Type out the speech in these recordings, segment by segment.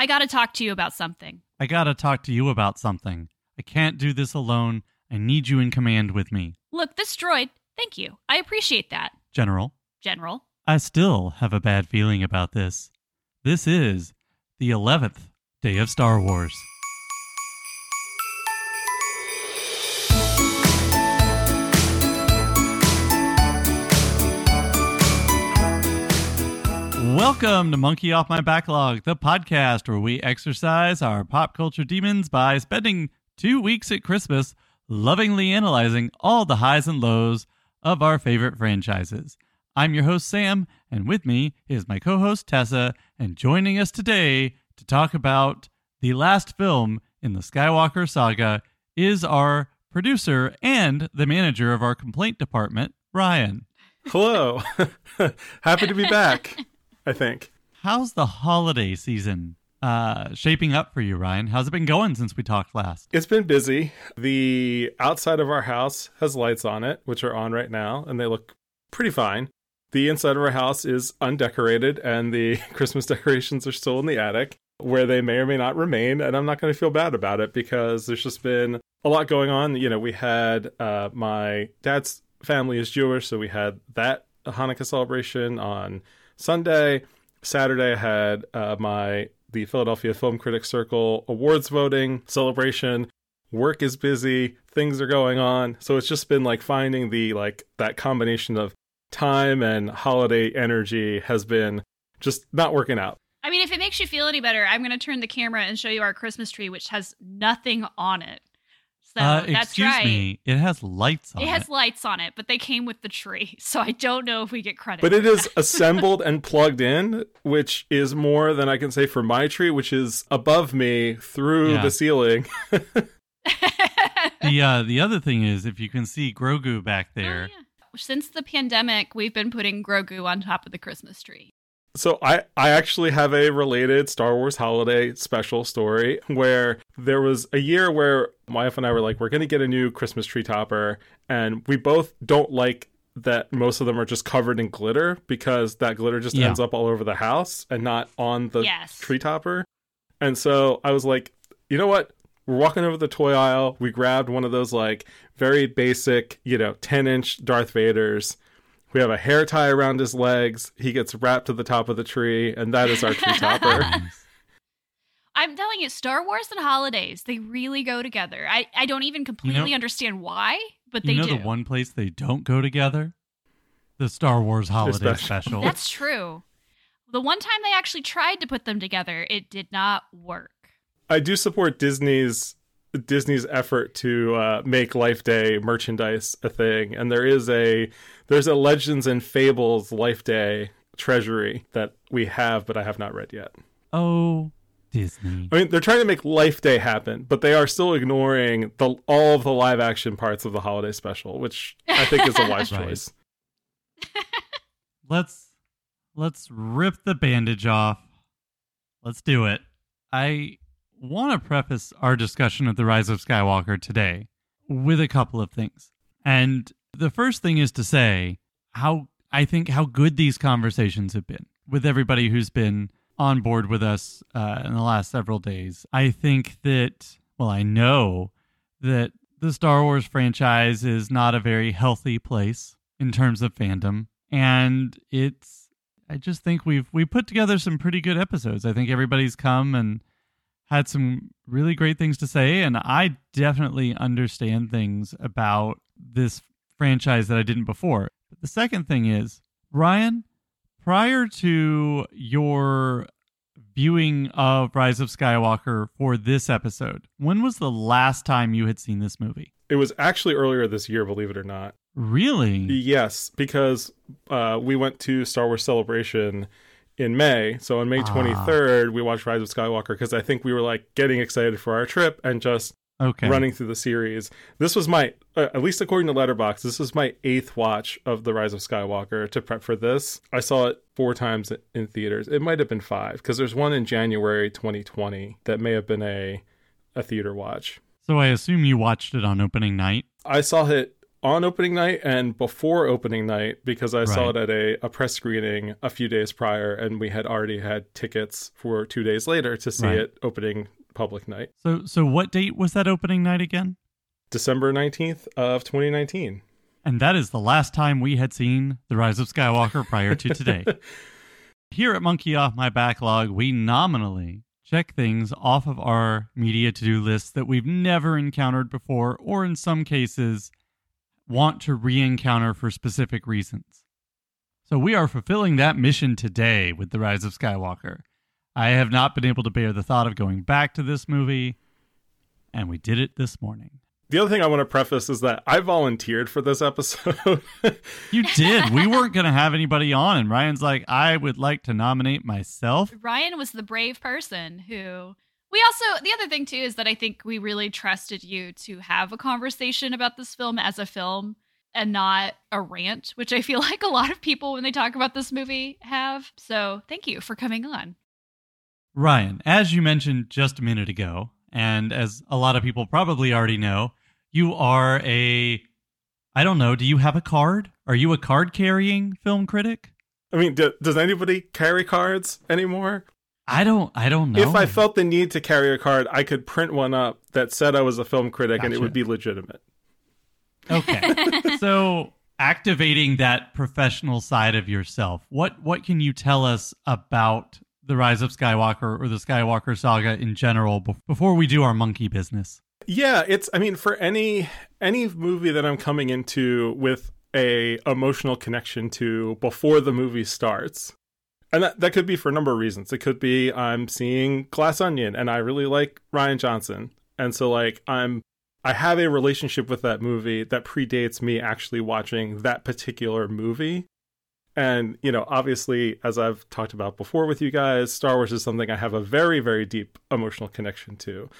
I gotta talk to you about something. I gotta talk to you about something. I can't do this alone. I need you in command with me. Look, this droid, thank you. I appreciate that, General, General. I still have a bad feeling about this. This is the 11th day of Star Wars. Welcome to Monkey Off My Backlog, the podcast where we exercise our pop culture demons by spending two weeks at Christmas lovingly analyzing all the highs and lows of our favorite franchises. I'm your host, Sam, and with me is my co host, Tessa, and joining us today to talk about the last film in the Skywalker saga is our producer and the manager of our complaint department, Ryan. Hello. Happy to be back, I think. How's the holiday season uh, shaping up for you, Ryan? How's it been going since we talked last? It's been busy. The outside of our house has lights on it, which are on right now, and they look pretty fine. The inside of our house is undecorated, and the Christmas decorations are still in the attic, where they may or may not remain. And I'm not going to feel bad about it because there's just been a lot going on. You know, we had uh, my dad's family is Jewish, so we had that Hanukkah celebration on Sunday. Saturday, I had uh, my the Philadelphia Film Critics Circle awards voting celebration. Work is busy, things are going on. So it's just been like finding the like that combination of time and holiday energy has been just not working out. I mean, if it makes you feel any better, I'm gonna turn the camera and show you our Christmas tree, which has nothing on it. So uh, that's excuse right. me, it has lights on It it. has lights on it, but they came with the tree, so I don't know if we get credit. But it is assembled and plugged in, which is more than I can say for my tree, which is above me through Yeah. the ceiling. the uh, the other thing is, if you can see Grogu back there, Oh, yeah. Since the pandemic, we've been putting Grogu on top of the Christmas tree. So I I actually have a related Star Wars holiday special story where there was a year where my wife and I were like, we're gonna get a new Christmas tree topper, and we both don't like that most of them are just covered in glitter because that glitter just Yeah. ends up all over the house and not on the Yes. tree topper. And so I was like, you know what? We're walking over the toy aisle. We grabbed one of those like very basic, you know, 10 inch Darth Vaders. We have a hair tie around his legs. He gets wrapped to the top of the tree, and that is our tree topper. Nice. I'm telling you, Star Wars and holidays, they really go together. I, I don't even completely understand why, but they do. you know do. the one place they don't go together? The Star Wars holiday special. special. That's true. The one time they actually tried to put them together, it did not work. I do support Disney's Disney's effort to uh, make Life Day merchandise a thing, and there is a there's a Legends and Fables Life Day treasury that we have, but I have not read yet. oh, Disney. I mean, they're trying to make Life Day happen, but they are still ignoring the all of the live action parts of the holiday special, which I think is a wise Right. choice. Let's let's rip the bandage off. Let's do it. I want to preface our discussion of the Rise of Skywalker today with a couple of things. And the first thing is to say how I think how good these conversations have been with everybody who's been on board with us uh, in the last several days. I think that, well, I know that the Star Wars franchise is not a very healthy place in terms of fandom. And it's, I just think we've, we put together some pretty good episodes. I think everybody's come and had some really great things to say. And I definitely understand things about this franchise that I didn't before. But the second thing is, Ryan, prior to your viewing of Rise of Skywalker for this episode, when was the last time you had seen this movie? It was actually earlier this year, believe it or not. Really? Yes, because uh, we went to Star Wars Celebration in May. So on May Ah. 23rd, we watched Rise of Skywalker because I think we were like getting excited for our trip and just Okay. running through the series. This was my, uh, at least according to Letterboxd, this was my eighth watch of The Rise of Skywalker to prep for this. I saw it four times in theaters. It might have been five because there's one in January 2020 that may have been a a theater watch. So I assume you watched it on opening night. I saw it on opening night and before opening night because I right. saw it at a, a press screening a few days prior, and we had already had tickets for two days later to see right. it opening public night. So, so what date was that opening night again? December nineteenth of twenty nineteen. And that is the last time we had seen The Rise of Skywalker prior to today. Here at Monkey Off My Backlog, we nominally check things off of our media to do lists that we've never encountered before, or in some cases, want to re encounter for specific reasons. So we are fulfilling that mission today with The Rise of Skywalker. I have not been able to bear the thought of going back to this movie, and we did it this morning. The other thing I want to preface is that I volunteered for this episode. you did. We weren't going to have anybody on, and Ryan's like, I would like to nominate myself. Ryan was the brave person who. We also, the other thing too is that I think we really trusted you to have a conversation about this film as a film and not a rant, which I feel like a lot of people when they talk about this movie have. So thank you for coming on. Ryan, as you mentioned just a minute ago, and as a lot of people probably already know, you are a I don't know, do you have a card? Are you a card carrying film critic? I mean, do, does anybody carry cards anymore? I don't I don't know. If I felt the need to carry a card, I could print one up that said I was a film critic gotcha. and it would be legitimate. Okay. so activating that professional side of yourself. What what can you tell us about the rise of Skywalker or the Skywalker saga in general before we do our monkey business? Yeah, it's I mean for any any movie that I'm coming into with a emotional connection to before the movie starts. And that, that could be for a number of reasons. It could be I'm seeing Glass Onion and I really like Rian Johnson. And so like I'm I have a relationship with that movie that predates me actually watching that particular movie. And, you know, obviously, as I've talked about before with you guys, Star Wars is something I have a very, very deep emotional connection to.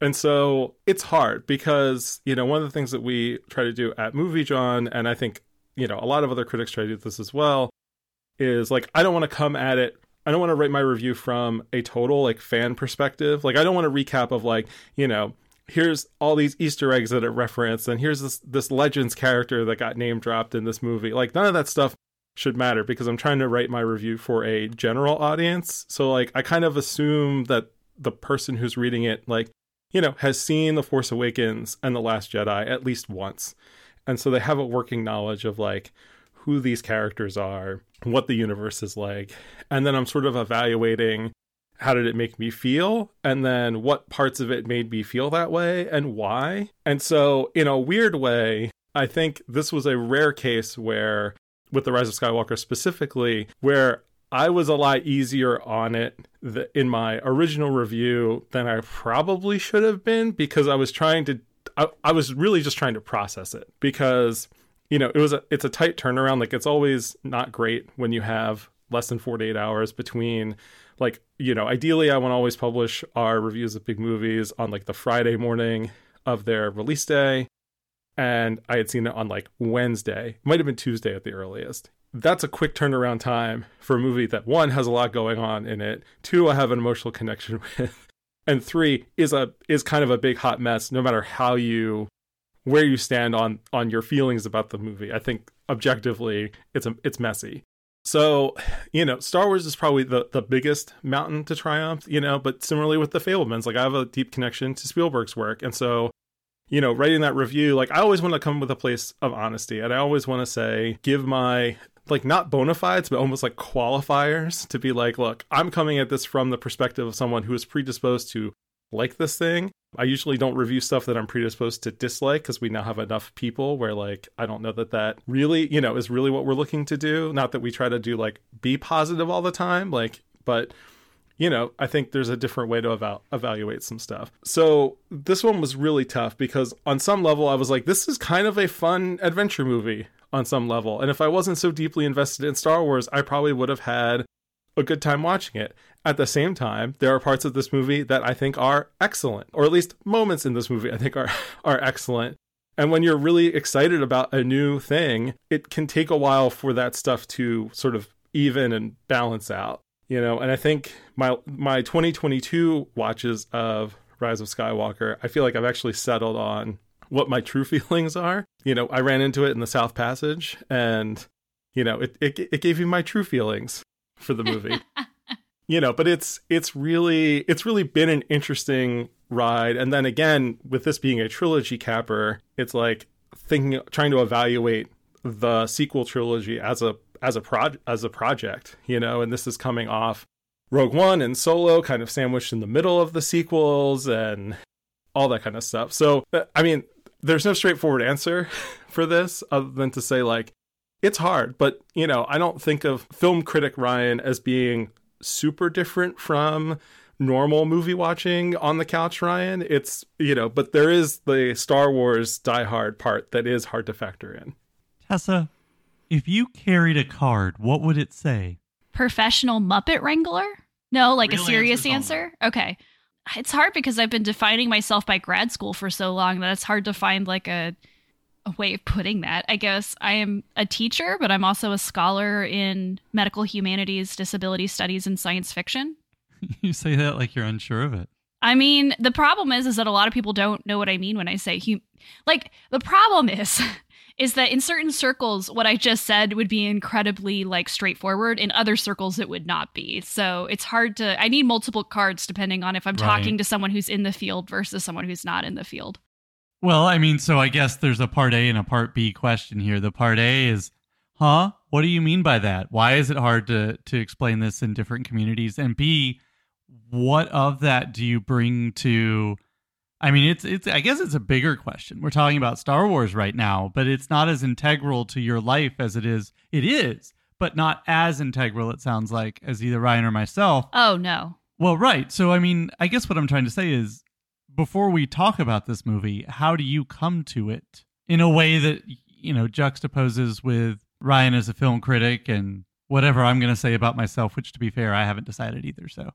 And so it's hard because, you know, one of the things that we try to do at Movie Jawn, and I think, you know, a lot of other critics try to do this as well, is like, I don't want to come at it. I don't want to write my review from a total like fan perspective. Like, I don't want to recap of like, you know, here's all these Easter eggs that it referenced, and here's this this Legends character that got name dropped in this movie. Like, none of that stuff should matter because I'm trying to write my review for a general audience. So like, I kind of assume that the person who's reading it like you know, has seen The Force Awakens and The Last Jedi at least once. And so they have a working knowledge of like who these characters are, what the universe is like. And then I'm sort of evaluating how did it make me feel and then what parts of it made me feel that way and why. And so in a weird way, I think this was a rare case where with the Rise of Skywalker specifically, where I was a lot easier on it in my original review than I probably should have been because I was trying to I, I, was really just trying to process it because you know it was a it's a tight turnaround. Like it's always not great when you have less than 48 hours between like you know ideally I want to always publish our reviews of big movies on like the Friday morning of their release day and I had seen it on like Wednesday it might have been Tuesday at the earliest that's a quick turnaround time for a movie that one has a lot going on in it, two I have an emotional connection with, and three is a is kind of a big hot mess no matter how you where you stand on on your feelings about the movie. I think objectively it's a, it's messy. So, you know, Star Wars is probably the, the biggest mountain to triumph, you know, but similarly with the Fabelmans, like I have a deep connection to Spielberg's work. And so you know, writing that review, like I always want to come with a place of honesty. And I always want to say, give my like not bona fides, but almost like qualifiers to be like, look, I'm coming at this from the perspective of someone who is predisposed to like this thing. I usually don't review stuff that I'm predisposed to dislike because we now have enough people where like I don't know that that really, you know, is really what we're looking to do. Not that we try to do like be positive all the time, like, but you know, I think there's a different way to eval- evaluate some stuff. So this one was really tough because on some level I was like, this is kind of a fun adventure movie on some level. And if I wasn't so deeply invested in Star Wars, I probably would have had a good time watching it. At the same time, there are parts of this movie that I think are excellent, or at least moments in this movie I think are are excellent. And when you're really excited about a new thing, it can take a while for that stuff to sort of even and balance out. You know, and I think my my 2022 watches of Rise of Skywalker, I feel like I've actually settled on what my true feelings are. You know, I ran into it in the South Passage and you know, it it, it gave me my true feelings for the movie. you know, but it's it's really it's really been an interesting ride and then again with this being a trilogy capper, it's like thinking trying to evaluate the sequel trilogy as a as a pro as a project, you know, and this is coming off Rogue One and Solo kind of sandwiched in the middle of the sequels and all that kind of stuff. So, uh, I mean, there's no straightforward answer for this other than to say, like, it's hard, but, you know, I don't think of film critic Ryan as being super different from normal movie watching on the couch, Ryan. It's, you know, but there is the Star Wars diehard part that is hard to factor in. Tessa, if you carried a card, what would it say? Professional Muppet Wrangler? No, like Real a serious answers answer? Okay. It's hard because I've been defining myself by grad school for so long that it's hard to find like a a way of putting that. I guess I am a teacher, but I'm also a scholar in medical humanities, disability studies, and science fiction. you say that like you're unsure of it. I mean, the problem is is that a lot of people don't know what I mean when I say hum- like the problem is is that in certain circles what I just said would be incredibly like straightforward in other circles it would not be. So it's hard to I need multiple cards depending on if I'm Right. talking to someone who's in the field versus someone who's not in the field. Well, I mean, so I guess there's a part A and a part B question here. The part A is, huh? What do you mean by that? Why is it hard to to explain this in different communities? And B, what of that do you bring to I mean, it's it's I guess it's a bigger question. We're talking about Star Wars right now, but it's not as integral to your life as it is. It is, but not as integral it sounds like as either Ryan or myself. Oh no. Well, right. So, I mean, I guess what I'm trying to say is before we talk about this movie, how do you come to it in a way that, you know, juxtaposes with Ryan as a film critic and whatever I'm going to say about myself, which to be fair, I haven't decided either. So,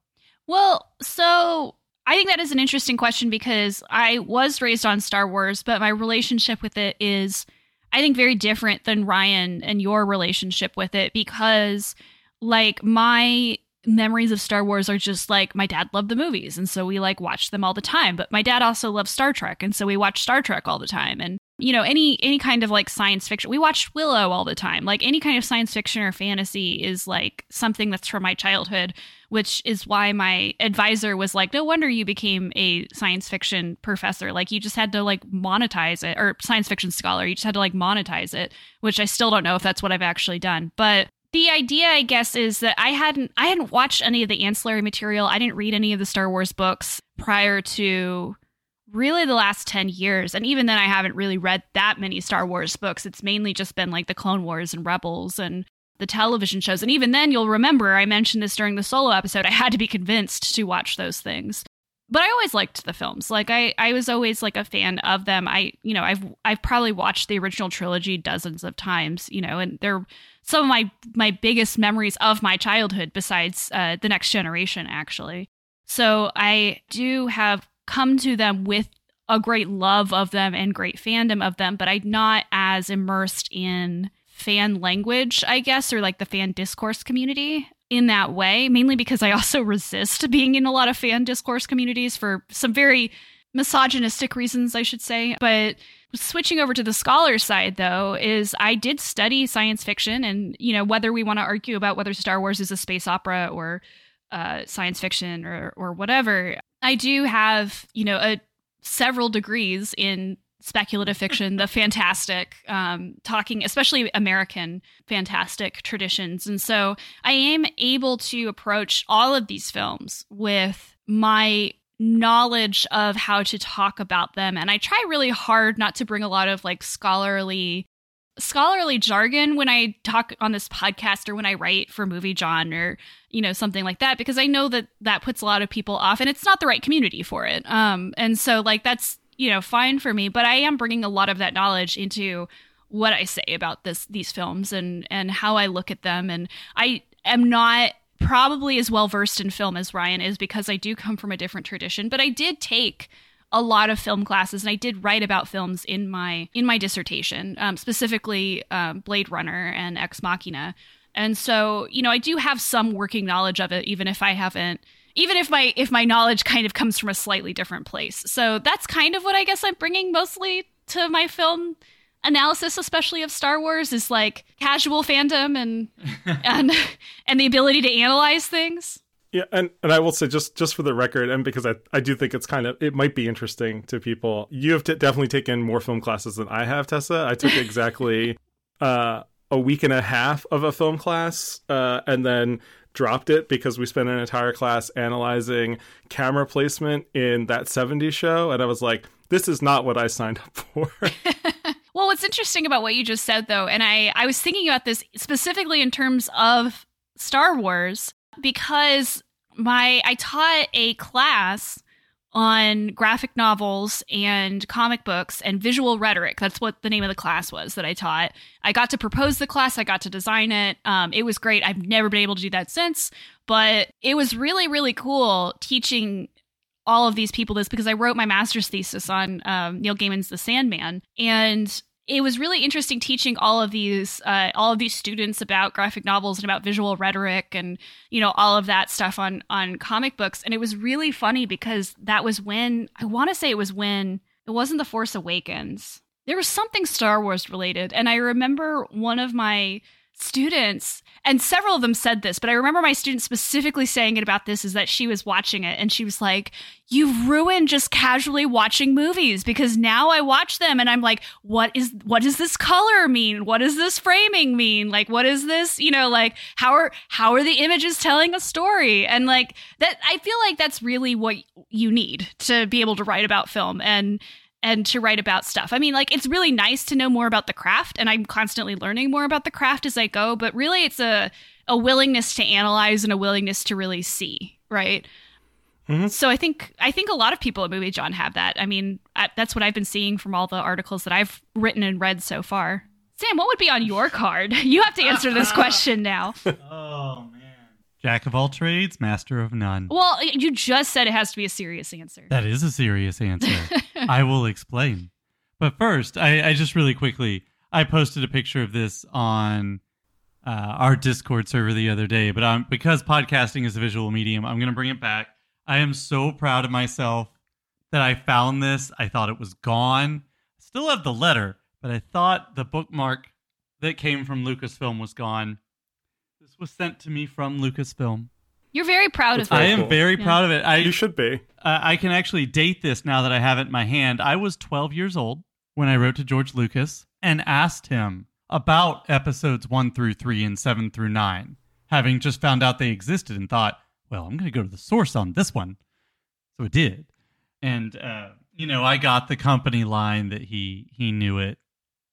Well, so I think that is an interesting question because I was raised on Star Wars, but my relationship with it is, I think, very different than Ryan and your relationship with it because, like, my memories of Star Wars are just like my dad loved the movies and so we like watched them all the time but my dad also loved Star Trek and so we watched Star Trek all the time and you know any any kind of like science fiction we watched Willow all the time. Like any kind of science fiction or fantasy is like something that's from my childhood which is why my advisor was like no wonder you became a science fiction professor. Like you just had to like monetize it or science fiction scholar you just had to like monetize it which I still don't know if that's what I've actually done. But the idea i guess is that i hadn't i hadn't watched any of the ancillary material. I didn't read any of the star wars books prior to really the last 10 years and even then i haven't really read that many star wars books it's mainly just been like the clone wars and rebels and the television shows and even then you'll remember i mentioned this during the solo episode i had to be convinced to watch those things but I always liked the films. Like I, I was always like a fan of them. I, you know, I've I've probably watched the original trilogy dozens of times. You know, and they're some of my my biggest memories of my childhood. Besides uh, the Next Generation, actually. So I do have come to them with a great love of them and great fandom of them, but I'm not as immersed in fan language, I guess, or like the fan discourse community in that way, mainly because I also resist being in a lot of fan discourse communities for some very misogynistic reasons, I should say. But switching over to the scholar side, though, is I did study science fiction, and you know whether we want to argue about whether Star Wars is a space opera or uh, science fiction or or whatever, I do have you know a several degrees in speculative fiction, the fantastic, um, talking especially American fantastic traditions. And so I am able to approach all of these films with my knowledge of how to talk about them. And I try really hard not to bring a lot of like scholarly scholarly jargon when I talk on this podcast or when I write for Movie Jawn or you know something like that because I know that that puts a lot of people off and it's not the right community for it. Um and so like that's you know fine for me, but I am bringing a lot of that knowledge into what I say about this these films and and how I look at them and I am not probably as well versed in film as Ryan is because I do come from a different tradition, but I did take a lot of film classes and I did write about films in my in my dissertation, um, specifically um, Blade Runner and Ex Machina. And so, you know, I do have some working knowledge of it, even if I haven't, even if my if my knowledge kind of comes from a slightly different place. So that's kind of what I guess I'm bringing mostly to my film analysis, especially of Star Wars, is like casual fandom and and and the ability to analyze things. Yeah, and, and I will say just just for the record, and because I, I do think it's kind of it might be interesting to people. You have t- definitely taken more film classes than I have, Tessa. I took exactly uh, a week and a half of a film class, uh, and then dropped it because we spent an entire class analyzing camera placement in that 70s show, and I was like, this is not what I signed up for. well, what's interesting about what you just said, though, and I I was thinking about this specifically in terms of Star Wars because my I taught a class on graphic novels and comic books and visual rhetoric. That's what the name of the class was that I taught. I got to propose the class, I got to design it. Um, it was great. I've never been able to do that since, but it was really, really cool teaching all of these people this because I wrote my master's thesis on um, Neil Gaiman's The Sandman. And it was really interesting teaching all of these uh, all of these students about graphic novels and about visual rhetoric and you know all of that stuff on on comic books. And it was really funny because that was when i want to say it was when it wasn't the force awakens. There was something star wars related. And i remember one of my students and several of them said this but i remember my student specifically saying it about this is that she was watching it and she was like you've ruined just casually watching movies because now i watch them and i'm like what is what does this color mean? What does this framing mean? Like what is this you know like how are how are the images telling a story? And like that i feel like that's really what you need to be able to write about film and and to write about stuff. I mean, like it's really nice to know more about the craft and I'm constantly learning more about the craft as I go, but really it's a a willingness to analyze and a willingness to really see, right? Mm-hmm. So I think I think a lot of people at Movie Jawn have that. I mean, I, that's what I've been seeing from all the articles that I've written and read so far. Sam, what would be on your card? You have to answer this question now. oh man. Jack of all trades, master of none. Well, you just said it has to be a serious answer. That is a serious answer. I will explain. But first, I, I, just really quickly, I posted a picture of this on uh, our Discord server the other day. But I'm, because podcasting is a visual medium, I'm going to bring it back. I am so proud of myself that I found this. I thought it was gone. Still have the letter, but I thought the bookmark that came from Lucasfilm was gone. This was sent to me from Lucasfilm. You're very proud That's of it. I am cool. very Yeah. proud of it. I you should be. uh, I can actually date this now that I have it in my hand. I was 12 years old when I wrote to George Lucas and asked him about episodes 1 through 3 and 7 through 9, having just found out they existed and thought, well, I'm going to go to the source on this one. So it did. And, uh, you know, I got the company line that he he knew it.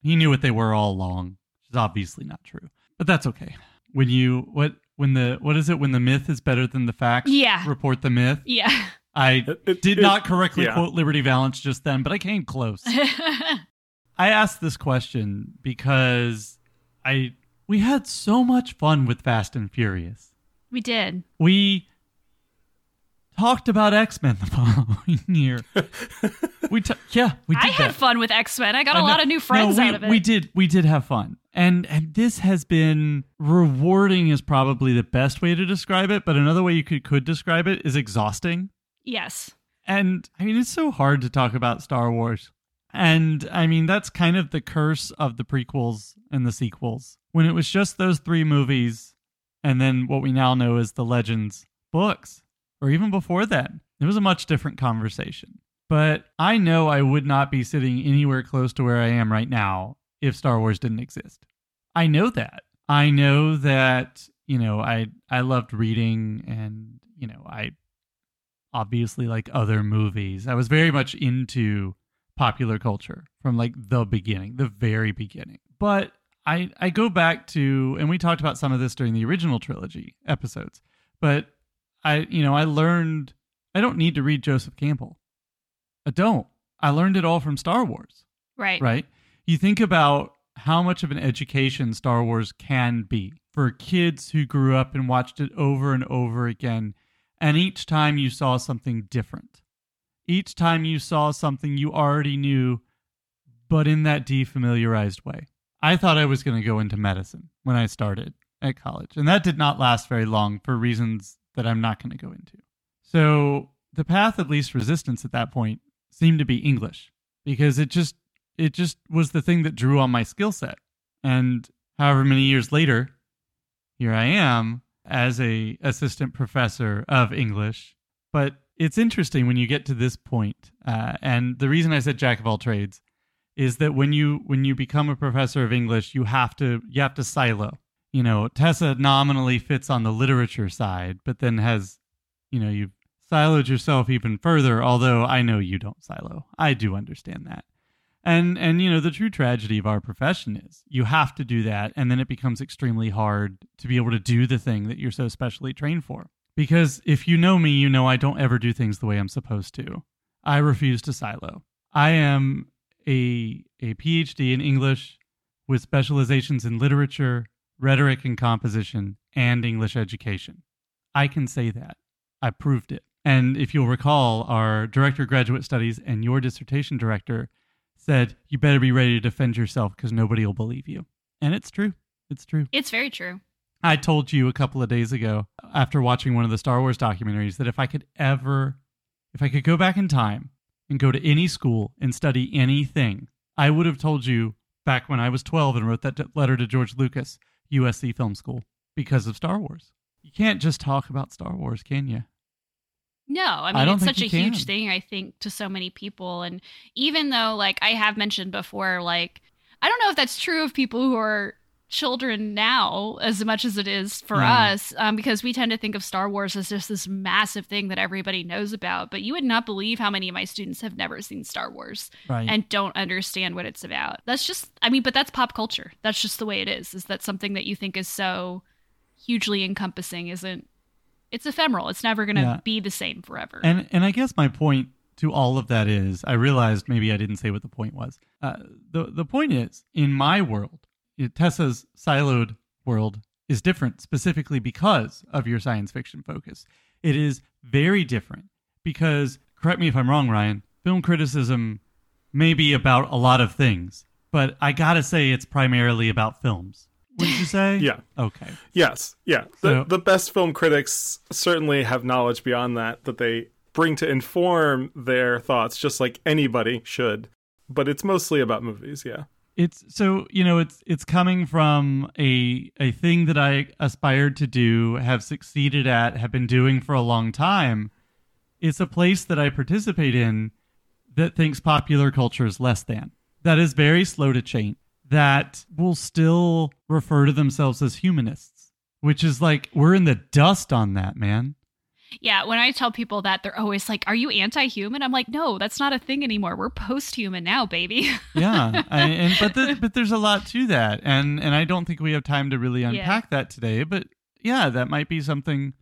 He knew what they were all along, which is obviously not true. But that's okay. When you what when the what is it when the myth is better than the fact? Yeah. Report the myth. Yeah. I It- it- did it- not correctly yeah. quote Liberty Valance just then, but I came close. I asked this question because I we had so much fun with Fast and Furious. we did. We talked about X Men the following year. we t- yeah, we did I had that. fun with X Men. I got I a lot of new friends no, we, out of it. We did we did have fun. And and this has been rewarding is probably the best way to describe it, but another way you could could describe it is exhausting. yes. And I mean, it's so hard to talk about Star Wars. And I mean, that's kind of the curse of the prequels and the sequels. When it was just those three movies, and then what we now know is the Legends books, or even before then, it was a much different conversation. But I know I would not be sitting anywhere close to where I am right now if Star Wars didn't exist. I know that. I know that, you know, I I loved reading and, you know, I obviously like other movies. I was very much into popular culture from like the beginning, the very beginning. But I I go back to and we talked about some of this during the original trilogy episodes. But I you know, I learned I don't need to read Joseph Campbell. I don't. I learned it all from Star Wars, Right. right? You think about how much of an education Star Wars can be for kids who grew up and watched it over and over again and each time you saw something different. Each time you saw something you already knew, but in that defamiliarized way. I thought I was going to go into medicine when I started at college, and that did not last very long for reasons that I'm not going to go into. So the path of least resistance at that point seemed to be English because it just it just was the thing that drew on my skill set. And however many years later, here I am as a assistant professor of English. But it's interesting when you get to this point. Uh, and the reason I said jack of all trades is that when you when you become a professor of English, you have to you have to silo. You know, Tessa nominally fits on the literature side, but then has, you know, you've siloed yourself even further. Although I know you don't silo, I do understand that. And and you know the true tragedy of our profession is you have to do that, and then it becomes extremely hard to be able to do the thing that you're so specially trained for. Because if you know me, you know I don't ever do things the way I'm supposed to. I refuse to silo. I am a a PhD in English with specializations in literature, rhetoric and composition, and English education. I can say that. I proved it. And if you'll recall, our director of graduate studies and your dissertation director said, You better be ready to defend yourself because nobody will believe you. And it's true. It's true. It's very true. I told you a couple of days ago after watching one of the Star Wars documentaries that if I could ever, if I could go back in time and go to any school and study anything, I would have told you back when I was 12 and wrote that letter to George Lucas, USC Film School, because of Star Wars. You can't just talk about Star Wars, can you? No, I mean I it's such a you huge thing I think to so many people and even though like I have mentioned before like I don't know if that's true of people who are children now as much as it is for Yeah. us um, because we tend to think of Star Wars as just this massive thing that everybody knows about but you would not believe how many of my students have never seen Star Wars Right. and don't understand what it's about. That's just I mean but that's pop culture. That's just the way it is. Is that something that you think is so hugely encompassing isn't it's ephemeral. It's never going to Yeah. be the same forever. And and I guess my point to all of that is, I realized maybe I didn't say what the point was. Uh, the the point is, in my world, Tessa's siloed world is different, specifically because of your science fiction focus. It is very different because, correct me if I'm wrong, Ryan. Film criticism may be about a lot of things, but I gotta say it's primarily about films. Wouldn't you say? Yeah. Okay. Yes, yeah. The, So- the best film critics certainly have knowledge beyond that that they bring to inform their thoughts, just like anybody should. But it's mostly about movies, yeah. It's so you know it's it's coming from a a thing that I aspired to do, have succeeded at, have been doing for a long time. It's a place that I participate in that thinks popular culture is less than. That is very slow to change. That will still refer to themselves as humanists, which is like we're in the dust on that, man. Yeah, when I tell people that, they're always like, "Are you anti-human?" I'm like, "No, that's not a thing anymore. We're post-human now, baby." yeah I, and but the, but there's a lot to that and and i don't think we have time to really unpack that today but yeah that might be something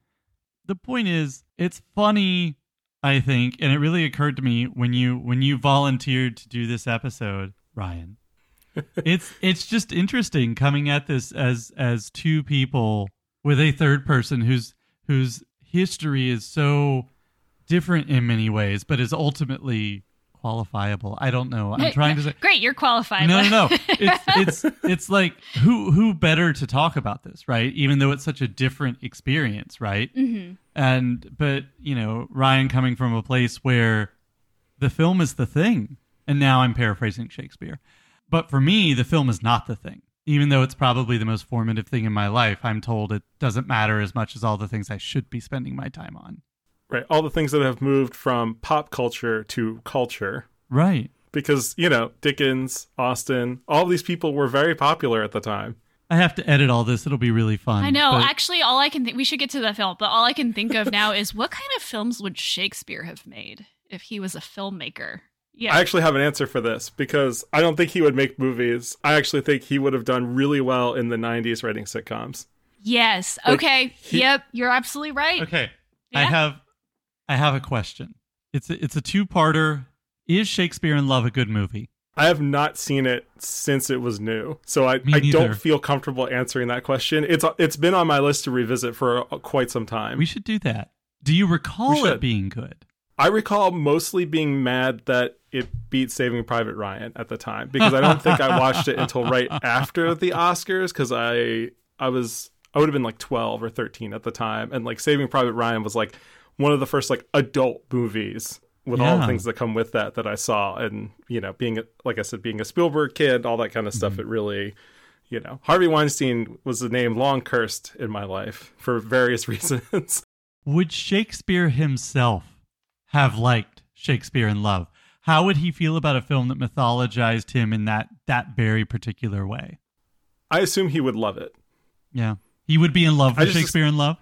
the point is it's funny i think and it really occurred to me when you when you volunteered to do this episode ryan it's it's just interesting coming at this as as two people with a third person who's whose history is so different in many ways but is ultimately qualifiable i don't know i'm trying to say Great, you're qualified. no, no, no. It's it's it's like who who better to talk about this, right? Even though it's such a different experience, right? hmm And but you know, Ryan coming from a place where the film is the thing, and now I'm paraphrasing Shakespeare. But for me, the film is not the thing. Even though it's probably the most formative thing in my life, I'm told it doesn't matter as much as all the things I should be spending my time on. Right. All the things that have moved from pop culture to culture. Right. Because, you know, Dickens, Austen, all these people were very popular at the time. I have to edit all this. It'll be really fun. I know. but- Actually, all I can think we should get to the film, but all I can think of now is what kind of films would Shakespeare have made if he was a filmmaker? Yeah. I actually have an answer for this because I don't think he would make movies. I actually think he would have done really well in the 90s writing sitcoms. yes. Like, Okay. he- yep. You're absolutely right. Okay. I have I have a question. It's a, it's a two-parter. Is Shakespeare in Love a good movie? I have not seen it since it was new, so I, Me I don't feel comfortable answering that question. It's it's been on my list to revisit for uh, quite some time. We should do that. Do you recall it being good? I recall mostly being mad that it beat Saving Private Ryan at the time because I don't think I watched it until right after the Oscars because I I was I would have been like 12 or 13 at the time and like Saving Private Ryan was like one of the first like adult movies with all the things that come with that that I saw and you know being a, like I said being a Spielberg kid all that kind of stuff Mm-hmm. it really you know Harvey Weinstein was a name long cursed in my life for various reasons Would Shakespeare himself have liked Shakespeare in Love? How would he feel about a film that mythologized him in that that very particular way? I assume he would love it Yeah. He would be in love I with just- Shakespeare in Love?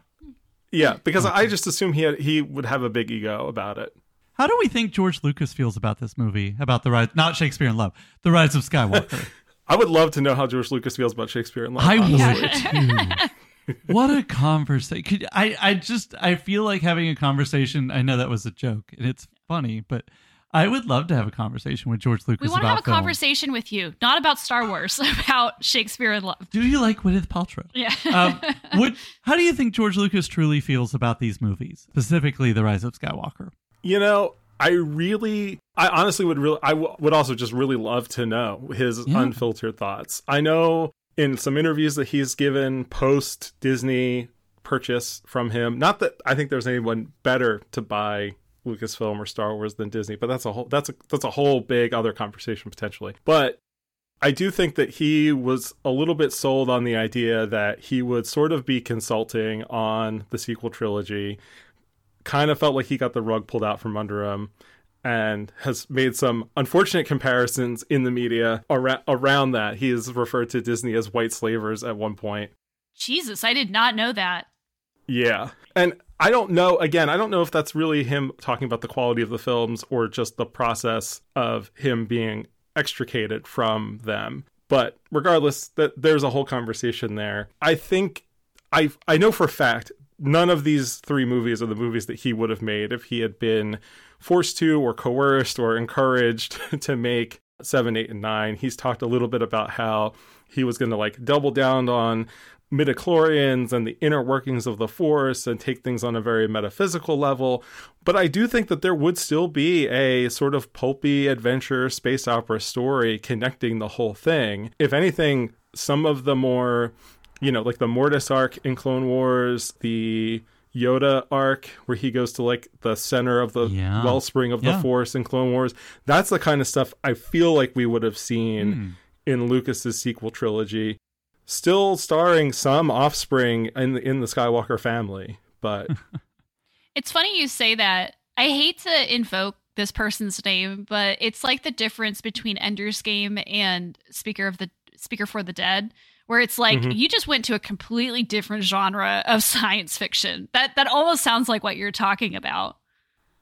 yeah because I just assume he had, he would have a big ego about it How do we think George Lucas feels about this movie? About the rise not Shakespeare in Love, the rise of Skywalker. I would love to know how George Lucas feels about Shakespeare in Love I honestly. would too. what a conversation! I, I just, I feel like having a conversation. I know that was a joke and it's funny, but I would love to have a conversation with George Lucas We want to have a film. conversation with you, not about Star Wars, about Shakespeare in Love. Do you like Gwyneth Paltrow? Yeah. um, what, how do you think George Lucas truly feels about these movies, specifically The Rise of Skywalker? You know, I really, I honestly would really, I w- would also just really love to know his Yeah. unfiltered thoughts. I know in some interviews that he's given post Disney purchase from him, not that I think there's anyone better to buy Lucasfilm or Star Wars than Disney, but that's a whole, that's a, that's a whole big other conversation potentially. But I do think that he was a little bit sold on the idea that he would sort of be consulting on the sequel trilogy kind of felt like he got the rug pulled out from under him and has made some unfortunate comparisons in the media around, around that. He is referred to Disney as white slavers at one point. Jesus, I did not know that. Yeah. And I don't know, again, I don't know if that's really him talking about the quality of the films or just the process of him being extricated from them. But regardless, that there's a whole conversation there. I think I I know for a fact none of these three movies are the movies that he would have made if he had been forced to or coerced or encouraged to make seven, eight, and nine. He's talked a little bit about how he was going to like double down on midichlorians and the inner workings of the force and take things on a very metaphysical level but i do think that there would still be a sort of pulpy adventure space opera story connecting the whole thing if anything some of the more you know like the mortis arc in clone wars the yoda arc where he goes to like the center of the Yeah. wellspring of Yeah. the force in clone wars that's the kind of stuff i feel like we would have seen Hmm. in Lucas's sequel trilogy, still starring some offspring in the, in the Skywalker family. But It's funny you say that. I hate to invoke this person's name, but it's like the difference between Ender's Game and Speaker of the Speaker for the Dead, where it's like Mhm. you just went to a completely different genre of science fiction. That that almost sounds like what you're talking about.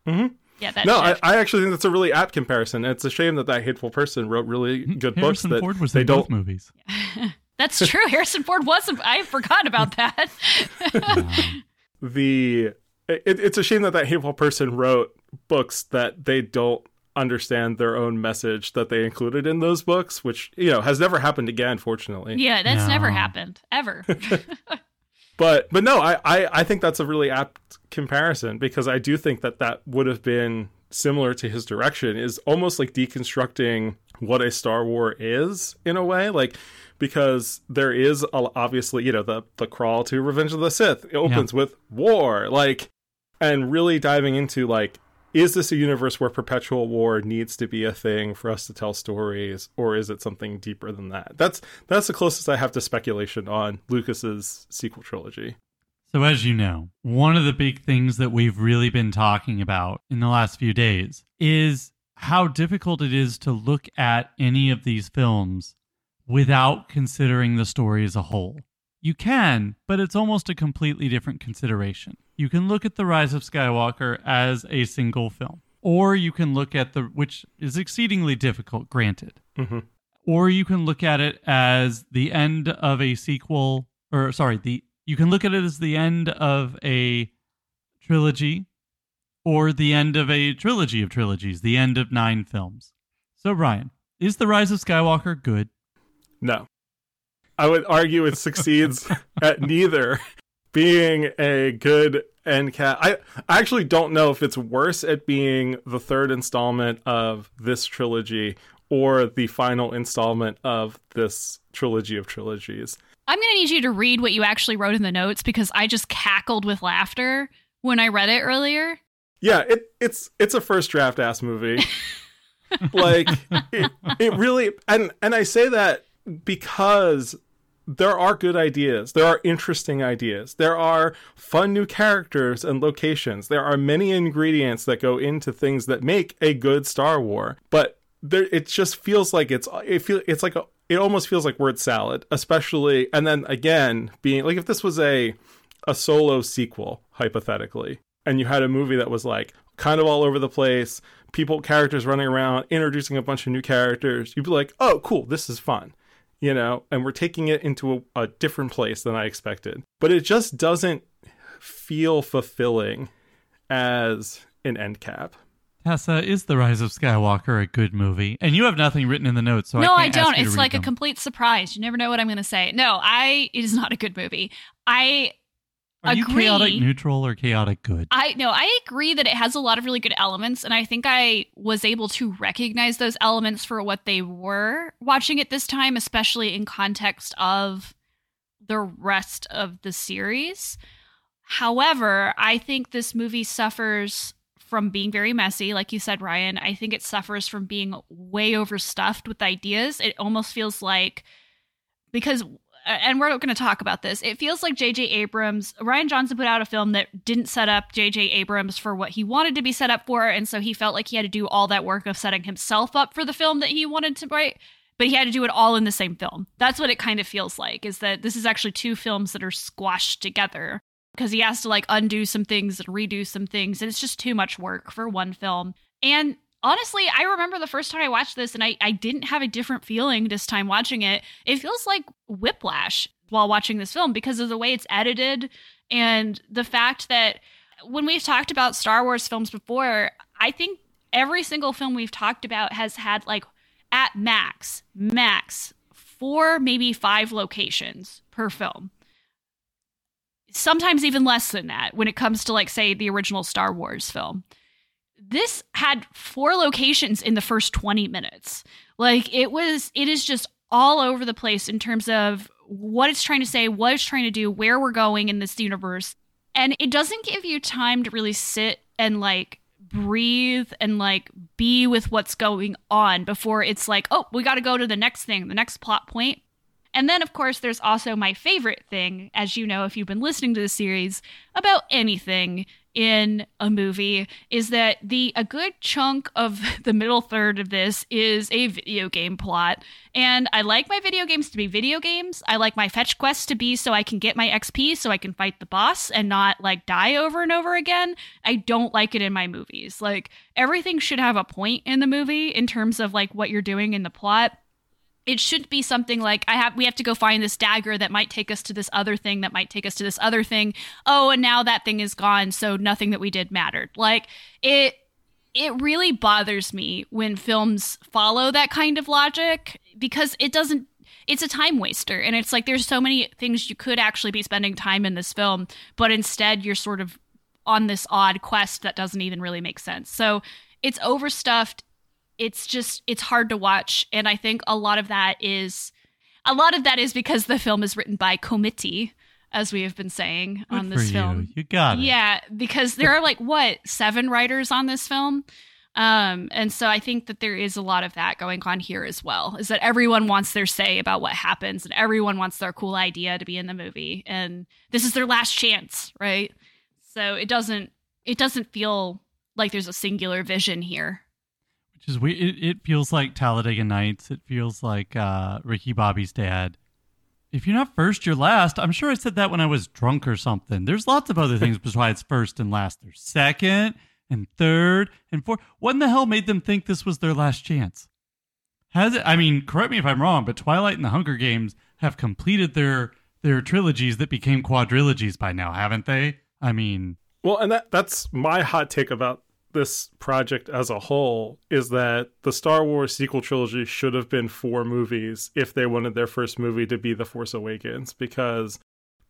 Mhm. Yeah, that no, I. I actually think that's a really apt comparison. It's a shame that that hateful person wrote really good books Harrison that Ford was they in don't. both movies. That's true. Harrison Ford wasn't. I forgot about that. The it, it's a shame that that hateful person wrote books that they don't understand their own message that they included in those books, which you know has never happened again, fortunately. yeah, that's No. never happened ever. but but no I, I i think that's a really apt comparison because i do think that that would have been similar to his direction is almost like deconstructing what a star war is in a way like because there is a, obviously you know the the crawl to revenge of the sith it opens with war like and really diving into like is this a universe where perpetual war needs to be a thing for us to tell stories or is it something deeper than that that's that's the closest i have to speculation on lucas's sequel trilogy So, as you know, one of the big things that we've really been talking about in the last few days is how difficult it is to look at any of these films without considering the story as a whole. You can, but it's almost a completely different consideration. You can look at The Rise of Skywalker as a single film, or you can look at the, which is exceedingly difficult, granted, hmm or you can look at it as the end of a sequel or sorry the you can look at it as the end of a trilogy or the end of a trilogy of trilogies the end of nine films. So Ryan, is the rise of skywalker good? No. I would argue it succeeds at neither being a good end cap. I, I actually don't know if it's worse at being the third installment of this trilogy or the final installment of this trilogy of trilogies. I'm going to need you to read what you actually wrote in the notes because I just cackled with laughter when I read it earlier. Yeah, it, it's it's a first draft ass movie. like it, it really and and I say that because there are good ideas. There are interesting ideas. There are fun new characters and locations. There are many ingredients that go into things that make a good Star War. But there, it just feels like it's it feel it's like a it almost feels like word salad, especially and then again being like if this was a a solo sequel hypothetically and you had a movie that was like kind of all over the place, people characters running around, introducing a bunch of new characters, you'd be like, "Oh, cool, this is fun." You know, and we're taking it into a, a different place than I expected. But it just doesn't feel fulfilling as an end cap. Tessa, is The Rise of Skywalker a good movie? And you have nothing written in the notes, so no, I, I, can't ask don't. you It's like them. a complete surprise. You never know what I'm going to say. No, I. It is not a good movie. I Are you agree. chaotic neutral or chaotic good? I no, I agree that it has a lot of really good elements, and I think I was able to recognize those elements for what they were watching it this time, especially in context of the rest of the series. However, I think this movie suffers from being very messy, like you said, Ryan. I think it suffers from being way overstuffed with ideas. It almost feels like because and we're going to talk about this. It feels like J.J. Abrams, Rian Johnson put out a film that didn't set up J.J. Abrams for what he wanted to be set up for, and so he felt like he had to do all that work of setting himself up for the film that he wanted to write. But he had to do it all in the same film. That's what it kind of feels like. Is that this is actually two films that are squashed together because he has to like undo some things and redo some things, and it's just too much work for one film. And honestly, I remember the first time I watched this, and I, I didn't have a different feeling this time watching it. It feels like whiplash while watching this film because of the way it's edited and the fact that when we've talked about Star Wars films before, I think every single film we've talked about has had like at max, max four, maybe five locations per film. Sometimes even less than that when it comes to, like, say, the original Star Wars film this had four locations in the first 20 minutes. Like it was it is just all over the place in terms of what it's trying to say, what it's trying to do, where we're going in this universe. And it doesn't give you time to really sit and like breathe and like be with what's going on before it's like, oh, we got to go to the next thing, the next plot point. And then, of course, there's also my favorite thing, as you know, if you've been listening to the series, about anything in a movie is that the a good chunk of the middle third of this is a video game plot. And i like my video games to be video games. I like my fetch quests to be so i can get my xp so i can fight the boss and not like die over and over again. I don't like it in my movies. Like everything should have a point in the movie in terms of like what you're doing in the plot it should be something like I have we have to go find this dagger that might take us to this other thing that might take us to this other thing. Oh, and now that thing is gone, so nothing that we did mattered. Like it it really bothers me when films follow that kind of logic because it doesn't it's a time waster and it's like there's so many things you could actually be spending time in this film, but instead you're sort of on this odd quest that doesn't even really make sense. So it's overstuffed it's just it's hard to watch. And i think a lot of that is a lot of that is because the film is written by committee as we have been saying Good on this you. film. You got it. yeah because there are like what seven writers on this film? Um and so i think that there is a lot of that going on here as well is that everyone wants their say about what happens and everyone wants their cool idea to be in the movie. And this is their last chance right? So it doesn't it doesn't feel like there's a singular vision here Is we. It, it feels like Talladega Nights. It feels like uh, Ricky Bobby's dad. If you're not first, you're last. I'm sure I said that when I was drunk or something. There's lots of other things besides first and last. There's second and third and fourth. What in the hell made them think this was their last chance? Has it? I mean, correct me if I'm wrong, but Twilight and the Hunger Games have completed their their trilogies that became quadrilogies by now, haven't they? I mean, Well, and that that's my hot take about this project as a whole is that the Star Wars sequel trilogy should have been four movies if they wanted their first movie to be The Force Awakens because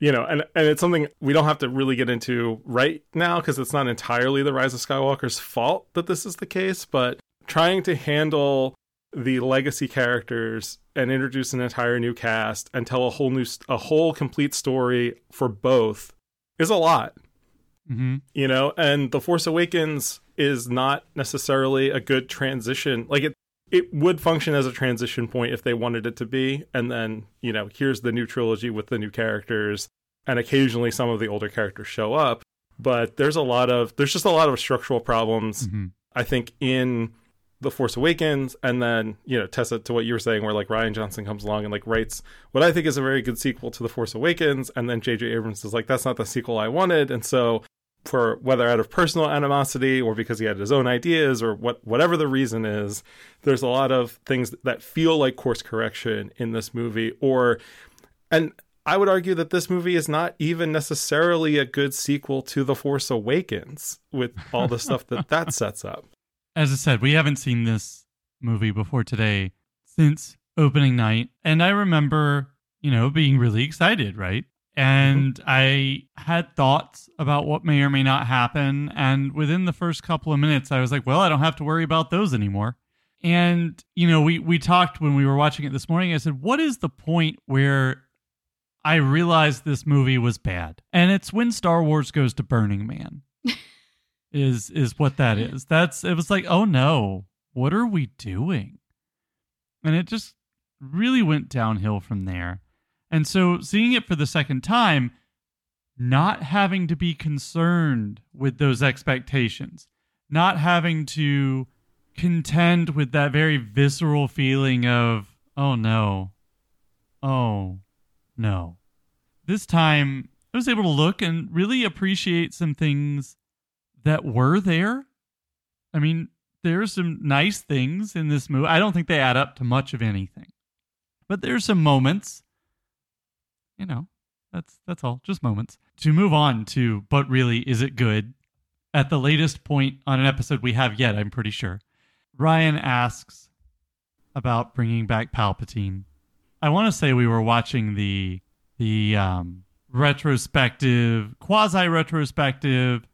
you know, and and it's something we don't have to really get into right now because it's not entirely the Rise of Skywalker's fault that this is the case, but trying to handle the legacy characters and introduce an entire new cast and tell a whole new a whole complete story for both is a lot. Hmm you know and the force awakens is not necessarily a good transition. Like it it would function as a transition point if they wanted it to be. And then you know here's the new trilogy with the new characters and occasionally some of the older characters show up. But there's a lot of there's just a lot of structural problems hmm i think in the force awakens. And then you know tessa to what you were saying where like rian johnson comes along and like writes what i think is a very good sequel to the force awakens. And then jj abrams is like that's not the sequel i wanted. And so for whether out of personal animosity or because he had his own ideas or what whatever the reason is there's a lot of things that feel like course correction in this movie or and I would argue that this movie is not even necessarily a good sequel to The Force Awakens with all the stuff that that sets up. As I said, we haven't seen this movie before today since opening night. And I remember, you know, being really excited, right? Mm-hmm. And I had thoughts about what may or may not happen. And within the first couple of minutes, I was like, well, I don't have to worry about those anymore. And, you know, we, we talked when we were watching it this morning. I said, what is the point where I realized this movie was bad? And it's when Star Wars goes to Burning Man is is what that is. That's it was like, oh no, what are we doing? And it just really went downhill from there. And so seeing it for the second time, not having to be concerned with those expectations, not having to contend with that very visceral feeling of, oh no, oh no. This time I was able to look and really appreciate some things that were there. I mean, there's some nice things in this movie. I don't think they add up to much of anything. But there's some moments. You know, that's that's all, just moments. To move on to but really is it good? At the latest point on an episode we have yet, I'm pretty sure. Ryan asks about bringing back Palpatine. I want to say we were watching the the um retrospective, quasi retrospective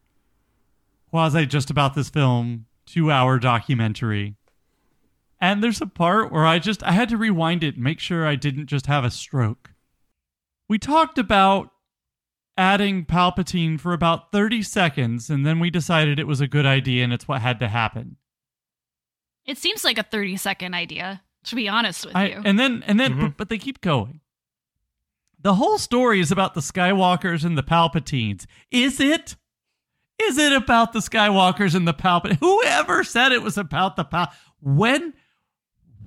quasi just about this film two hour documentary and there's a part where i just i had to rewind it and make sure i didn't just have a stroke we talked about adding palpatine for about 30 seconds and then we decided it was a good idea and it's what had to happen. It seems like a 30 second idea, to be honest with I, you. and then and then Mhm. but, but they keep going. The whole story is about the skywalkers and the palpatines. Is it? Is it about the skywalkers and the palpatine whoever said it was about the pal when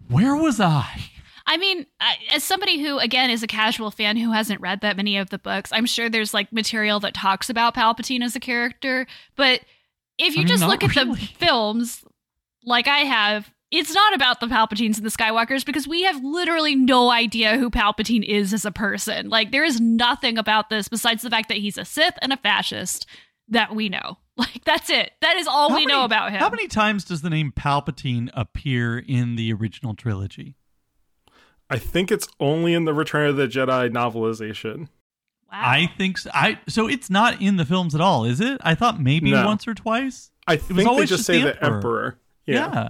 where was i I mean, I, as somebody who, again, is a casual fan who hasn't read that many of the books, I'm sure there's like material that talks about Palpatine as a character. But if you I mean, just look at really. the films, like I have, it's not about the Palpatines and the Skywalkers because we have literally no idea who Palpatine is as a person. Like, there is nothing about this besides the fact that he's a Sith and a fascist that we know. Like, that's it. That is all How we know about him. how many times does the name palpatine appear in the original trilogy I think it's only in the Return of the Jedi novelization. wow. i think so i so it's not in the films at all is it i thought maybe No. once or twice I was think they just just say the the Emperor. Emperor. Yeah. yeah.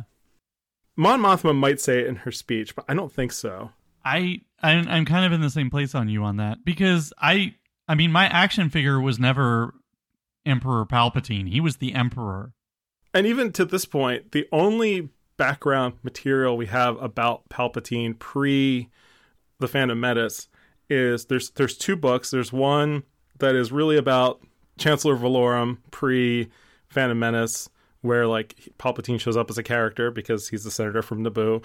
Mon Mothma might say it in her speech, but I don't think so. I I'm, I'm kind of in the same place on you on that because I I mean my action figure was never Emperor Palpatine. He was the Emperor. And even to this point, the only background material we have about Palpatine pre the Phantom Menace is there's there's two books. There's one that is really about Chancellor Valorum pre Phantom Menace, where like Palpatine shows up as a character because he's the senator from Naboo.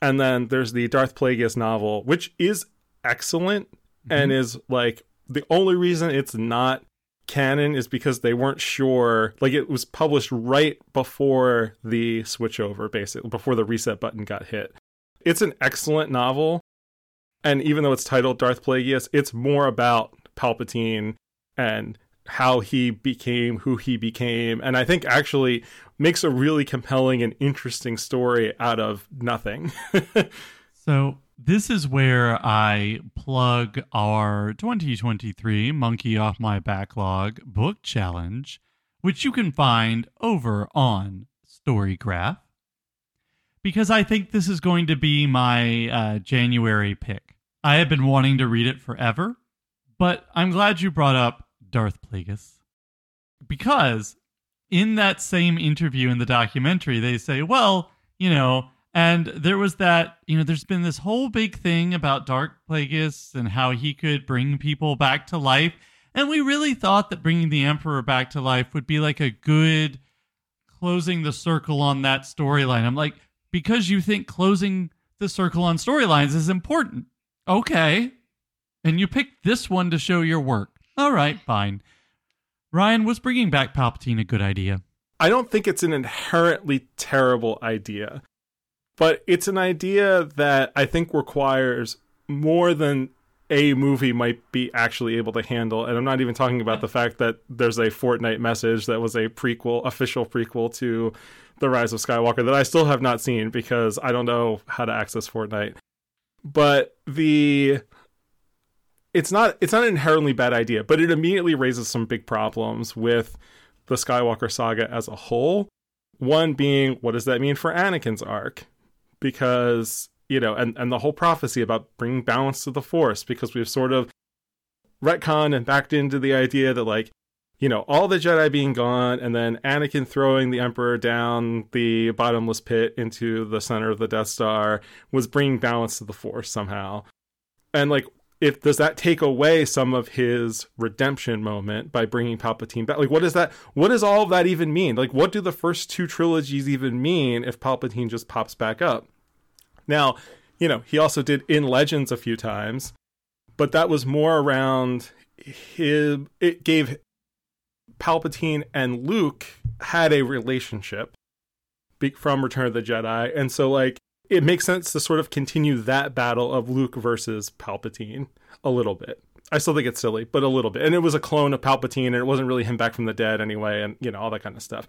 And then there's the Darth Plagueis novel, which is excellent and mm-hmm. is like the only reason it's not canon is because they weren't sure like it was published right before the switchover basically before the reset button got hit. It's an excellent novel and even though it's titled darth plagueis it's more about palpatine and how he became who he became and i think actually makes a really compelling and interesting story out of nothing. So this is where I plug our 2023 Monkey Off My Backlog book challenge, which you can find over on Storygraph. Because I think this is going to be my uh, January pick. I have been wanting to read it forever, but I'm glad you brought up Darth Plagueis. because in that same interview in the documentary, they say, well, you know, and there was that, you know, there's been this whole big thing about Darth Plagueis and how he could bring people back to life. And we really thought that bringing the Emperor back to life would be like a good closing the circle on that storyline. I'm like, because you think closing the circle on storylines is important. Okay. And you picked this one to show your work. All right, fine. Ryan, was bringing back Palpatine a good idea? I don't think it's an inherently terrible idea, but it's an idea that I think requires more than a movie might be actually able to handle. And I'm not even talking about the fact that there's a Fortnite message that was a prequel, official prequel to The Rise of Skywalker that I still have not seen because I don't know how to access Fortnite. But the it's not it's not an inherently bad idea, but it immediately raises some big problems with the Skywalker saga as a whole. One being, what does that mean for Anakin's arc? Because you know, and and the whole prophecy about bringing balance to the Force, because we've sort of retconned and backed into the idea that like you know, all the Jedi being gone, and then Anakin throwing the Emperor down the bottomless pit into the center of the Death Star was bringing balance to the Force somehow. And like, if does that take away some of his redemption moment by bringing Palpatine back? Like, what does that? What does all of that even mean? Like, what do the first two trilogies even mean if Palpatine just pops back up? Now, you know, he also did in Legends a few times, but that was more around his. It gave Palpatine and Luke had a relationship from Return of the Jedi, and so like it makes sense to sort of continue that battle of Luke versus Palpatine a little bit. I still think it's silly, but a little bit. And it was a clone of Palpatine, and it wasn't really him back from the dead anyway, and you know all that kind of stuff.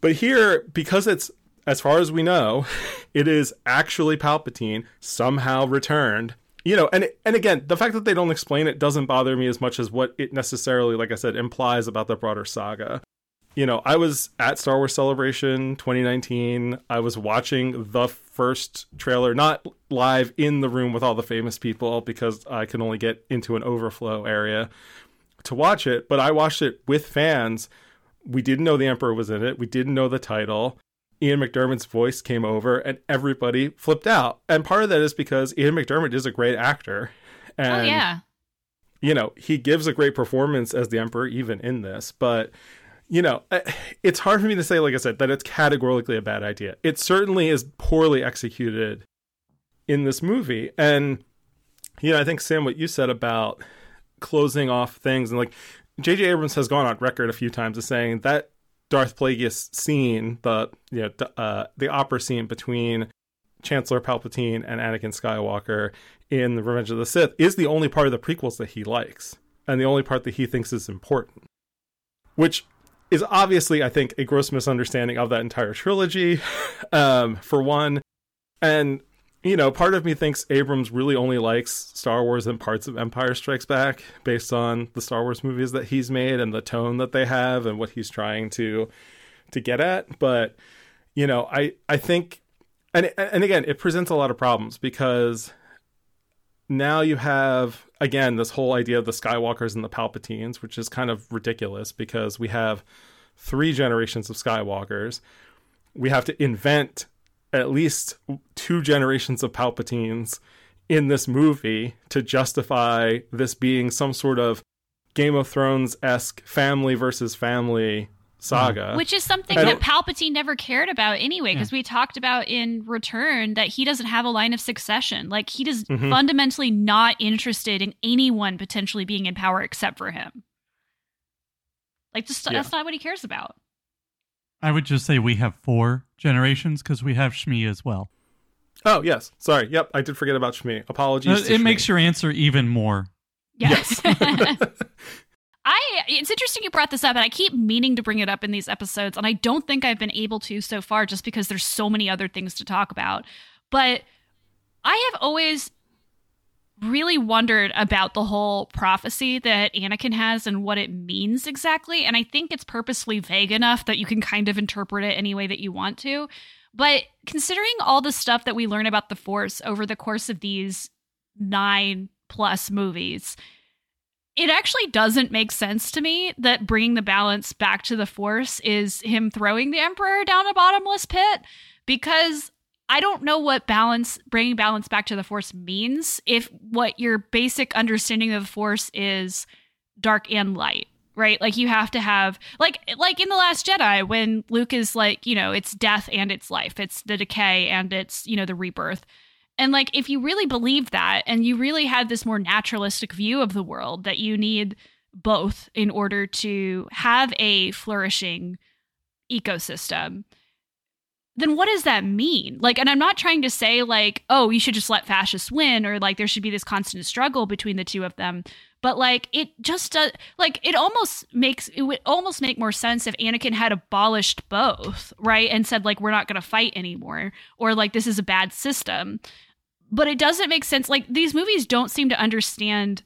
But here, because it's as far as we know, it is actually Palpatine somehow returned you know, and and again, the fact that they don't explain it doesn't bother me as much as what it necessarily, like I said, implies about the broader saga. You know, I was at Star Wars Celebration 2019. I was watching the first trailer, not live in the room with all the famous people because I can only get into an overflow area to watch it, but I watched it with fans. We didn't know the Emperor was in it. We didn't know the title. Ian McDiarmid's voice came over and everybody flipped out. And part of that is because Ian McDiarmid is a great actor. Oh, And, oh yeah. you know, he gives a great performance as the Emperor, even in this. But, you know, eh, it's hard for me to say, like I said, that it's categorically a bad idea. It certainly is poorly executed in this movie. And, you know, I think, Sam, what you said about closing off things and like J.J. Abrams has gone on record a few times as saying that Darth Plagueis scene, the you know uh, the opera scene between Chancellor Palpatine and Anakin Skywalker in The Revenge of the Sith, is the only part of the prequels that he likes, and the only part that he thinks is important. Which is obviously, I think, a gross misunderstanding of that entire trilogy, um, for one. And you know, part of me thinks Abrams really only likes Star Wars and parts of Empire Strikes Back based on the Star Wars movies that he's made and the tone that they have and what he's trying to to get at. But you know, I I think, and and again, it presents a lot of problems because now you have again this whole idea of the Skywalkers and the Palpatines, which is kind of ridiculous because we have three generations of Skywalkers. We have to invent at least two generations of Palpatines in this movie to justify this being some sort of Game of Thrones esque family versus family saga. Which is something that Palpatine never cared about anyway, because we talked about in Return that he doesn't have a line of succession. Like he is Mhm. fundamentally not interested in anyone potentially being in power except for him. Like just Yeah. that's not what he cares about. I would just say we have four generations because we have Shmi as well. Oh yes, sorry. Yep, I did forget about Shmi. Apologies. Uh, to it makes your answer even more. Yes. I it's interesting you brought this up and I keep meaning to bring it up in these episodes and I don't think I've been able to so far just because there's so many other things to talk about. But I have always really wondered about the whole prophecy that Anakin has and what it means exactly and I think it's purposely vague enough that you can kind of interpret it any way that you want to. But considering all the stuff that we learn about the Force over the course of these 9 plus movies, it actually doesn't make sense to me that bringing the balance back to the force is him throwing the emperor down a bottomless pit because I don't know what balance bringing balance back to the force means if what your basic understanding of the force is dark and light right? Like you have to have like like in the last jedi when luke is like you know it's death and it's life. It's the decay and it's you know the rebirth and like if you really believe that and you really had this more naturalistic view of the world that you need both in order to have a flourishing ecosystem then what does that mean? Like, and I'm not trying to say, like, oh, you should just let fascists win or like there should be this constant struggle between the two of them. But like, it just does, like, it almost makes, it would almost make more sense if Anakin had abolished both, right? And said, like, we're not going to fight anymore or like, this is a bad system. But it doesn't make sense. Like, these movies don't seem to understand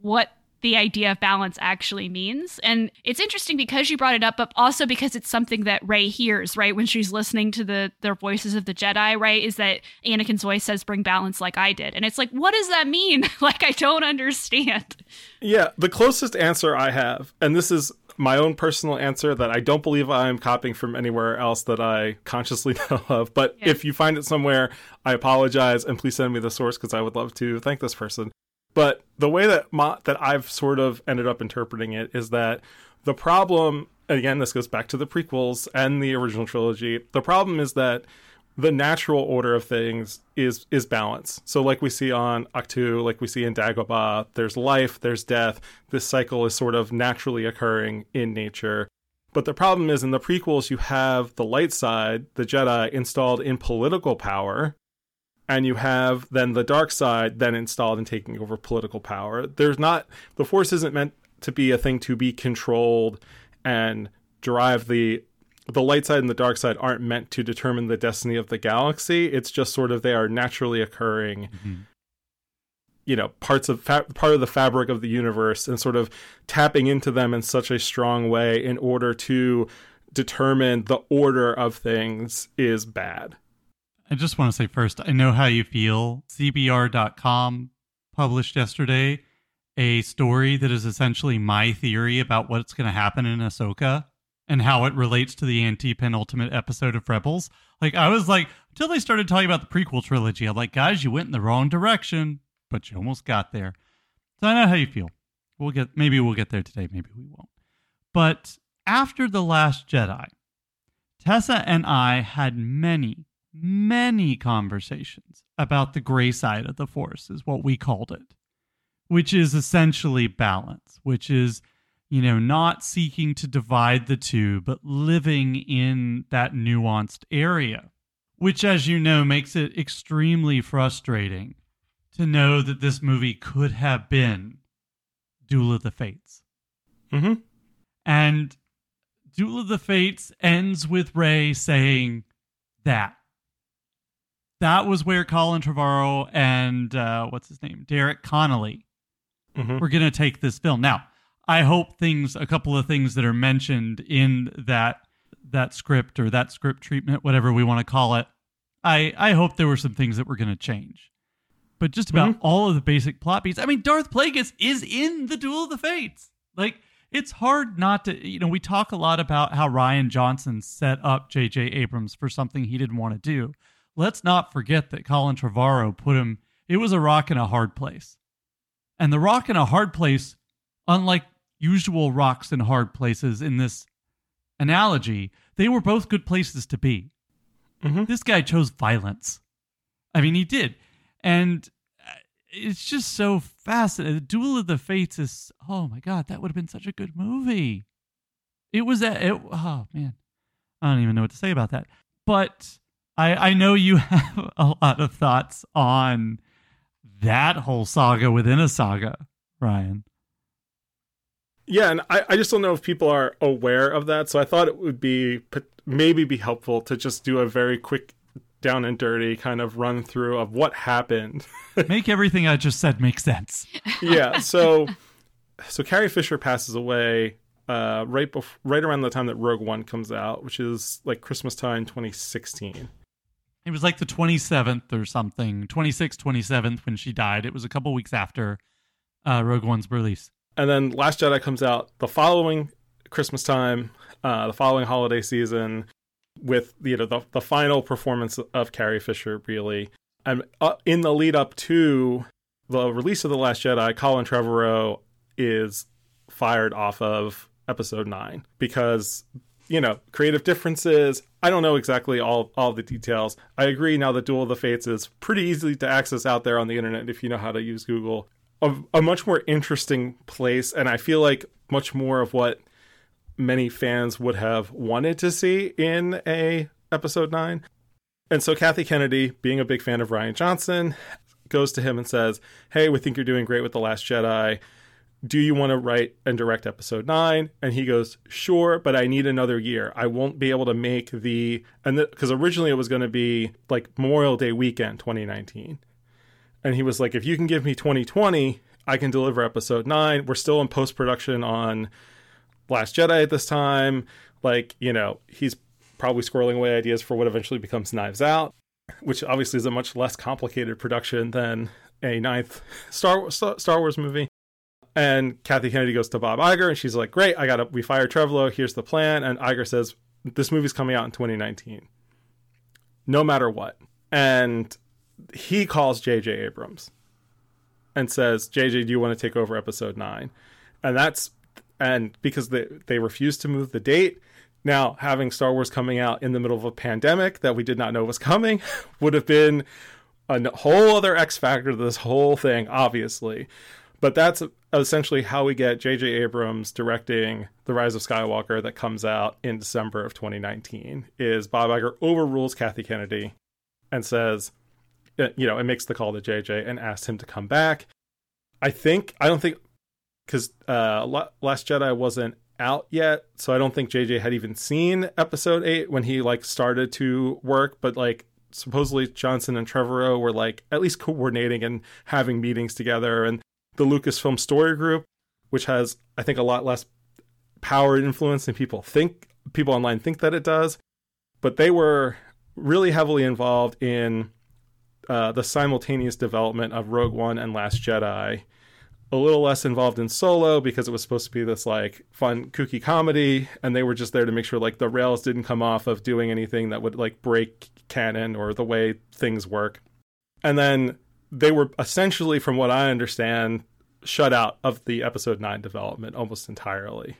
what the idea of balance actually means. And it's interesting because you brought it up, but also because it's something that Rey hears, right? When she's listening to the the voices of the Jedi, right? Is that Anakin's voice says bring balance like I did. And it's like, what does that mean? like I don't understand. Yeah, the closest answer I have, and this is my own personal answer that I don't believe I'm copying from anywhere else that I consciously know of. But yeah. if you find it somewhere, I apologize and please send me the source because I would love to thank this person. But the way that my, that I've sort of ended up interpreting it is that the problem again this goes back to the prequels and the original trilogy. The problem is that the natural order of things is is balance. So like we see on Ahch-To, like we see in Dagobah, there's life, there's death. This cycle is sort of naturally occurring in nature. But the problem is in the prequels you have the light side, the Jedi installed in political power, and you have then the dark side then installed and taking over political power. There's not the force isn't meant to be a thing to be controlled and drive the the light side and the dark side aren't meant to determine the destiny of the galaxy. It's just sort of they are naturally occurring. Mm-hmm. You know, parts of fa- part of the fabric of the universe, and sort of tapping into them in such a strong way in order to determine the order of things is bad. I just want to say first, I know how you feel. CBR.com published yesterday a story that is essentially my theory about what's going to happen in Ahsoka and how it relates to the anti penultimate episode of Rebels. Like, I was like, until they started talking about the prequel trilogy, I'm like, guys, you went in the wrong direction, but you almost got there. So I know how you feel. We'll get, maybe we'll get there today, maybe we won't. But after The Last Jedi, Tessa and I had many, many conversations about the gray side of the force, is what we called it, which is essentially balance, which is, you know, not seeking to divide the two, but living in that nuanced area, which, as you know, makes it extremely frustrating to know that this movie could have been Duel of the Fates. Mm-hmm. And Duel of the Fates ends with Rey saying that that was where Colin Trevorrow and uh, what's his name, Derek Connolly, mm-hmm. were going to take this film. Now, I hope things, a couple of things that are mentioned in that that script or that script treatment, whatever we want to call it, I I hope there were some things that were going to change. But just about mm-hmm. all of the basic plot beats. I mean, Darth Plagueis is in the Duel of the Fates. Like, it's hard not to, you know, we talk a lot about how rian Johnson set up J.J. Abrams for something he didn't want to do let's not forget that Colin Trevorrow put him, it was a rock in a hard place. And the rock in a hard place, unlike usual rocks in hard places in this analogy, they were both good places to be. Mm-hmm. This guy chose violence. I mean, he did. And uh, it's just so fascinating. The Duel of the Fates is, oh my God, that would have been such a good movie. It was, a, it, oh man, I don't even know what to say about that. But I, I know you have a lot of thoughts on that whole saga within a saga, Ryan. Yeah, and I, I just don't know if people are aware of that. So I thought it would be maybe be helpful to just do a very quick down and dirty kind of run through of what happened. make everything I just said make sense. yeah. So so Carrie Fisher passes away uh, right bef- right around the time that Rogue One comes out, which is like Christmas time 2016. It was like the 27th or something, 26th, 27th when she died. It was a couple weeks after uh, Rogue One's release. And then Last Jedi comes out the following Christmas time, uh, the following holiday season, with you know the, the final performance of Carrie Fisher, really. And uh, in the lead up to the release of The Last Jedi, Colin Trevorrow is fired off of episode nine because you know creative differences. I don't know exactly all all the details. I agree now that duel of the fates is pretty easy to access out there on the internet if you know how to use google. A, a much more interesting place and i feel like much more of what many fans would have wanted to see in a episode 9 and so kathy kennedy being a big fan of Rian johnson goes to him and says hey we think you're doing great with the last jedi do you want to write and direct episode 9 and he goes sure but i need another year. I won't be able to make the and because originally it was going to be like memorial day weekend 2019 and he was like if you can give me 2020 i can deliver episode 9 we're still in post-production on last jedi at this time. Like you know he's probably squirreling away ideas for what eventually becomes knives out which obviously is a much less complicated production than a ninth star star wars movie and Kathy Kennedy goes to Bob Iger and she's like, Great, I got to, we fire Trevorrow. Here's the plan. And Iger says, This movie's coming out in 2019, no matter what. And he calls J.J. Abrams and says, JJ, do you want to take over episode nine? And that's, and because they, they refused to move the date, now having Star Wars coming out in the middle of a pandemic that we did not know was coming would have been a whole other X factor to this whole thing, obviously. But that's essentially how we get J.J. Abrams directing The Rise of Skywalker that comes out in December of 2019. Is Bob Iger overrules Kathy Kennedy and says, uh, you know, and makes the call to J.J. and asks him to come back. I think I don't think because uh, Last Jedi wasn't out yet, so I don't think JJ had even seen Episode Eight when he like started to work. But like supposedly Johnson and Trevorrow were like at least coordinating and having meetings together, and the Lucasfilm Story Group, which has, I think, a lot less power and influence than people think, people online think that it does. But they were really heavily involved in uh, the simultaneous development of Rogue One and Last Jedi. A little less involved in Solo because it was supposed to be this like fun, kooky comedy, and they were just there to make sure like the rails didn't come off of doing anything that would like break canon or the way things work. And then they were essentially, from what I understand, shut out of the episode 9 development almost entirely.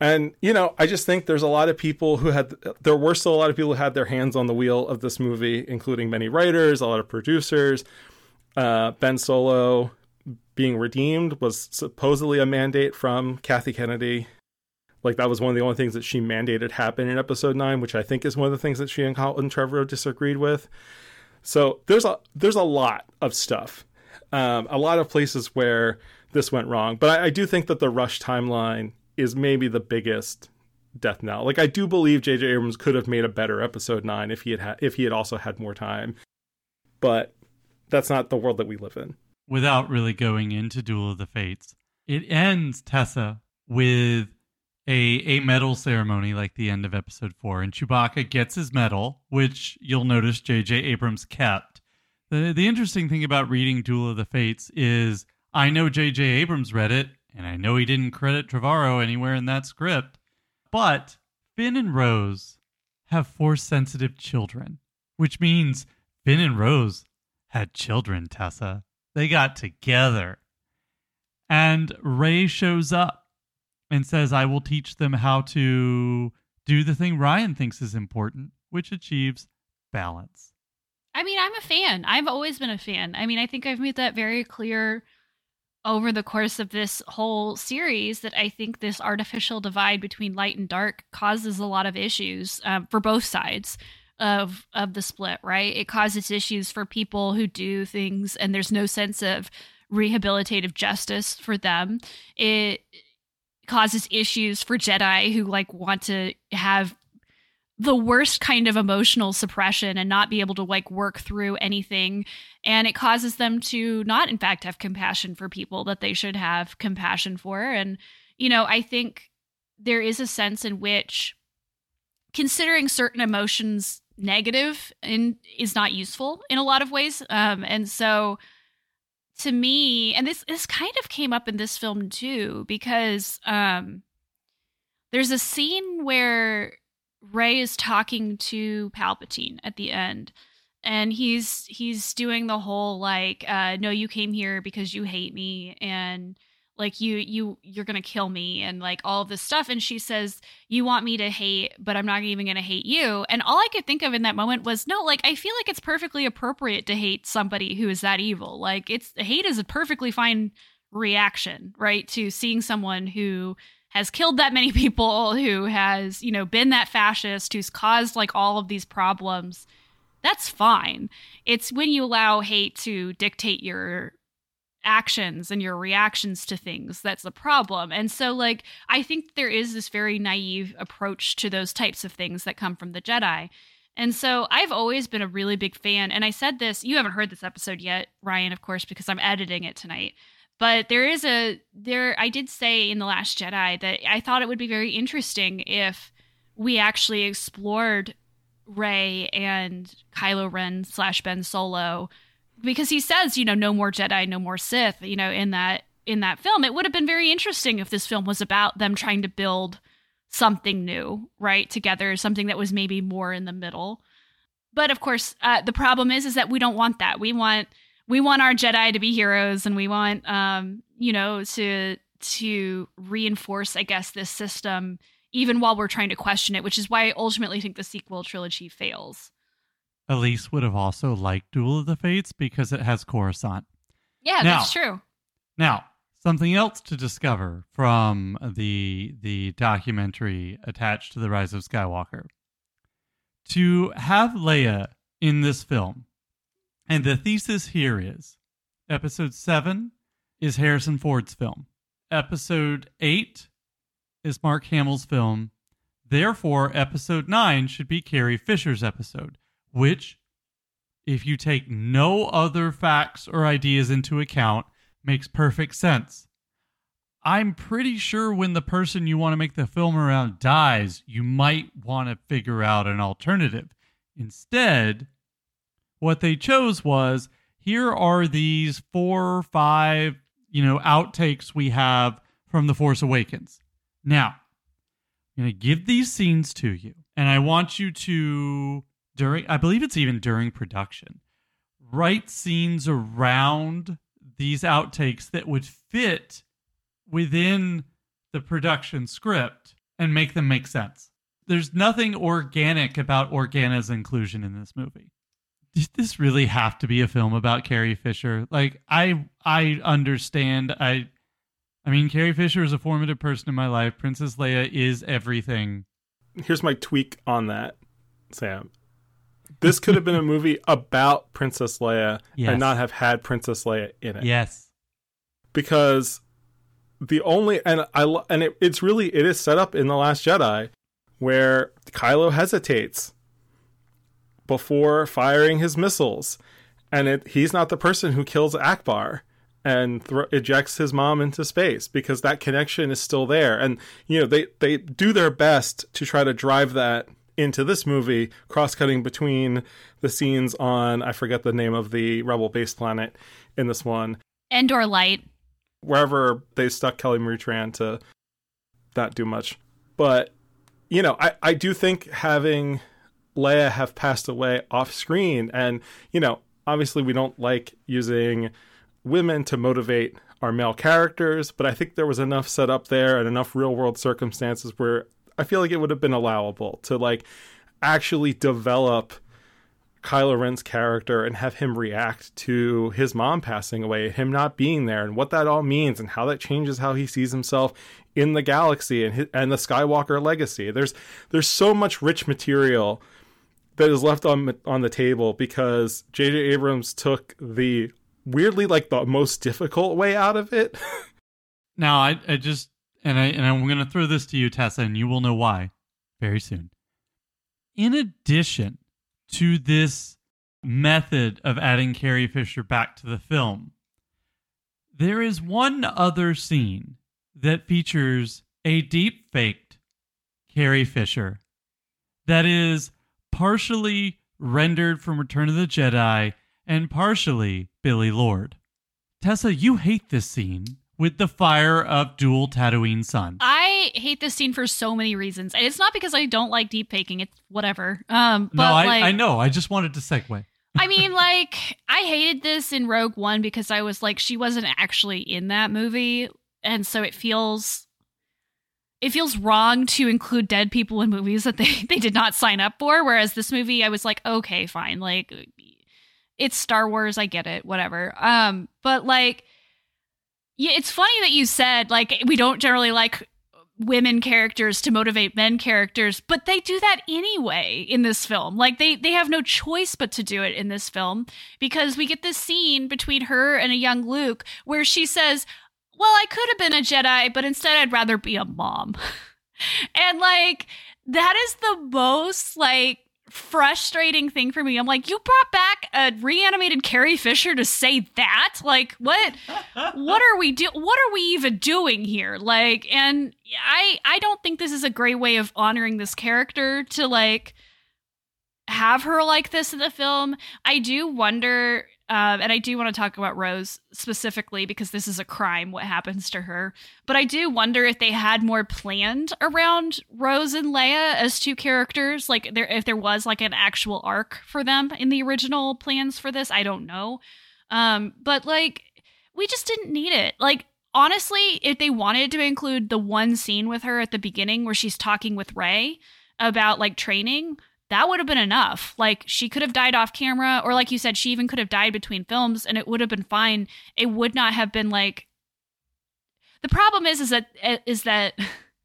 And, you know, I just think there's a lot of people who had, there were still a lot of people who had their hands on the wheel of this movie, including many writers, a lot of producers. Uh, ben Solo being redeemed was supposedly a mandate from Kathy Kennedy. Like, that was one of the only things that she mandated happen in episode 9, which I think is one of the things that she and Colin Trevorrow disagreed with. So there's a there's a lot of stuff, um, a lot of places where this went wrong. But I, I do think that the rush timeline is maybe the biggest death knell. Like I do believe J.J. Abrams could have made a better episode nine if he had ha- if he had also had more time, but that's not the world that we live in. Without really going into Duel of the Fates, it ends Tessa with a a medal ceremony like the end of episode four, and Chewbacca gets his medal, which you'll notice J.J. Abrams kept. The the interesting thing about reading Duel of the Fates is I know J.J. Abrams read it, and I know he didn't credit Trevorrow anywhere in that script, but Finn and Rose have force sensitive children, which means Finn and Rose had children, Tessa. They got together. And Rey shows up and says, I will teach them how to do the thing Ryan thinks is important, which achieves balance. I mean, I'm a fan. I've always been a fan. I mean, I think I've made that very clear over the course of this whole series that I think this artificial divide between light and dark causes a lot of issues um, for both sides of of the split. Right? It causes issues for people who do things, and there's no sense of rehabilitative justice for them. It causes issues for Jedi who like want to have the worst kind of emotional suppression and not be able to like work through anything. And it causes them to not in fact have compassion for people that they should have compassion for. And you know i think there is a sense in which considering certain emotions negative and is not useful in a lot of ways. Um and so to me, and this this kind of came up in this film too, because um, there's a scene where Rey is talking to Palpatine at the end, and he's he's doing the whole like, uh, "No, you came here because you hate me," and like you you you're gonna kill me and like all of this stuff and she says you want me to hate but i'm not even gonna hate you and all i could think of in that moment was no like i feel like it's perfectly appropriate to hate somebody who is that evil like it's hate is a perfectly fine reaction right to seeing someone who has killed that many people who has you know been that fascist who's caused like all of these problems. That's fine. It's when you allow hate to dictate your actions and your reactions to things that's the problem. And so like i think there is this very naive approach to those types of things that come from the jedi. And so i've always been a really big fan and i said this you haven't heard this episode yet ryan of course because i'm editing it tonight but there is a there i did say in the last jedi that i thought it would be very interesting if we actually explored rey and Kylo Ren slash Ben Solo because he says, you know, no more Jedi, no more Sith, you know, in that in that film. It would have been very interesting if this film was about them trying to build something new, right, together, something that was maybe more in the middle. But of course, uh, the problem is is that we don't want that. We want we want our Jedi to be heroes, and we want, um, you know, to to reinforce, I guess, this system even while we're trying to question it, which is why I ultimately think the sequel trilogy fails. Elise would have also liked Duel of the Fates because it has Coruscant. Yeah, Now- that's true. Now, something else to discover from the the documentary attached to the Rise of Skywalker. To have Leia in this film, and the thesis here is episode 7 is Harrison Ford's film. Episode 8 is Mark Hamill's film. Therefore, episode 9 should be Carrie Fisher's episode, which if you take no other facts or ideas into account, makes perfect sense. I'm pretty sure when the person you want to make the film around dies, you might want to figure out an alternative. Instead, what they chose was here are these four or five, you know, outtakes we have from The Force Awakens. Now, I'm going to give these scenes to you, and I want you to during I believe it's even during production. Write scenes around these outtakes that would fit within the production script and make them make sense. There's nothing organic about Organa's inclusion in this movie. Did this really have to be a film about Carrie Fisher? Like I I understand I I mean Carrie Fisher is a formative person in my life. Princess Leia is everything. Here's my tweak on that, Sam. This could have been a movie about Princess Leia Yes. and not have had Princess Leia in it. Yes. because the only and I and it, it's really it is set up in the Last Jedi where Kylo hesitates before firing his missiles, and it, he's not the person who kills Ackbar and thro- ejects his mom into space because that connection is still there, and you know they they do their best to try to drive that into this movie, cross cutting between the scenes on I forget the name of the rebel base planet in this one Endor Light. wherever they stuck Kelly Marie Tran to not do much. But you know, I I do think having Leia have passed away off screen, and you know, obviously we don't like using women to motivate our male characters, but I think there was enough set up there and enough real world circumstances where I feel like it would have been allowable to like actually develop Kylo Ren's character and have him react to his mom passing away, him not being there, and what that all means, and how that changes how he sees himself in the galaxy and his, and the Skywalker legacy. There's there's so much rich material that is left on on the table because J.J. Abrams took the weirdly like the most difficult way out of it. Now I, I just and I and I'm gonna throw this to you, Tessa, and you will know why very soon. In addition to this method of adding Carrie Fisher back to the film, there is one other scene that features a deep faked Carrie Fisher that is partially rendered from Return of the Jedi and partially Billie Lourd. Tessa, you hate this scene with the fire of dual Tatooine suns. I hate this scene for so many reasons. And it's not because I don't like deep faking. It's whatever. Um, but no, I, like, I know. I just wanted to segue. I mean, like, I hated this in Rogue One because I was like, she wasn't actually in that movie. And so it feels it feels wrong to include dead people in movies that they, they did not sign up for. Whereas this movie, I was like, okay, fine. Like it's Star Wars, I get it, whatever. Um, but like yeah, it's funny that you said like we don't generally like women characters to motivate men characters but they do that anyway in this film. Like they they have no choice but to do it in this film because we get this scene between her and a young luke where she says well i could have been a jedi but instead i'd rather be a mom. And like that is the most like frustrating thing for me. I'm like, you brought back a reanimated Carrie Fisher to say that? Like, what? what are we do? What are we even doing here? Like, and I I don't think this is a great way of honoring this character to like have her like this in the film. I do wonder um, and I do want to talk about Rose specifically because this is a crime, what happens to her. But I do wonder if they had more planned around Rose and Leia as two characters. Like, there, if there was like an actual arc for them in the original plans for this, I don't know. Um, but like, we just didn't need it. Like, honestly, if they wanted to include the one scene with her at the beginning where she's talking with Rey about like training, that would have been enough. Like she could have died off camera, or like you said, she even could have died between films, and it would have been fine. It would not have been like. The problem is, is that is that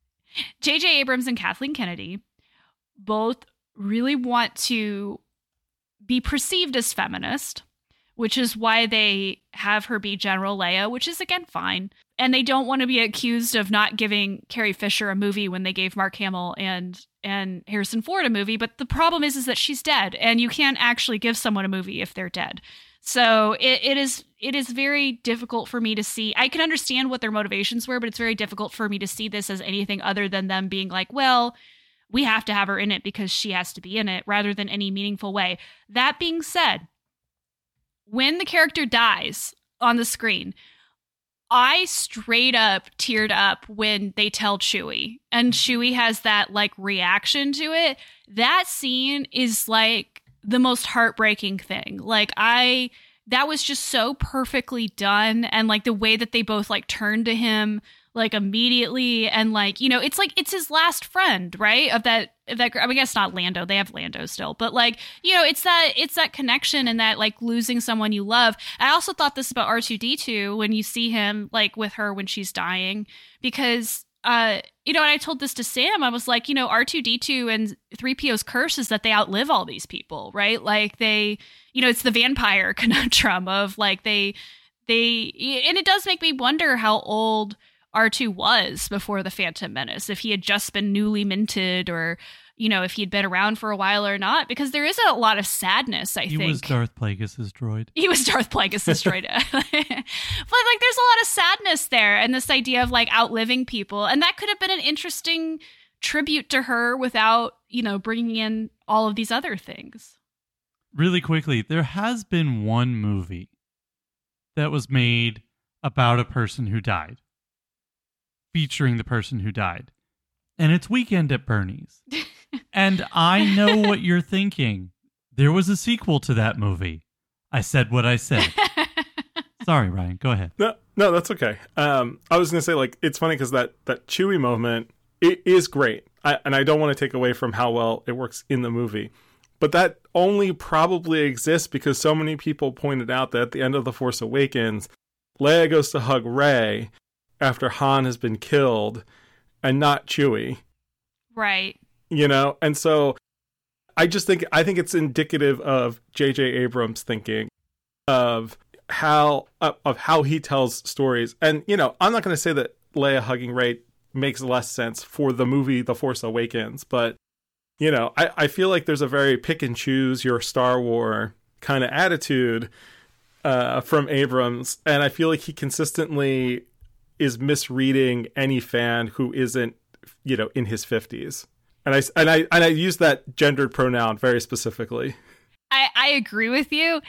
J.J. Abrams and Kathleen Kennedy both really want to be perceived as feminist, which is why they have her be General Leia, which is again fine. And they don't want to be accused of not giving Carrie Fisher a movie when they gave Mark Hamill and and Harrison Ford a movie, but the problem is is that she's dead and you can't actually give someone a movie if they're dead. So it, it is it is very difficult for me to see. I can understand what their motivations were, but it's very difficult for me to see this as anything other than them being like, well, we have to have her in it because she has to be in it rather than any meaningful way. That being said, when the character dies on the screen, I straight up teared up when they tell Chewie, and Chewie has that like reaction to it. That scene is like the most heartbreaking thing. Like, I, that was just so perfectly done. And like the way that they both like turned to him like immediately. And like you know it's like it's his last friend right? Of that of that I, mean, guess not lando. They have lando still. But like you know it's that it's that connection and that like losing someone you love. I also thought this about r2d2 when you see him like with her when she's dying. Because uh you know and i told this to sam i was like you know r2d2 and 3po's curse is that they outlive all these people right? Like they you know it's the vampire conundrum of like they they and it does make me wonder how old R2 was before the Phantom Menace, if he had just been newly minted or, you know, if he'd been around for a while or not, because there is a lot of sadness, I he think. He was Darth Plagueis' droid. He was Darth Plagueis' droid. but like there's a lot of sadness there and this idea of like outliving people. And that could have been an interesting tribute to her without, you know, bringing in all of these other things. Really quickly, there has been one movie that was made about a person who died featuring the person who died. And it's Weekend at Bernie's. and I know what you're thinking. There was a sequel to that movie. I said what I said. Sorry, Ryan. Go ahead. No, no, that's okay. Um, I was gonna say like it's funny because that that Chewie moment it is great, I, and I don't want to take away from how well it works in the movie, but that only probably exists because so many people pointed out that at the end of the Force Awakens, Leia goes to hug Rey, after Han has been killed and not Chewie. Right. You know, and so I just think I think it's indicative of J.J. Abrams thinking of how of how he tells stories. And you know, I'm not going to say that Leia hugging Rey makes less sense for the movie The Force Awakens, but you know, I, I feel like there's a very pick and choose your Star War kind of attitude uh, from Abrams, and I feel like he consistently is misreading any fan who isn't, you know, in his 50s. And I and I and I use that gendered pronoun very specifically. I I agree with you.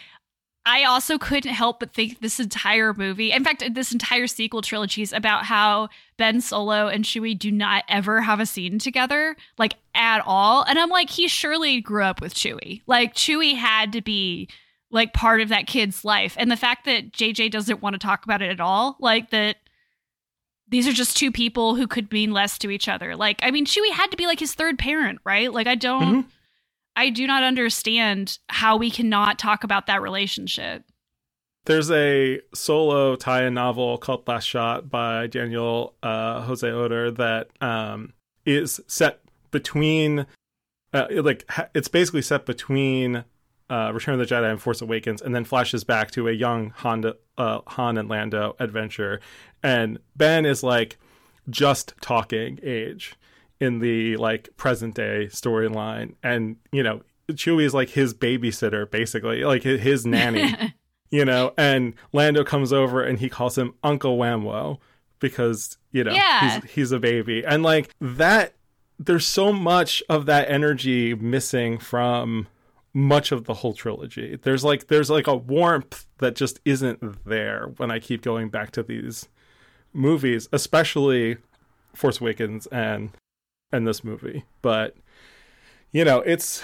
I also couldn't help but think this entire movie, in fact, this entire sequel trilogy is about how Ben Solo and Chewie do not ever have a scene together, like at all. And I'm like, he surely grew up with Chewie. Like, Chewie had to be like part of that kid's life. And the fact that JJ doesn't want to talk about it at all, like that these are just two people who could mean less to each other. Like, I mean, Chewie had to be like his third parent, right? Like, I don't. Mm-hmm. I do not understand how we cannot talk about that relationship. There's a solo tie-in novel called Last Shot by Daniel uh, José Older that um, is set between, uh, like it's basically set between uh, Return of the Jedi and Force Awakens, and then flashes back to a young Han, uh, Han and Lando adventure, and Ben is like just talking age in the like present day storyline. And you know chewie is like his babysitter basically like his nanny you know? And lando comes over and he calls him uncle wamwo because you know Yeah. he's he's a baby. And like that there's so much of that energy missing from much of the whole trilogy there's like there's like a warmth that just isn't there when i keep going back to these movies especially force awakens and and this movie but you know it's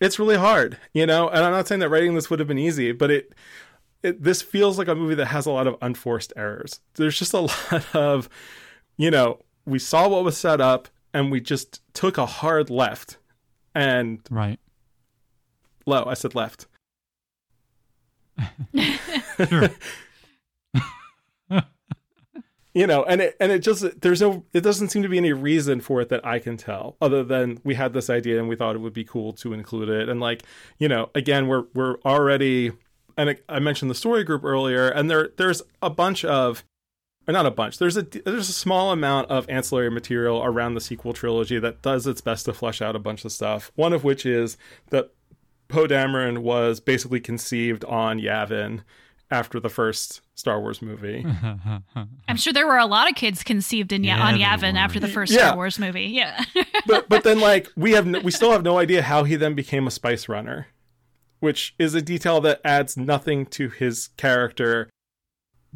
it's really hard you know and i'm not saying that writing this would have been easy but it it, this feels like a movie that has a lot of unforced errors. There's just a lot of, you know, we saw what was set up and we just took a hard left. And Right. Low, I said left. You know, and it and it just there's no it doesn't seem to be any reason for it that I can tell other than we had this idea and we thought it would be cool to include it and like, you know, again we're we're already and I- mentioned the story group earlier and there there's a bunch of or not a bunch. There's a there's a small amount of ancillary material around the sequel trilogy that does its best to flesh out a bunch of stuff. One of which is that Poe Dameron was basically conceived on Yavin after the first Star Wars movie. I'm sure there were a lot of kids conceived in Yeah, on Yavin were. after the first Yeah. Star Wars movie. Yeah. but but then like we have no, we still have no idea how he then became a spice runner, which is a detail that adds nothing to his character,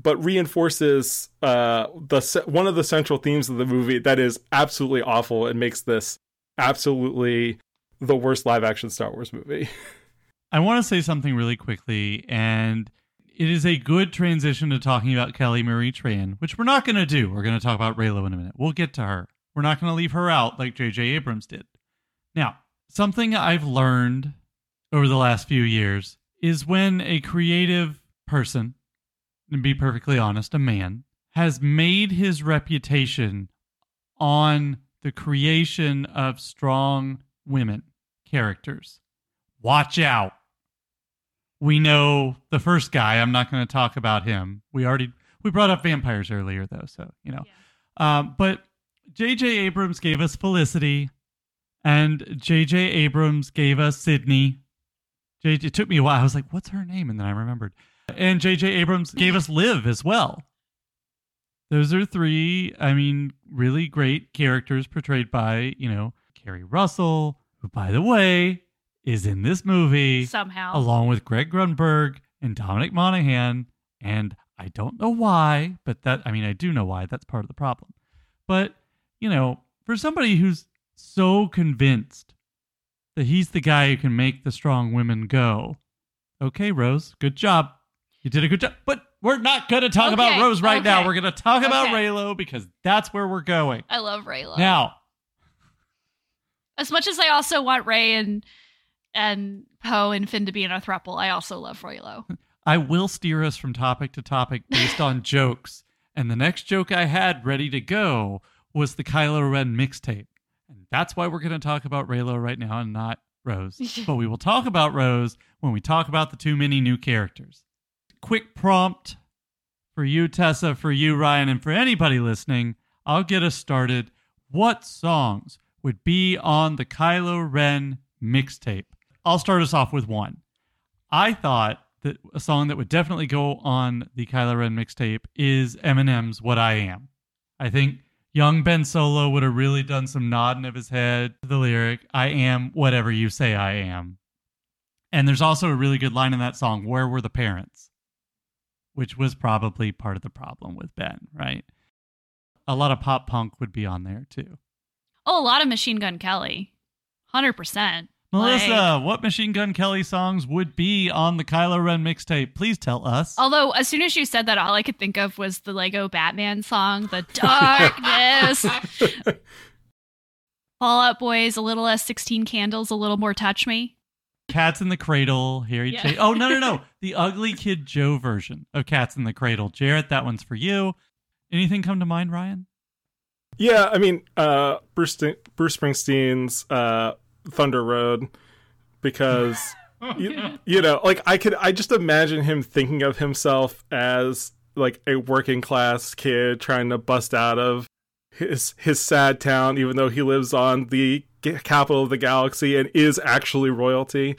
but reinforces uh the ce- one of the central themes of the movie that is absolutely awful and makes this absolutely the worst live action Star Wars movie. I want to say something really quickly, and it is a good transition to talking about Kelly Marie Tran, which we're not going to do. We're going to talk about Reylo in a minute. We'll get to her. We're not going to leave her out like J.J. Abrams did. Now, something I've learned over the last few years is when a creative person, to be perfectly honest, a man, has made his reputation on the creation of strong women characters. Watch out. We know the first guy. I'm not going to talk about him. We already we brought up vampires earlier though, so you know. Um, but J.J. Abrams gave us Felicity, and J.J. Abrams gave us Sydney. J. It took me a while. I was like, "What's her name?" And then I remembered. And J.J. Abrams gave us Liv as well. Those are three, I mean, really great characters portrayed by, you know, Keri Russell, who, by the way, is in this movie Somehow. along with Greg Grunberg and Dominic Monaghan. And I don't know why, but that, I mean, I do know why. That's part of the problem. But, you know, for somebody who's so convinced that he's the guy who can make the strong women go, okay, Rose, good job. You did a good job. But we're not going to talk about Rose right now. We're going to talk about. Reylo because that's where we're going. I love Reylo. Now, as much as I also want Rey and and Poe and Finn to be in a throuple, I also love Reylo. I will steer us from topic to topic based on jokes. And the next joke I had ready to go was the Kylo Ren mixtape. And that's why we're going to talk about Reylo right now and not Rose. but we will talk about Rose when we talk about the too many new characters. Quick prompt for you, Tessa, for you, Ryan, and for anybody listening. I'll get us started. What songs would be on the Kylo Ren mixtape? I'll start us off with one. I thought that a song that would definitely go on the Kylo Ren mixtape is Eminem's "What I Am." I think young Ben Solo would have really done some nodding of his head to the lyric "I am whatever you say I am," And there's also a really good line in that song, Where Were the Parents? Which was probably part of the problem with Ben, right? A lot of pop punk would be on there too. Oh, a lot of Machine Gun Kelly. 100%. Melissa, Like- what Machine Gun Kelly songs would be on the Kylo Ren mixtape? Please tell us. Although, as soon as you said that, all I could think of was the Lego Batman song, The Darkness. Fall Out Boys, a little less 16 candles, a little more touch me. Cats in the Cradle, Harry Yeah. Chase. Oh, no, no, no. the Ugly Kid Joe version of Cats in the Cradle. Jarrett, that one's for you. Anything come to mind, Ryan? Yeah, I mean, uh, Bruce Bruce Springsteen's uh, Thunder Road, because you, you know, like I could, I just imagine him thinking of himself as like a working class kid trying to bust out of his his sad town, even though he lives on the capital of the galaxy and is actually royalty.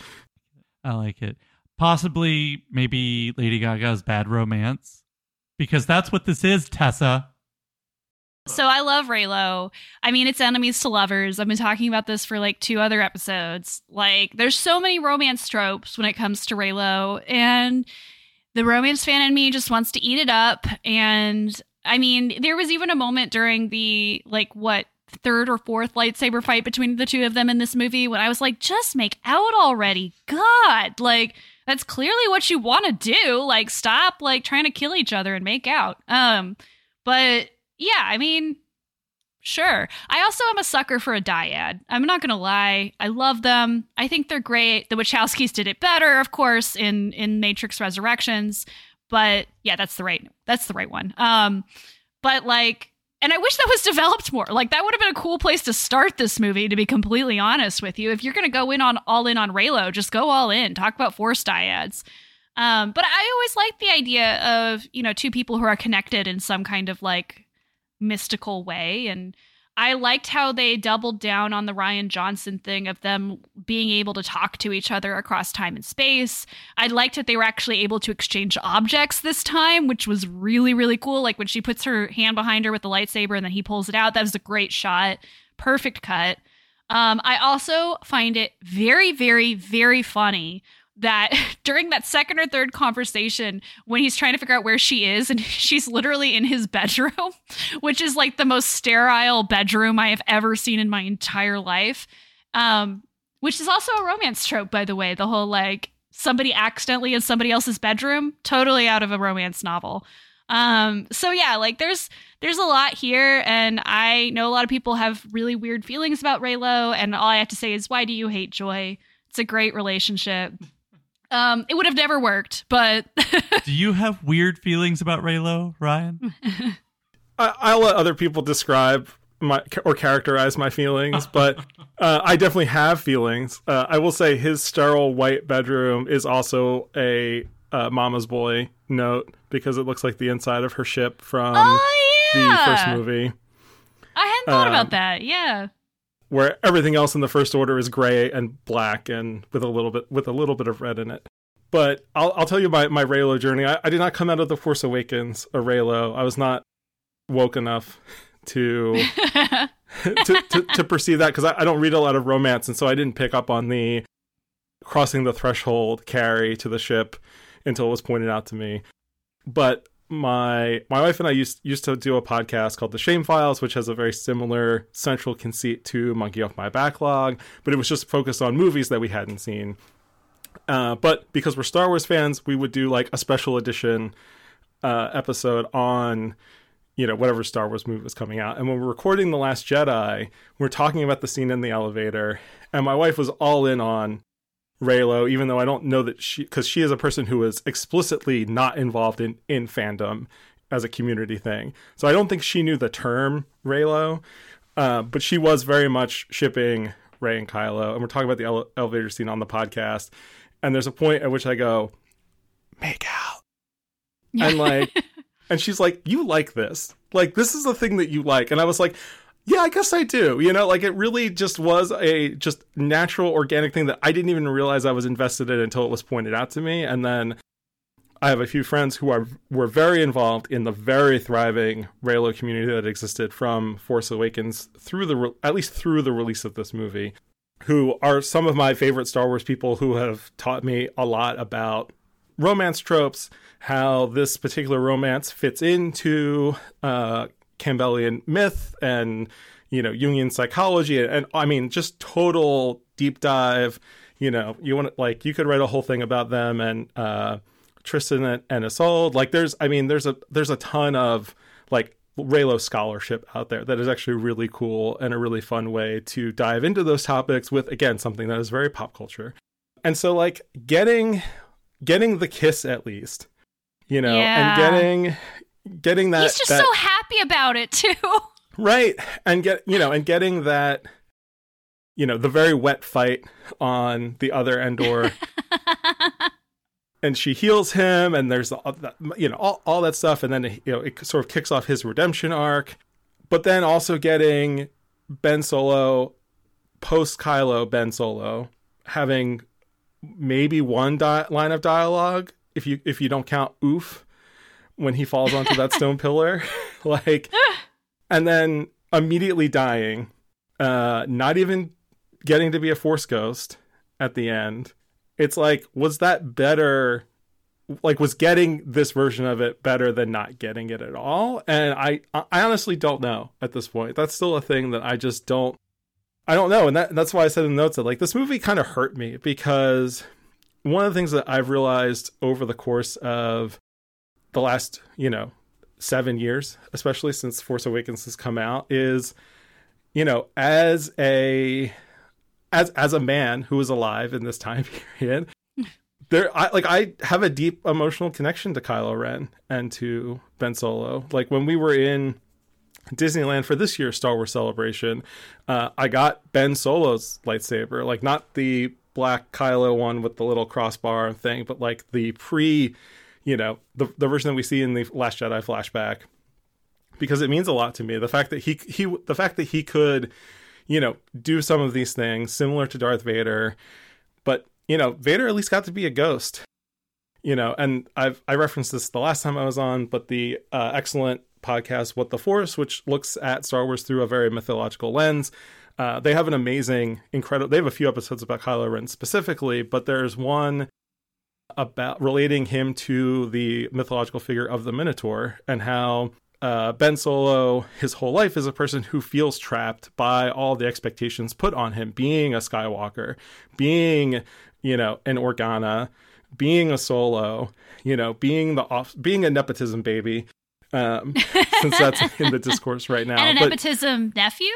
I like it. Possibly, maybe Lady Gaga's Bad Romance, because that's what this is, Tessa. So I love Reylo. I mean, it's enemies to lovers. I've been talking about this for like two other episodes. Like, there's so many romance tropes when it comes to Reylo, and the romance fan in me just wants to eat it up. And I mean, there was even a moment during the like what third or fourth lightsaber fight between the two of them in this movie when I was like, just make out already. God, like that's clearly what you want to do. Like, stop like trying to kill each other and make out. Um, but yeah, I mean, sure. I also am a sucker for a dyad. I'm not gonna lie. I love them. I think they're great. The Wachowskis did it better, of course, in in Matrix Resurrections. But yeah, that's the right that's the right one. Um, but like, and I wish that was developed more. Like that would have been a cool place to start this movie. To be completely honest with you, if you're gonna go in on all in on Reylo, just go all in. Talk about force dyads. Um, but I always like the idea of you know two people who are connected in some kind of like mystical way and I liked how they doubled down on the Rian Johnson thing of them being able to talk to each other across time and space. I liked that they were actually able to exchange objects this time, which was really, really cool. Like when she puts her hand behind her with the lightsaber and then he pulls it out, that was a great shot. Perfect cut. Um, I also find it very, very, very funny that during that second or third conversation when he's trying to figure out where she is and she's literally in his bedroom which is like the most sterile bedroom i have ever seen in my entire life. Um which is also a romance trope by the way the whole like somebody accidentally in somebody else's bedroom totally out of a romance novel. Um so yeah like there's there's a lot here and i know a lot of people have really weird feelings about reylo and all i have to say is why do you hate joy? It's a great relationship um, it would have never worked, but Do you have weird feelings about Reylo, Ryan? I, I'll let other people describe my or characterize my feelings, but uh, I definitely have feelings. Uh, I will say his sterile white bedroom is also a uh, mama's boy note because it looks like the inside of her ship from oh the first movie, I hadn't thought Um, about that. Yeah, where everything else in the first order is gray and black and with a little bit with a little bit of red in it. But I'll I'll tell you my my Reylo journey. I, I did not come out of the Force Awakens a Reylo. I was not woke enough to to, to, to perceive that because I, I don't read a lot of romance, and so I didn't pick up on the crossing the threshold carry to the ship until it was pointed out to me. But my my wife and I used used to do a podcast called The Shame Files, which has a very similar central conceit to Monkey Off My Backlog, but it was just focused on movies that we hadn't seen. Uh, but because we're Star Wars fans, we would do like a special edition uh, episode on you know whatever Star Wars movie was coming out. And when we're recording The Last Jedi, we're talking about the scene in the elevator, and my wife was all in on Reylo, even though I don't know that she because she is a person who is explicitly not involved in in fandom as a community thing. So I don't think she knew the term Reylo, uh, but she was very much shipping Rey and Kylo. And we're talking about the ele- elevator scene on the podcast. And there's a point at which I go, make out and like and she's like you like this like this is the thing that you like and i was like yeah i guess i do. You know like it really just was a just natural organic thing that i didn't even realize i was invested in until it was pointed out to me. And then i have a few friends who are were very involved in the very thriving reylo community that existed from force awakens through the re- at least through the release of this movie who are some of my favorite Star Wars people who have taught me a lot about romance tropes, how this particular romance fits into uh, Campbellian myth and you know Jungian psychology, and, and I mean just total deep dive. You know, you want to like you could write a whole thing about them and uh, Tristan and, and Isolde. Like there's, I mean, there's a there's a ton of like Reylo scholarship out there that is actually really cool and a really fun way to dive into those topics with again something that is very pop culture. And so like getting getting the kiss at least, you know, Yeah. and getting getting that He's just that, so happy about it too. right. And get you know and getting that you know the very wet fight on the other Endor. And she heals him and there's all that- you know all, all that stuff. And then you know it sort of kicks off his redemption arc. But then also getting ben solo post kylo ben solo having maybe one di- line of dialogue if you if you don't count oof when he falls onto that stone pillar like and then immediately dying uh not even getting to be a force ghost at the end. It's like was that better like was getting this version of it better than not getting it at all? And i i honestly don't know at this point. That's still a thing that i just don't i don't know. And that, that's why i said in the notes that like this movie kind of hurt me because one of the things that i've realized over the course of the last you know seven years especially since force awakens has come out is you know as a as as a man who is alive in this time period, there I like I have a deep emotional connection to Kylo Ren and to Ben Solo. Like when we were in Disneyland for this year's Star Wars celebration, uh, I got Ben Solo's lightsaber, like not the black Kylo one with the little crossbar thing, but like the pre, you know, the the version that we see in the Last Jedi flashback. Because it means a lot to me. The fact that he he the fact that he could you know, do some of these things similar to Darth Vader, but you know, Vader at least got to be a ghost. You know, and I've I referenced this the last time I was on, but the uh, excellent podcast "What the Force," which looks at Star Wars through a very mythological lens. Uh, they have an amazing, incredible. They have a few episodes about Kylo Ren specifically, but there's one about relating him to the mythological figure of the Minotaur and how uh, Ben Solo, his whole life, is a person who feels trapped by all the expectations put on him, being a Skywalker, being, you know, an Organa, being a Solo, you know, being the off, being a nepotism baby, um, since that's in the discourse right now. and an But- nepotism nephew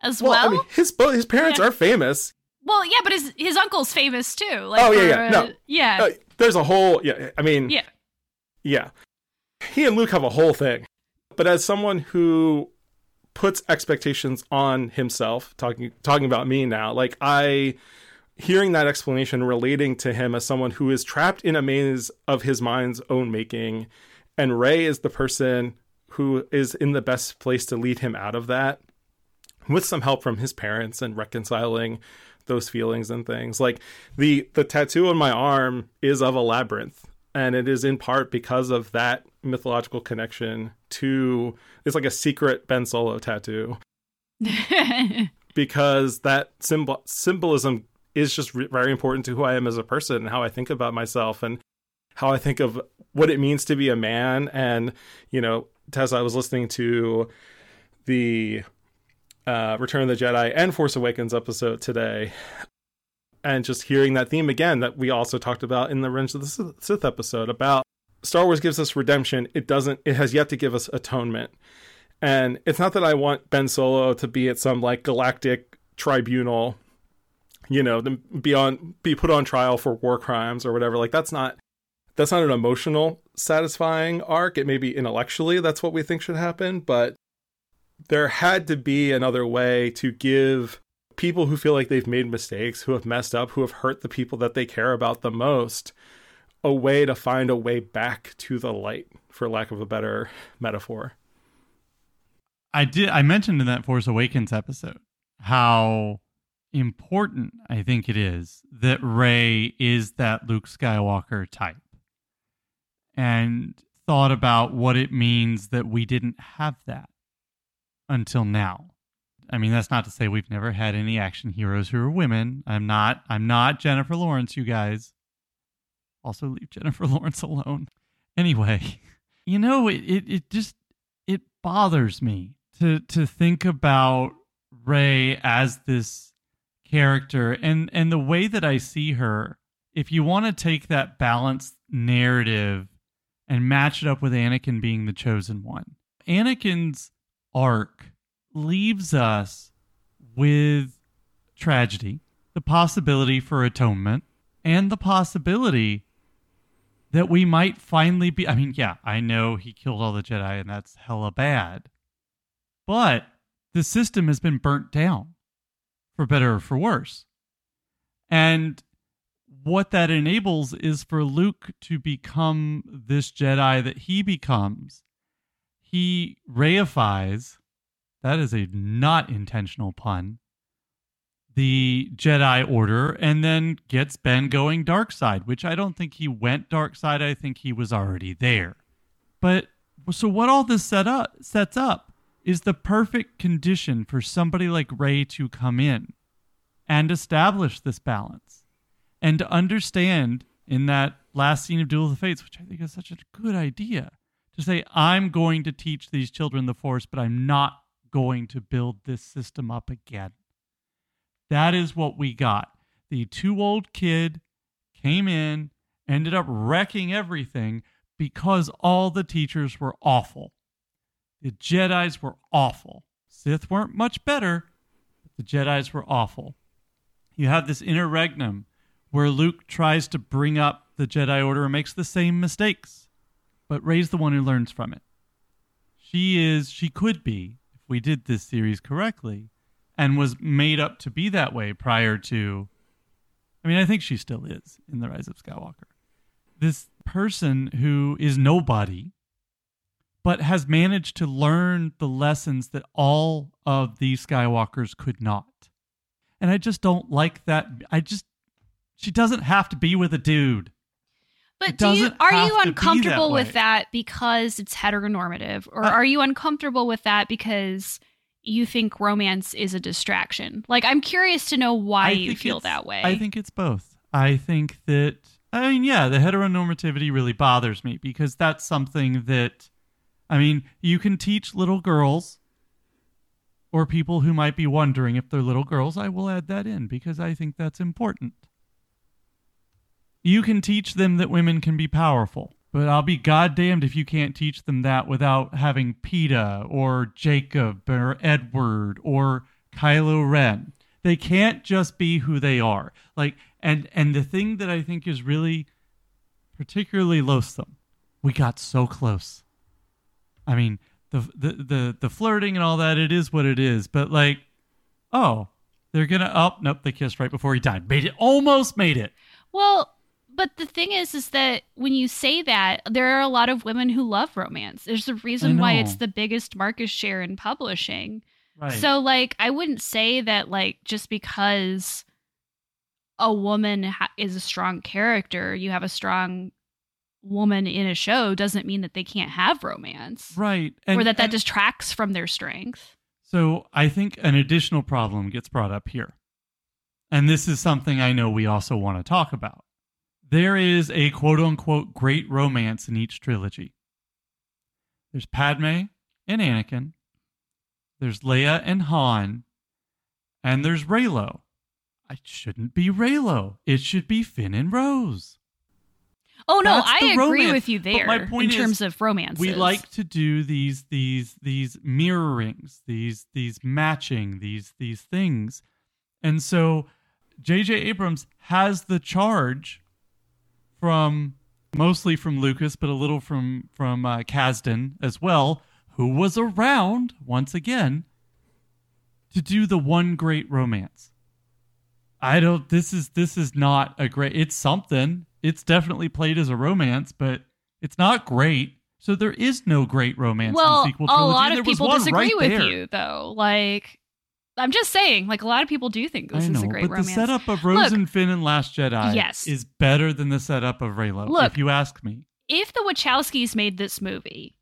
as well, well. I mean, his his parents Yeah. are famous. Well, yeah, but his his uncle's famous too. Like Oh, yeah, yeah. No. yeah, Uh, there's a whole, yeah. I mean, yeah. Yeah. He and Luke have a whole thing. But as someone who puts expectations on himself, talking talking about me now, like I hearing that explanation relating to him as someone who is trapped in a maze of his mind's own making and Rey is the person who is in the best place to lead him out of that with some help from his parents and reconciling those feelings and things. Like the the tattoo on my arm is of a labyrinth and it is in part because of that mythological connection to it's like a secret Ben Solo tattoo because that symbol symbolism is just re- very important to who I am as a person and how I think about myself and how I think of what it means to be a man and you know Tessa I was listening to the uh, Return of the Jedi and Force Awakens episode today and just hearing that theme again that we also talked about in the Revenge of the Sith- episode about Star Wars gives us redemption. It doesn't. It has yet to give us atonement. And it's not that I want Ben Solo to be at some like galactic tribunal, you know, be on be put on trial for war crimes or whatever. Like that's not that's not an emotional satisfying arc. It may be intellectually that's what we think should happen, but there had to be another way to give people who feel like they've made mistakes, who have messed up, who have hurt the people that they care about the most, a way to find a way back to the light, for lack of a better metaphor. I did. I mentioned in that Force Awakens episode how important I think it is that Rey is that Luke Skywalker type, and thought about what it means that we didn't have that until now. I mean, that's not to say we've never had any action heroes who are women. I'm not. I'm not Jennifer Lawrence, you guys. Also, leave Jennifer Lawrence alone. Anyway, you know, it it, it just it bothers me to to think about Rey as this character and and the way that I see her. If you want to take that balanced narrative and match it up with Anakin being the chosen one, Anakin's arc leaves us with tragedy, the possibility for atonement, and the possibility that we might finally be. I mean, yeah, I know he killed all the Jedi and that's hella bad. But the system has been burnt down for better or for worse. And what that enables is for Luke to become this Jedi that he becomes. He reifies, that is a not intentional pun, the Jedi Order and then gets Ben going dark side, which I don't think he went dark side. I think he was already there. But so what all this set up sets up is the perfect condition for somebody like rey to come in and establish this balance and to understand in that last scene of Duel of the Fates, which I think is such a good idea, to say, I'm going to teach these children the Force, but I'm not going to build this system up again. That is what we got. The too old kid came in, ended up wrecking everything because all the teachers were awful. The Jedi's were awful. Sith weren't much better, but the Jedi's were awful. You have this interregnum where Luke tries to bring up the Jedi Order and makes the same mistakes, but Rey's the one who learns from it. She is, she could be, if we did this series correctly, and was made up to be that way prior to. I mean, I think she still is in The Rise of Skywalker. This person who is nobody, but has managed to learn the lessons that all of these Skywalkers could not. And I just don't like that. I just, she doesn't have to be with a dude. But do you are you uncomfortable that with that because it's heteronormative, or Uh, are you uncomfortable with that because you think romance is a distraction? Like, I'm curious to know why I you feel that way. I think it's both. I think that I mean, yeah, the heteronormativity really bothers me because that's something that I mean, you can teach little girls or people who might be wondering if they're little girls, I will add that in because I think that's important. You can teach them that women can be powerful, but I'll be goddamned if you can't teach them that without having Peeta or Jacob or Edward or Kylo Ren. They can't just be who they are. Like and and the thing that I think is really particularly loathsome, we got so close. I mean, the the the the flirting and all that, it is what it is. But like, oh, they're gonna oh nope, they kissed right before he died. Made it almost made it. Well, but the thing is, is that when you say that, there are a lot of women who love romance. There's a reason why it's the biggest market share in publishing. Right. So, like, I wouldn't say that, like, just because a woman ha- is a strong character, you have a strong woman in a show, doesn't mean that they can't have romance right. or that that and- distracts from their strength. So I think an additional problem gets brought up here. And this is something I know we also want to talk about. There is a quote unquote great romance in each trilogy. There's Padme and Anakin, there's Leia and Han, and there's Reylo. It shouldn't be Reylo. It should be Finn and Rose. Oh no, That's I agree romance. with you But there my point in terms of romance. we like to do these these these mirrorings these these matching these these things and so jj abrams has the charge from mostly from lucas but a little from from uh, kasdan as well who was around once again to do the one great romance i don't this is this is not a great it's something it's definitely played as a romance but it's not great. So there is no great romance well, in the sequel a lot of people disagree right with there. you, though. Like, I'm just saying, like, a lot of people do think this know, is a great but romance. the setup of Rose Look- and Finn and Last Jedi Yes. is better than the setup of Reylo, Look- if you ask me. if the Wachowskis made this movie,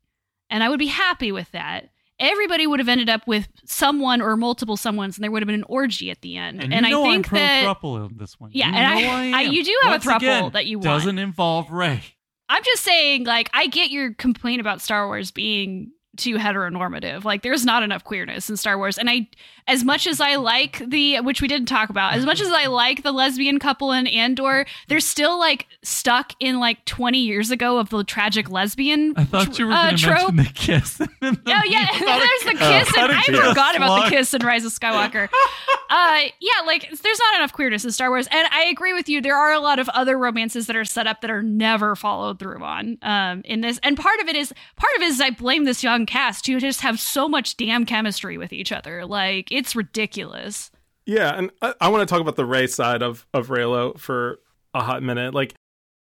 and I would be happy with that, everybody would have ended up with someone or multiple someones, and there would have been an orgy at the end. And, And, I think I'm that thruple in this one. Yeah, you and I- I, I- you do have a Once throuple again, that you want. doesn't involve Rey. I'm just saying, like, I get your complaint about Star Wars being too heteronormative. Like, there's not enough queerness in Star Wars. And I, as much as I like the, which we didn't talk about, as much as I like the lesbian couple in Andor, they're still like stuck in like 20 years ago of the tragic lesbian. I thought you were uh, going to mention the kiss. and then the- Oh yeah, there's the Oh, kiss, how and I forgot about the kiss in Rise of Skywalker. uh, yeah, like there's not enough queerness in Star Wars, and I agree with you. There are a lot of other romances that are set up that are never followed through on um, in this, and part of it is part of it is I blame this young cast who just have so much damn chemistry with each other. Like it's ridiculous. Yeah, and I, I want to talk about the Rey side of of Reylo for a hot minute. Like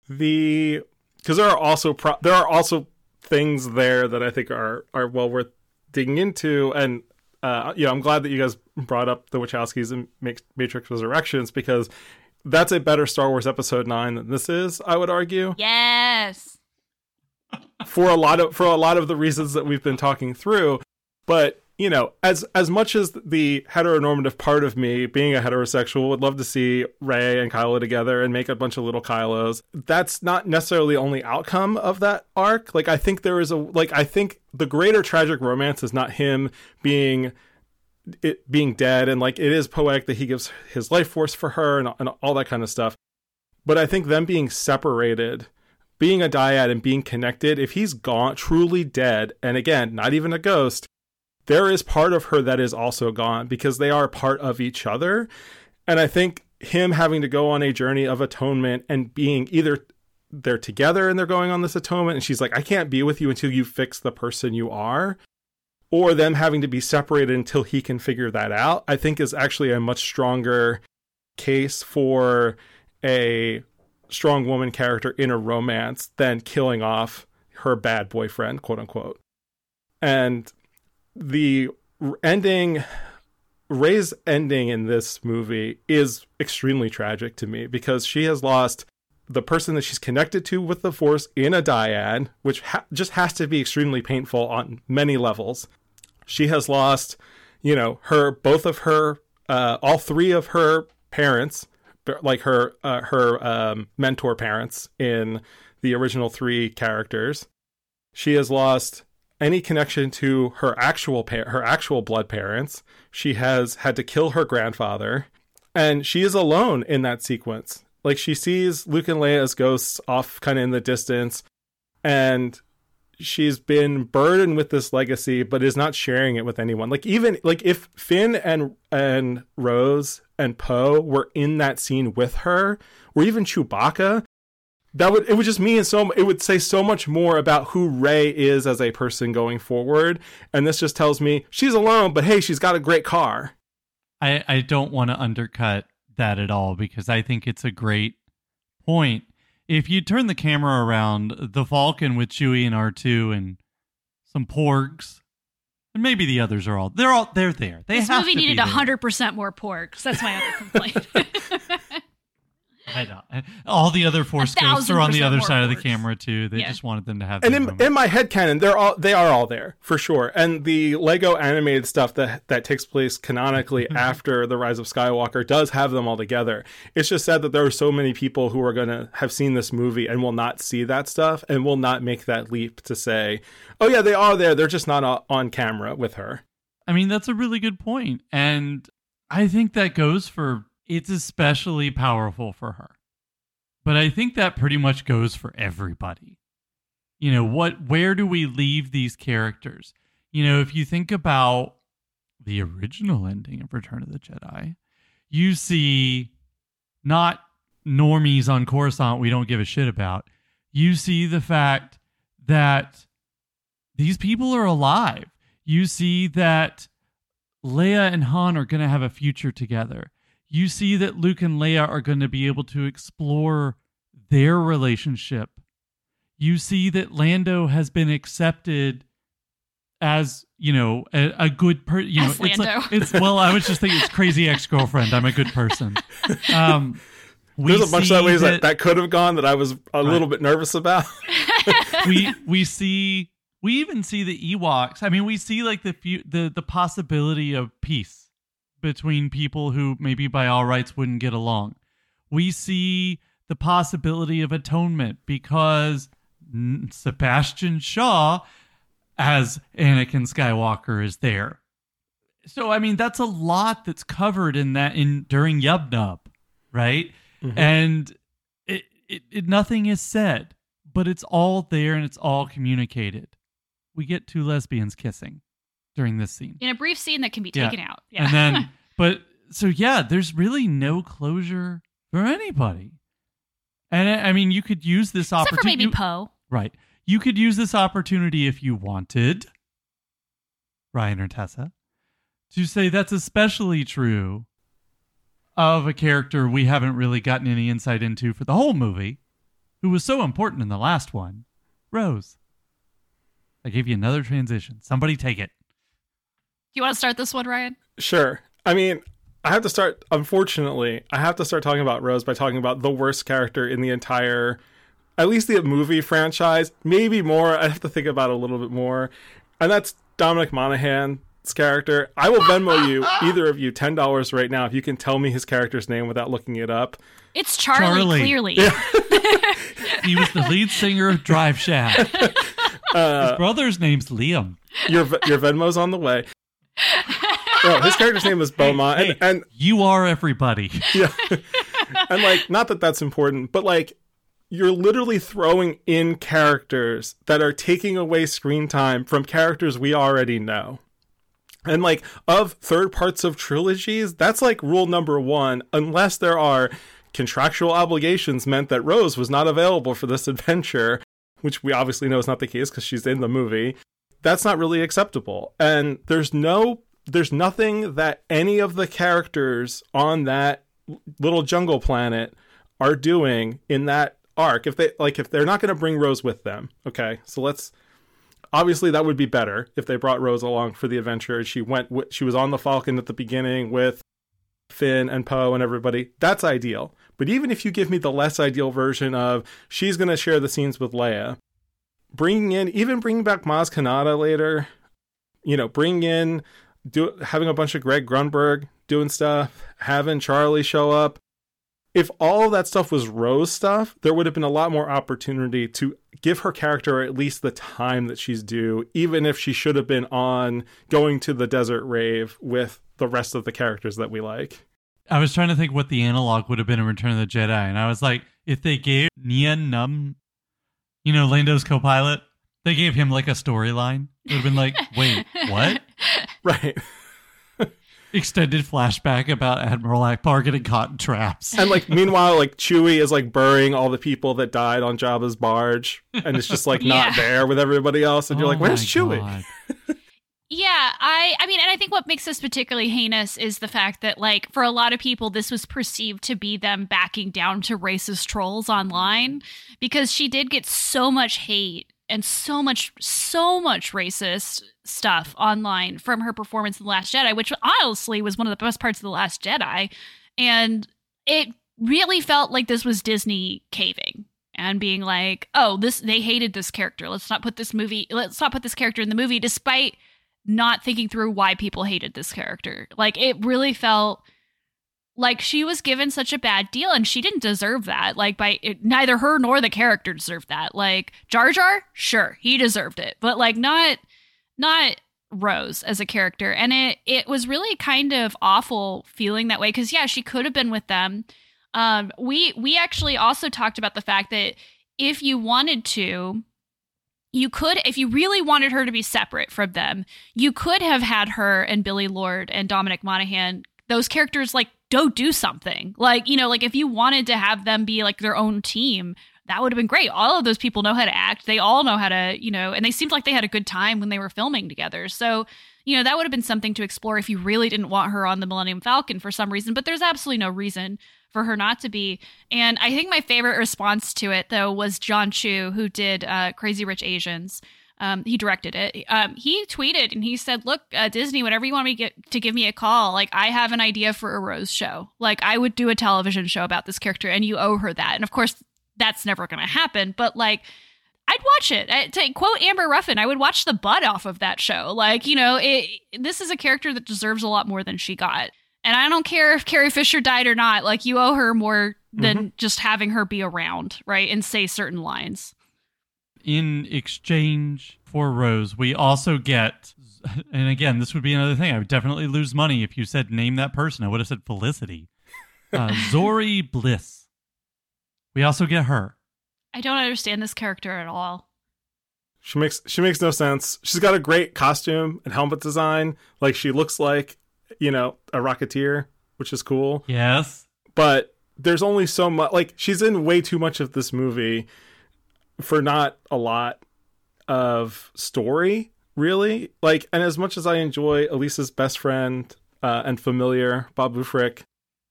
the because there are also pro- there are also things there that I think are are well worth digging into. And uh, you know, I'm glad that you guys brought up the Wachowskis and Matrix Resurrections because that's a better Star Wars Episode Nine than this is. I would argue Yes. for a lot of for a lot of the reasons that we've been talking through but you know as as much as the heteronormative part of me being a heterosexual would love to see rey and kylo together and make a bunch of little kylos that's not necessarily the only outcome of that arc. Like i think there is a like i think the greater tragic romance is not him being it being dead and like it is poetic that he gives his life force for her and, and all that kind of stuff. But i think them being separated being a dyad and being connected, if he's gone, truly dead, and again, not even a ghost, there is part of her that is also gone because they are part of each other. And I think him having to go on a journey of atonement and being either they're together and they're going on this atonement, and she's like, I can't be with you until you fix the person you are, or them having to be separated until he can figure that out, I think is actually a much stronger case for a strong woman character in a romance than killing off her bad boyfriend, quote unquote. And the ending, Rey's ending in this movie is extremely tragic to me because she has lost the person that she's connected to with the Force in a dyad, which ha- just has to be extremely painful on many levels. She has lost, you know, her both of her, uh, all three of her parents like her uh, her um, mentor parents in the original three characters. She has lost any connection to her actual her actual blood parents. She has had to kill her grandfather, and she is alone in that sequence. Like she sees Luke and Leia as ghosts off, kind of in the distance, and she's been burdened with this legacy but is not sharing it with anyone like even like if finn and and rose and poe were in that scene with her or even chewbacca that would it would just mean so it would say so much more about who rey is as a person going forward and this just tells me she's alone but hey she's got a great car I, I don't want to undercut that at all because I think it's a great point. If you turn the camera around, the Falcon with Chewie and R2 and some porgs, and maybe the others are all they're all they're there. They this have movie to be needed there. hundred percent more porgs. That's my other complaint. I know. All the other Force ghosts are on the other more side of the camera too. They Yeah. just wanted them to have. and in, moment. in my head canon they're all they are all there for sure and the lego animated stuff that that takes place canonically after the rise of skywalker does have them all together it's just sad that there are so many people who are going to have seen this movie and will not see that stuff and will not make that leap to say oh yeah they are there they're just not on camera with her I mean, that's a really good. And I think that goes for it's especially powerful for her. But I think that pretty much goes for everybody. You know, what where do we leave these characters? You know, if you think about the original ending of Return of the Jedi, you see not normies on Coruscant we don't give a shit about. You see the fact that these people are alive. You see that Leia and Han are going to have a future together. You see that Luke and Leia are going to be able to explore their relationship. You see that Lando has been accepted as, you know, a, a good person. You know, As it's Lando. like, it's well, I was just thinking it's crazy ex-girlfriend. I'm a good person. Um we there's a bunch see of ways that, that- that could have gone that i was a little bit nervous about we we see We even see the Ewoks. I mean, we see like the few, the the possibility of peace between people who maybe by all rights wouldn't get along. We see the possibility of atonement because Sebastian Shaw as Anakin Skywalker is there. So I mean that's a lot that's covered in that in during Yub Nub, right? Mm-hmm. And it, it, it nothing is said, but it's all there and it's all communicated. We get two lesbians kissing during this scene. In a brief scene that can be taken yeah. out. Yeah. And then but so yeah, there's really no closure for anybody. And I mean, you could use this opportunity. Except for maybe Poe. Right. You could use this opportunity if you wanted, Ryan or Tessa, to say that's especially true of a character we haven't really gotten any insight into for the whole movie, who was so important in the last one, Rose. I gave you another transition. Somebody take it. Do you want to start this one, Ryan? Sure. I mean, I have to start, unfortunately, I have to start talking about Rose by talking about the worst character in the entire at least the movie franchise, maybe more. I have to think about it a little bit more. And that's Dominic Monaghan's character. I will Venmo you, either of you, ten dollars right now if you can tell me his character's name without looking it up. It's Charlie, Charlie. clearly. Yeah. he was the lead singer of Drive Shaft. Uh, his brother's name's Liam. Your your Venmo's on the way. No, his character's name is Beaumont, hey, and, and you are everybody. Yeah, and like, not that that's important, but like, you're literally throwing in characters that are taking away screen time from characters we already know. And like of third parts of trilogies, that's like rule number one, unless there are contractual obligations meant that Rose was not available for this adventure, which we obviously know is not the case because she's in the movie. That's not really acceptable. And there's no there's nothing that any of the characters on that little jungle planet are doing in that arc if they like if they're not going to bring Rose with them. Okay, so let's obviously that would be better if they brought Rose along for the adventure. She went she was on the Falcon at the beginning with Finn and Poe and everybody. That's ideal. But even if you give me the less ideal version of she's going to share the scenes with Leia, bringing in even bringing back Maz Kanata later, you know, bring in do having a bunch of Greg Grunberg doing stuff, having Charlie show up, if all of that stuff was Rose stuff, there would have been a lot more opportunity to give her character at least the time that she's due, even if she should have been on going to the desert rave with the rest of the characters that we like. I was trying to think what the analog would have been in Return of the Jedi, and I was like, if they gave Nien Nunb, you know, Lando's co pilot, they gave him like a storyline, it would have been like, wait, what? Right extended flashback about Admiral Ackbar getting caught in traps. And like meanwhile, like Chewie is like burying all the people that died on Jabba's barge, and it's just like not yeah. there with everybody else, and oh you're like, oh where's Chewie? Yeah, I I mean and I think what makes this particularly heinous is the fact that like for a lot of people this was perceived to be them backing down to racist trolls online because she did get so much hate and so much so much racist stuff online from her performance in the last jedi which honestly was one of the best parts of the last jedi. And it really felt like this was disney caving and being like oh this they hated this character. Let's not put this movie let's not put this character in the movie despite not thinking through why people hated this character. Like it really felt like she was given such a bad deal and she didn't deserve that. Like by it, neither her nor the character deserved that. Like jar jar? Sure he deserved it. But like not not rose as a character. And it it was really kind of awful feeling that way because yeah she could have been with them. Um we we actually also talked about the fact that if you wanted to you could if you really wanted her to be separate from them you could have had her and Billie Lourd and dominic monaghan those characters like don't do something. Like, you know, like if you wanted to have them be like their own team, that would have been great. All of those people know how to act. They all know how to, you know, and they seemed like they had a good time when they were filming together. So, you know, that would have been something to explore if you really didn't want her on the Millennium Falcon for some reason, but there's absolutely no reason for her not to be. And I think my favorite response to it, though, was Jon Chu, who did uh, Crazy Rich Asians. Um, he directed it. Um, he tweeted and he said, "Look, uh, Disney, whenever you want me to, get, to give me a call, like I have an idea for a Rose show. Like I would do a television show about this character, and you owe her that. And of course, that's never going to happen. But like, I'd watch it. I, to quote Amber Ruffin, I would watch the butt off of that show. Like, you know, it, this is a character that deserves a lot more than she got. And I don't care if Carrie Fisher died or not. Like, you owe her more than mm-hmm. just having her be around, right? And say certain lines. In exchange for Rose, we also get, and again, this would be another thing. I would definitely lose money if you said name that person. I would have said Felicity. Uh, Zorii Bliss. We also get her. I don't understand this character at all. She makes she makes no sense. She's got a great costume and helmet design. Like she looks like, you know, a rocketeer, which is cool. Yes. But there's only so much like she's in way too much of this movie for not a lot of story, really. Like and as much as I enjoy Elisa's best friend uh, and familiar, Babu Frick,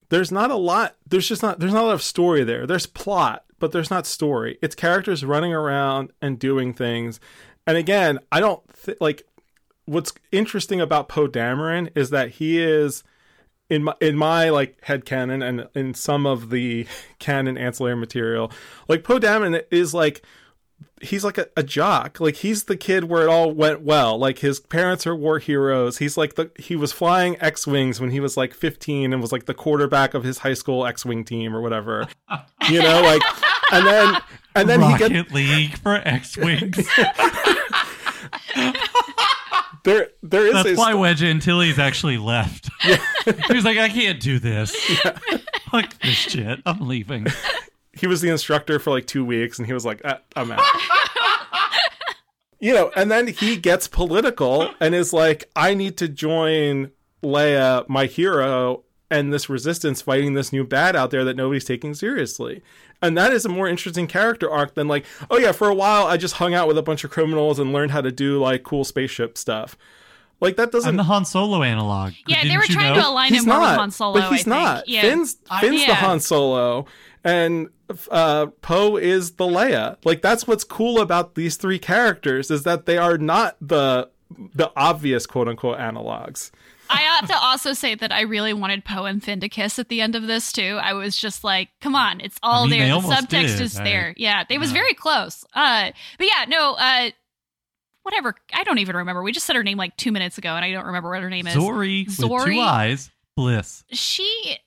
there's not a lot there's just not there's not a lot of story there. There's plot but there's not story. It's characters running around and doing things. And again, I don't th- like what's interesting about Poe Dameron is that he is in my in my like head canon and in some of the canon ancillary material, like Poe Dameron is like he's like a, a, jock. Like he's the kid where it all went well. Like his parents are war heroes. He's like the he was flying X wings when he was like 15 and was like the quarterback of his high school X wing team or whatever. you know, like and then and then Rocket he gets League for X wings. there there is That's why st- Wedge Antilles actually left. Yeah. he was like, I can't do this. Yeah. Fuck this shit. I'm leaving he was the instructor for like two weeks, and he was like, ah, "I'm out." you know, and then he gets political and is like, "I need to join Leia, my hero, and this resistance fighting this new bad out there that nobody's taking seriously." And that is a more interesting character arc than like, "Oh yeah, for a while I just hung out with a bunch of criminals and learned how to do like cool spaceship stuff." Like that doesn't. I'm the Han Solo analog. Yeah, they were trying know? to align he's him not, more with Han Solo. But he's not. Yeah. Finn's Finn's yeah. the Han Solo, and uh, Poe is the Leia. Like that's what's cool about these three characters is that they are not the the obvious quote unquote analogs. I have to also say that I really wanted Poe and Finn to kiss at the end of this too. I was just like, "Come on, it's all I mean, there. The subtext did. is I, there." Yeah, they was very close. Uh, but yeah, no. Uh, whatever. I don't even remember. We just said her name like two minutes ago, and I don't remember what her name is. Zorii, Zorii with two eyes. Bliss. She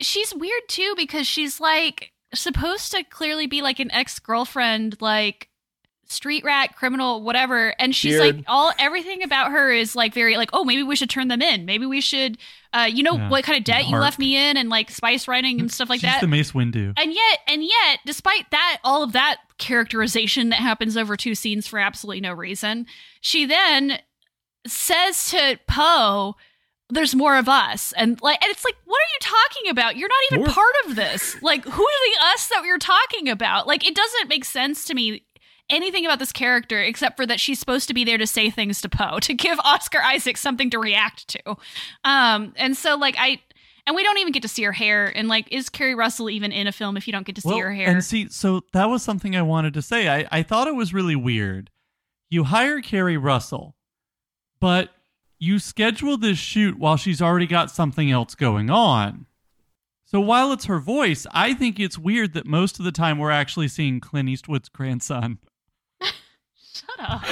she's weird too because she's like supposed to clearly be like an ex-girlfriend like street rat criminal whatever. And she's Beard. like all everything about her is like very like oh maybe we should turn them in. Maybe we should uh you know yeah. what kind of debt you left me in and like spice writing and stuff like she's that. the mace windu. And yet and yet despite that all of that characterization that happens over two scenes for absolutely no reason she then says to poe there's more of us. And like and it's like what are you talking about? You're not even more? part of this. Like who's the us that you're talking about? Like it doesn't make sense to me anything about this character except for that she's supposed to be there to say things to poe to give oscar isaac something to react to um and so like i and we don't even get to see her hair and like is Keri russell even in a film if you don't get to see well, her hair and see so that was something i wanted to say i i thought it was really weird you hire Keri russell but you schedule this shoot while she's already got something else going on. So while it's her voice, I think it's weird that most of the time we're actually seeing Clint Eastwood's grandson. Shut up.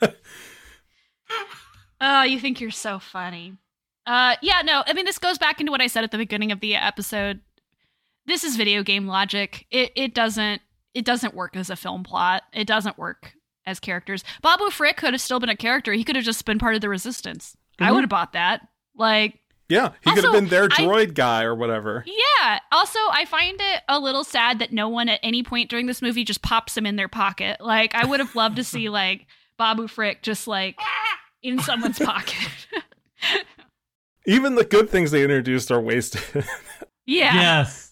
oh, you think you're so funny. Uh, yeah, no, I mean, this goes back into what I said at the beginning of the episode. This is video game logic. It, it doesn't it doesn't work as a film plot. It doesn't work as characters. Babu Frick could have still been a character. He could have just been part of the resistance. Mm-hmm. I would have bought that. Like yeah, he also, could have been their droid I, guy or whatever. Yeah. Also, I find it a little sad that no one at any point during this movie just pops him in their pocket. Like, I would have loved to see like Babu Frick just like in someone's pocket. Even the good things they introduced are wasted. yeah. Yes.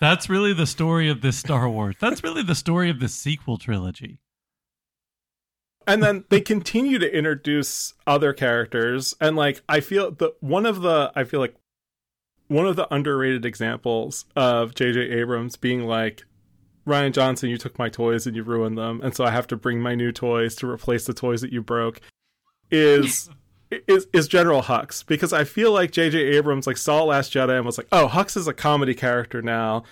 That's really the story of this Star Wars. That's really the story of this sequel trilogy and then they continue to introduce other characters. And like i feel the one of the i feel like one of the underrated examples of jj abrams being like rian johnson you took my toys and you ruined them. And so i have to bring my new toys to replace the toys that you broke. Is is is general hux. Because i feel like jj abrams like saw last jedi and was like oh hux is a comedy character now.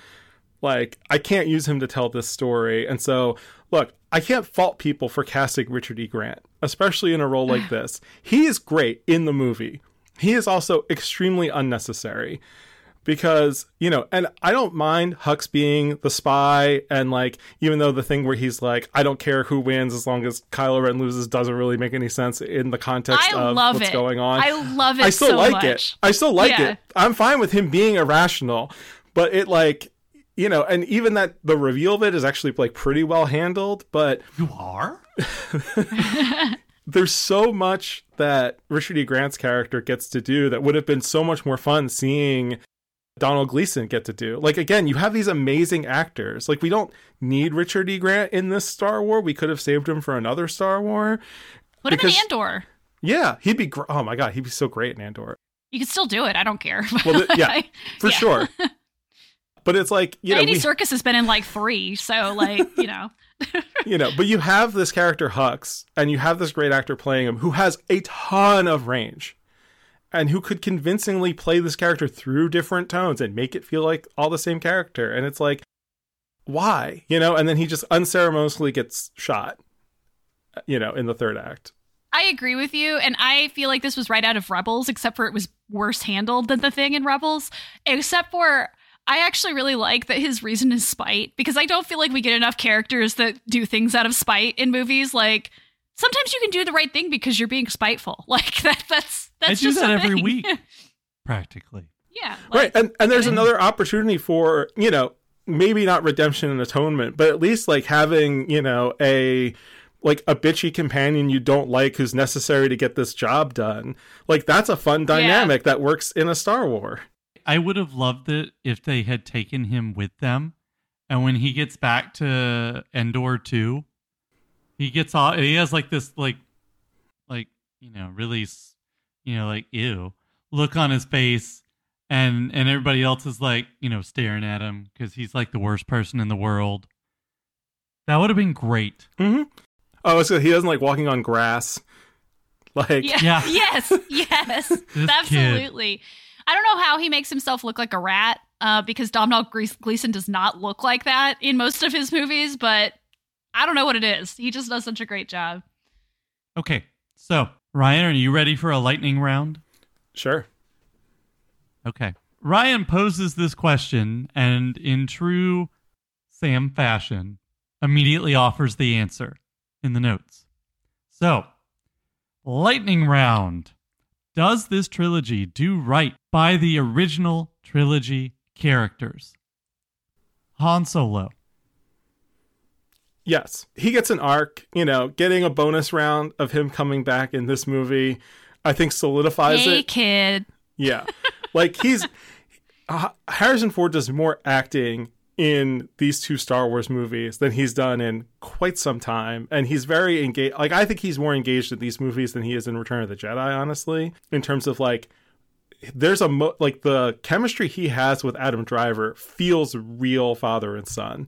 Like, I can't use him to tell this story. And so, look, I can't fault people for casting Richard E. Grant, especially in a role like this. He is great in the movie. He is also extremely unnecessary because you know and i don't mind hux being the spy and like even though the thing where he's like i don't care who wins as long as kylo ren loses doesn't really make any sense in the context I of what's it. going on I love it i still so like much. it i still like Yeah. it i'm fine with him being irrational but it like you know and even that the reveal of it is actually like pretty well handled but You are? there's so much that Richard E. Grant's character gets to do that would have been so much more fun seeing Domhnall Gleeson get to do. Like again, you have these amazing actors. Like we don't need Richard E. Grant in this Star War. We could have saved him for another Star War. Put him in Andor. Yeah, he'd be. Gr- oh my god, he'd be so great in Andor You can still do it. I don't care. Well, th- yeah, for Yeah. sure. But it's like you know, Andy we, Serkis has been in like three, so like you know, you know, but you have this character Hux, and you have this great actor playing him who has a ton of range, and who could convincingly play this character through different tones and make it feel like all the same character. And it's like, why, you know? And then he just unceremoniously gets shot, you know, in the third act. I agree with you, and I feel like this was right out of Rebels, except for it was worse handled than the thing in Rebels. Except for I actually really like that his reason is spite because I don't feel like we get enough characters that do things out of spite in movies. Like sometimes you can do the right thing because you're being spiteful. Like that. That's that's I do just that every thing. week, practically. yeah, right and and there's okay. another opportunity for you know maybe not redemption and atonement but at least like having you know a like a bitchy companion you don't like who's necessary to get this job done like that's a fun dynamic that works in a star war I would have loved it if they had taken him with them. And when he gets back to Endor 2, he gets all he has like this like like, you know, really s- you know, like ew look on his face and and everybody else is like, you know, staring at him cuz he's like the worst person in the world. That would have been great. mm-hmm. oh so he doesn't like walking on grass like Yeah. Yeah. yes. Yes. absolutely. kid. Absolutely. I don't know how he makes himself look like a rat, uh, because Domhnall Glees- Gleeson does not look like that in most of his movies, but I don't know what it is. He just does such a great job. Okay. So, Ryan, are you ready for a lightning round? sure Okay. Ryan poses this question and, in true Sam fashion, immediately offers the answer in the notes. So, lightning round. Does this trilogy do right by the original trilogy characters? Han Solo. yes he gets an arc you know getting a bonus round of him coming back in this movie i think solidifies hey, it kid. Yeah. Like he's uh, Harrison Ford does more acting in these two Star Wars movies than he's done in quite some time. And he's very engaged like I think he's more engaged in these movies than he is in Return of the Jedi honestly in terms of like there's a mo- like the chemistry he has with Adam Driver feels real father and son.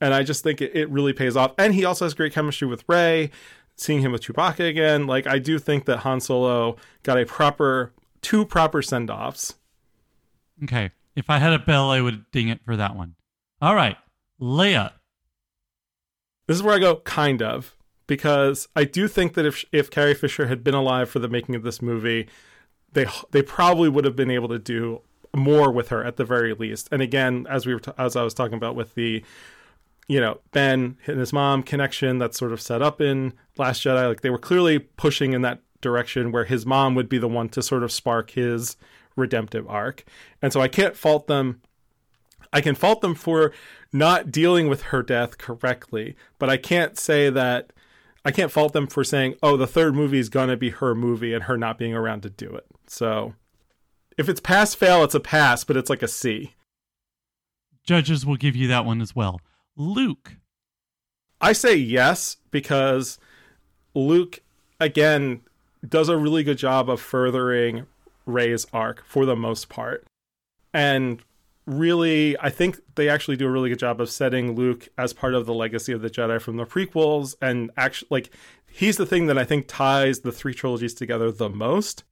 And I just think it, it really pays off. And he also has great chemistry with Rey seeing him with Chewbacca again. Like I do think that Han Solo got a proper two proper send-offs. Okay. If I had a bell, I would ding it for that one. All right. Leia. This is where I go kind of because I do think that if if Carrie Fisher had been alive for the making of this movie, they they probably would have been able to do more with her at the very least. And again, as we were t- as I was talking about with the you know Ben and his mom connection that's sort of set up in Last Jedi, like they were clearly pushing in that direction where his mom would be the one to sort of spark his redemptive arc. And so I can't fault them I can fault them for not dealing with her death correctly, but I can't say that I can't fault them for saying, "Oh, the third movie is going to be her movie and her not being around to do it." So, if it's pass fail, it's a pass, but it's like a C. Judges will give you that one as well. Luke. I say yes because Luke again does a really good job of furthering Rey's arc for the most part. And really I think they actually do a really good job of setting Luke as part of the legacy of the Jedi from the prequels and actually like he's the thing that I think ties the three trilogies together the most.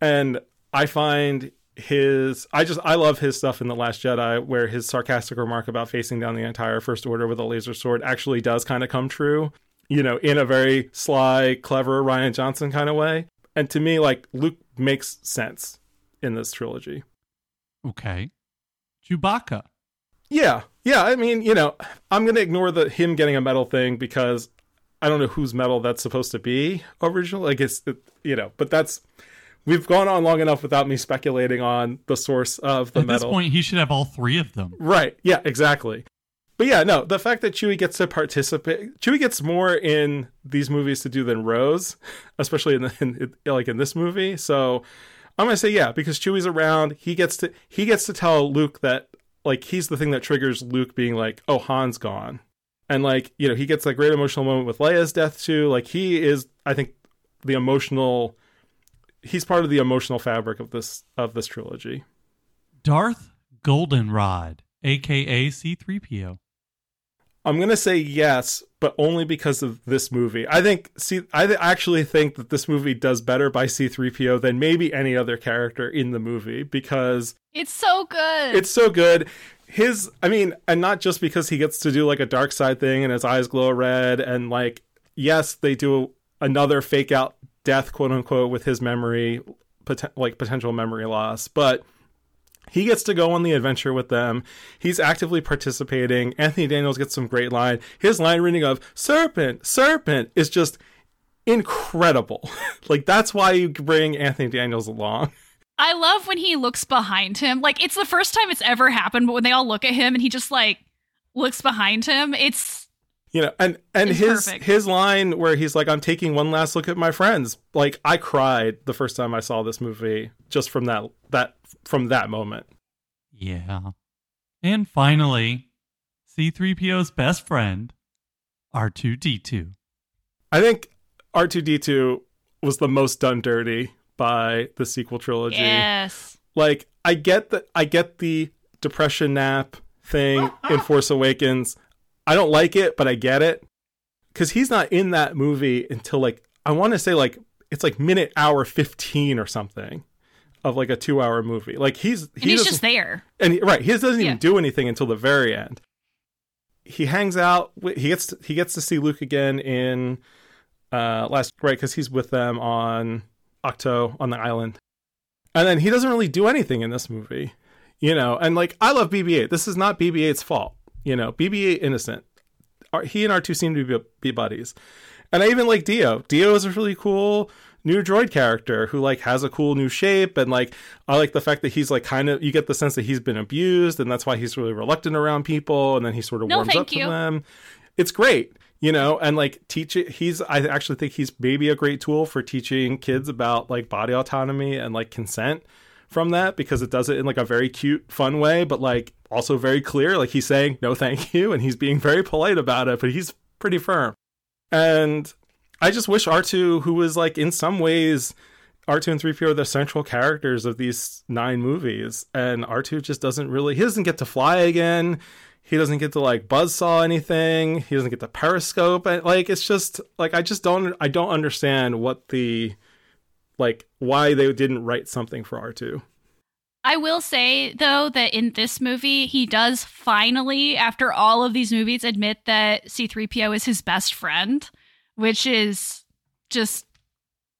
And I find his I just I love his stuff in The Last Jedi where his sarcastic remark about facing down the entire first order with a laser sword actually does kind of come true, you know, in a very sly, clever rian Johnson kind of way. And to me like Luke makes sense in this trilogy. Okay. Chewbacca. Yeah. Yeah, I mean, you know, I'm going to ignore the him getting a medal thing because I don't know whose medal that's supposed to be originally. I guess you know, but that's we've gone on long enough without me speculating on the source of the At medal. At this point, he should have all three of them. Right. Yeah, exactly. But yeah, no, the fact that Chewie gets to participate, Chewie gets more in these movies to do than Rose, especially in, the, in like in this movie. So I'm gonna say yeah because Chewie's around. He gets to he gets to tell Luke that like he's the thing that triggers Luke being like, oh, Han's gone, and like you know he gets that great emotional moment with Leia's death too. Like he is, I think, the emotional. He's part of the emotional fabric of this of this trilogy. Darth Goldenrod, aka C3PO. I'm gonna say yes, but only because of this movie. I think see, I th- actually think that this movie does better by C-3PO than maybe any other character in the movie because It's so good. it's so good. His, I mean, and not just because he gets to do like a dark side thing and his eyes glow red, and like, yes, they do another fake out death, quote unquote, with his memory, pot- like potential memory loss, but he gets to go on the adventure with them. He's actively participating. Anthony Daniels gets some great line. His line reading of "serpent, serpent" is just incredible. like that's why you bring Anthony Daniels along. I love when he looks behind him. Like it's the first time it's ever happened, but when they all look at him and he just like looks behind him, it's You know, and and It's his perfect. his line where he's like, "I'm taking one last look at my friends." Like I cried the first time I saw this movie just from that that from that moment. Yeah. And finally, C3PO's best friend, R2D2. I think R2D2 was the most done dirty by the sequel trilogy. yes. Like I get the I get the depression nap thing in Force Awakens. I don't like it, but I get it cuz he's not in that movie until like I want to say like it's like minute hour 15 or something of like a 2-hour movie. Like he's And he's just there. and he, right, he doesn't even Yeah. do anything until the very end. He hangs out. He gets to, he gets to see Luke again in uh last right because he's with them on Ahch-To on the island, and then he doesn't really do anything in this movie, you know. And like I love BB-8. This is not BB-8's fault, you know. BB-8 innocent. He and R2 seem to be, be buddies, and I even like D-O. D-O is a really cool new droid character who like has a cool new shape and like I like the fact that he's like kind of you get the sense that he's been abused and that's why he's really reluctant around people and then he sort of No, warms up to them. It's great, you know, and like teach it he's I actually think he's maybe a great tool for teaching kids about like body autonomy and like consent from that because it does it in like a very cute fun way but like also very clear like he's saying no thank you and he's being very polite about it but he's pretty firm. And I just wish R2, who was like in some ways, R2 and 3PO are the central characters of these nine movies, and R2 just doesn't really, he doesn't get to fly again. He doesn't get to like buzzsaw anything. He doesn't get to periscope. And, like it's just like I just don't I don't understand what the like why they didn't write something for R2. I will say though that in this movie he does finally after all of these movies admit that C3PO is his best friend, which is just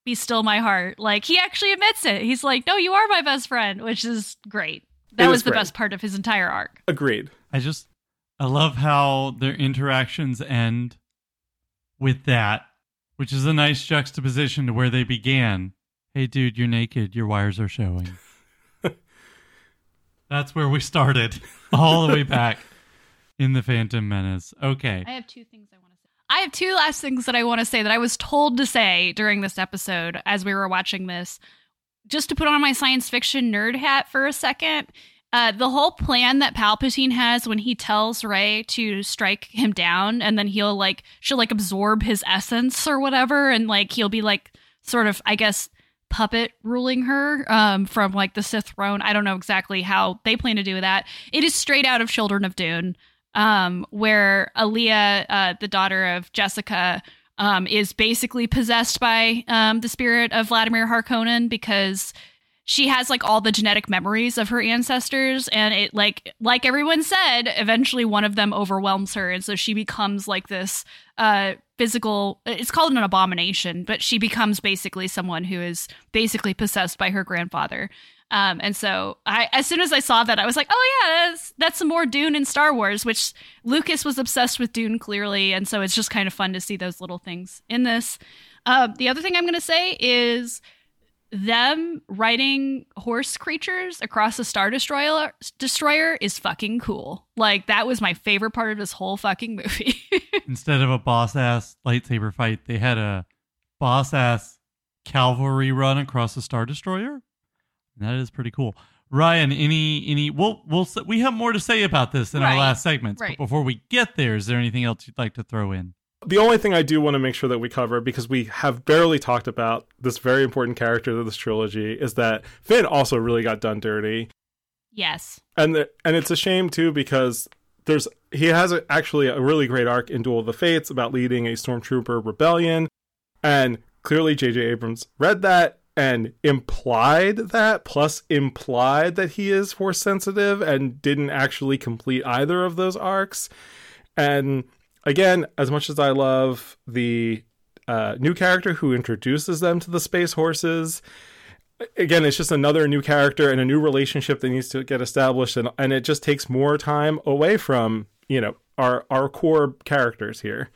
be still my heart. Like he actually admits it. He's like, "No, you are my best friend," which is great. That was the great. best part of his entire arc. Agreed. I just, I love how their interactions end with that, which is a nice juxtaposition to where they began. Hey, dude, you're naked. Your wires are showing. That's where we started, all the way back in the Phantom Menace. Okay. I have two things I want to say. I have two last things that I want to say that I was told to say during this episode as we were watching this. Just to put on my science fiction nerd hat for a second, uh, the whole plan that Palpatine has when he tells Rey to strike him down, and then he'll like she'll like absorb his essence or whatever, and like he'll be like sort of I guess puppet ruling her um, from like the Sith throne. I don't know exactly how they plan to do that. It is straight out of Children of Dune um, where Alia, uh, the daughter of Jessica, um, is basically possessed by um, the spirit of Vladimir Harkonnen because she has like all the genetic memories of her ancestors and it like like everyone said eventually one of them overwhelms her and so she becomes like this uh physical it's called an abomination but she becomes basically someone who is basically possessed by her grandfather um, and so I, as soon as I saw that, I was like, oh yeah, that's that's some more Dune in Star Wars, which Lucas was obsessed with Dune clearly, and so it's just kind of fun to see those little things in this. Uh, the other thing I'm going to say is them riding horse creatures across a star destroyer destroyer is fucking cool. Like that was my favorite part of this whole fucking movie. Instead of a boss ass lightsaber fight, they had a boss ass cavalry run across a star destroyer. That is pretty cool. Ryan, any any we'll we'll we have more to say about this in Right. our last segments. Right. But before we get there, is there anything else you'd like to throw in? The only thing I do want to make sure that we cover, because we have barely talked about this very important character of this trilogy, is that Finn also really got done dirty, yes. and the, and it's a shame too because there's he has a, actually a really great arc in Duel of the Fates about leading a stormtrooper rebellion, and clearly J.J. Abrams read that and implied that, plus implied that he is force sensitive, and didn't actually complete either of those arcs, and again, as much as I love the uh, new character who introduces them to the space horses, again, it's just another new character and a new relationship that needs to get established, and and it just takes more time away from you know our our core characters here.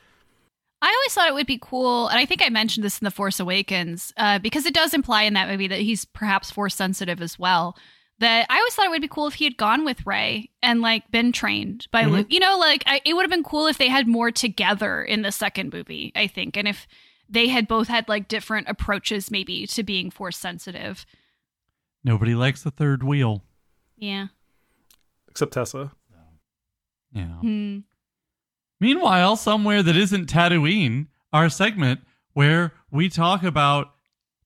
I always thought it would be cool, and I think I mentioned this in The Force Awakens, uh, because it does imply in that movie that he's perhaps force sensitive as well. That I always thought it would be cool if he had gone with Rey and like been trained by Mhm. Luke. You know, like I, it would have been cool if they had more together in the second movie. I think, and if they had both had like different approaches, maybe to being force sensitive. Nobody likes the third wheel. Yeah. Except Tessa. Yeah. Hmm. Meanwhile, somewhere that isn't Tatooine, our segment where we talk about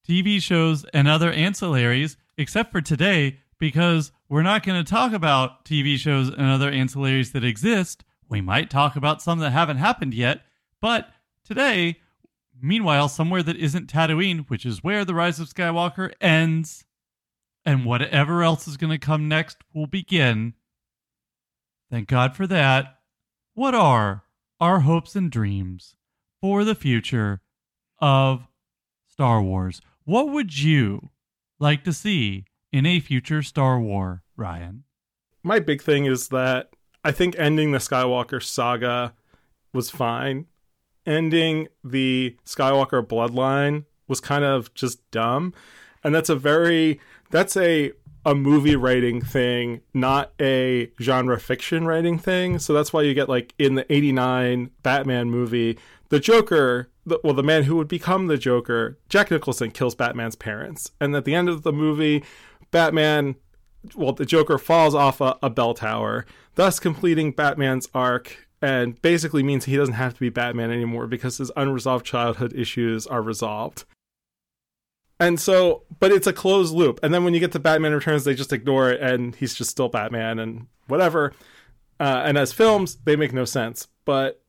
TV shows and other ancillaries, except for today, because we're not going to talk about TV shows and other ancillaries that exist. We might talk about some that haven't happened yet, but today, meanwhile, somewhere that isn't Tatooine, which is where The Rise of Skywalker ends, and whatever else is going to come next will begin. Thank God for that. What are our hopes and dreams for the future of Star Wars? What would you like to see in a future Star War, Ryan? My big thing is that I think ending the Skywalker saga was fine. Ending the Skywalker bloodline was kind of just dumb. And that's a very that's a a movie writing thing, not a genre fiction writing thing. So that's why you get like in the 89 Batman movie, the Joker, the, well the man who would become the Joker, Jack Nicholson kills Batman's parents. And at the end of the movie, Batman well, the Joker falls off a, a bell tower, thus completing Batman's arc, and basically means he doesn't have to be Batman anymore because his unresolved childhood issues are resolved. And so, but it's a closed loop. And then when you get to Batman Returns, they just ignore it, and he's just still Batman and whatever. Uh, and as films, they make no sense. But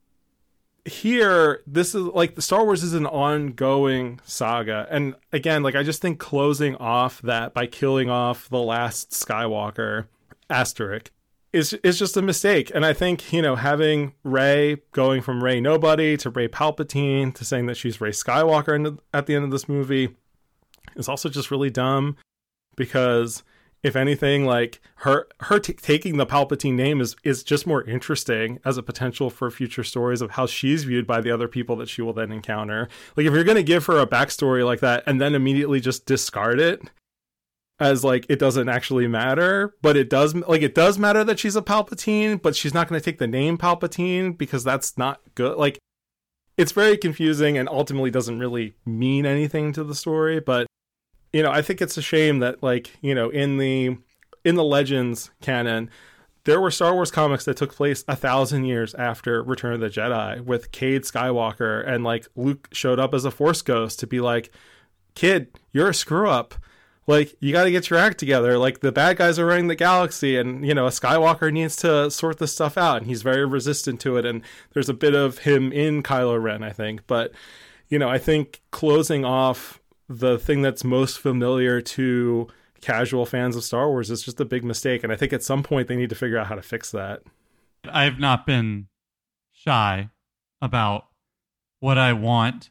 here this is like the Star Wars is an ongoing saga. And again like I just think closing off that by killing off the last Skywalker asterisk is is just a mistake. And I think you know having Rey going from Rey nobody to Rey Palpatine to saying that she's Rey Skywalker the, at the end of this movie is also just really dumb because if anything like her her t- taking the palpatine name is is just more interesting as a potential for future stories of how she's viewed by the other people that she will then encounter. Like if you're to give her a backstory like that and then immediately just discard it as like it doesn't actually matter but it does like it does matter that she's a palpatine but she's not to take the name palpatine because that's not good like it's very confusing and ultimately doesn't really mean anything to the story but you know, I think it's a shame that like, you know, in the in the Legends canon, there were Star Wars comics that took place a thousand years after Return of the Jedi with Cade Skywalker and like Luke showed up as a force ghost to be like, Kid, you're a screw up. Like, you gotta get your act together. Like the bad guys are running the galaxy and you know, a Skywalker needs to sort this stuff out and he's very resistant to it and there's a bit of him in Kylo Ren, I think. But you know, I think closing off the thing that's most familiar to casual fans of Star Wars is just a big mistake. And I think at some point they need to figure out how to fix that. I've not been shy about what I want.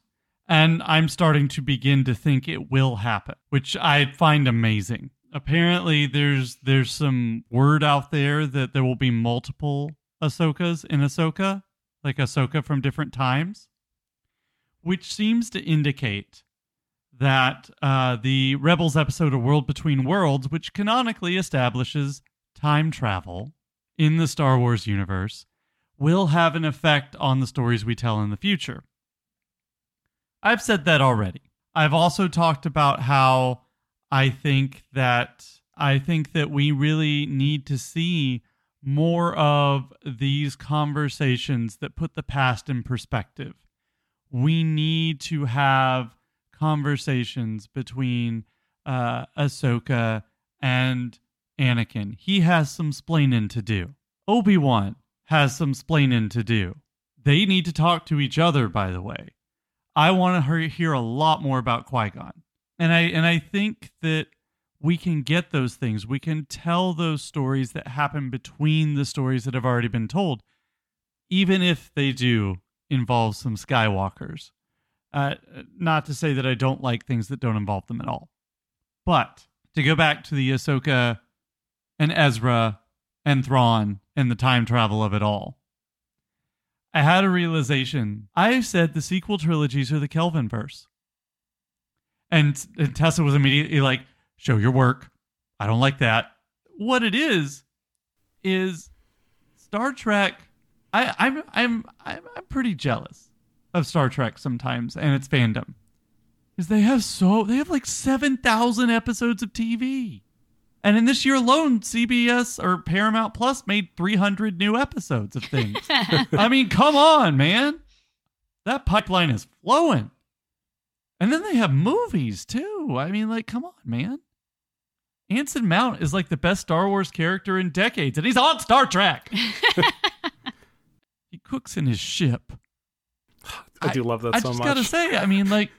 And I'm starting to begin to think it will happen, which I find amazing. Apparently there's there's some word out there that there will be multiple Ahsokas in Ahsoka, like Ahsoka from different times, which seems to indicate that uh, the Rebels episode of World Between Worlds, which canonically establishes time travel in the Star Wars universe, will have an effect on the stories we tell in the future. I've said that already. I've also talked about how I think that I think that we really need to see more of these conversations that put the past in perspective. We need to have conversations between uh, Ahsoka and Anakin. He has some splaining to do. Obi Wan has some splaining to do. They need to talk to each other, by the way. I want to hear a lot more about Qui Gon, and I and I think that we can get those things. We can tell those stories that happen between the stories that have already been told, even if they do involve some Skywalkers. Uh, not to say that I don't like things that don't involve them at all, but to go back to the Ahsoka and Ezra and Thrawn and the time travel of it all. I had a realization. I said the sequel trilogies are the Kelvin verse. And, and Tessa was immediately like, show your work. I don't like that. What it is, is Star Trek. I, I'm I'm I'm I'm pretty jealous of Star Trek sometimes and its fandom. Because they have so they have like seven thousand episodes of TV. And in this year alone, CBS or Paramount Plus made 300 new episodes of things. I mean, come on, man. That pipeline is flowing. And then they have movies too. I mean, like, come on, man. Anson Mount is like the best Star Wars character in decades, and he's on Star Trek. he cooks in his ship. I do love that I so much. I just gotta say, I mean, like,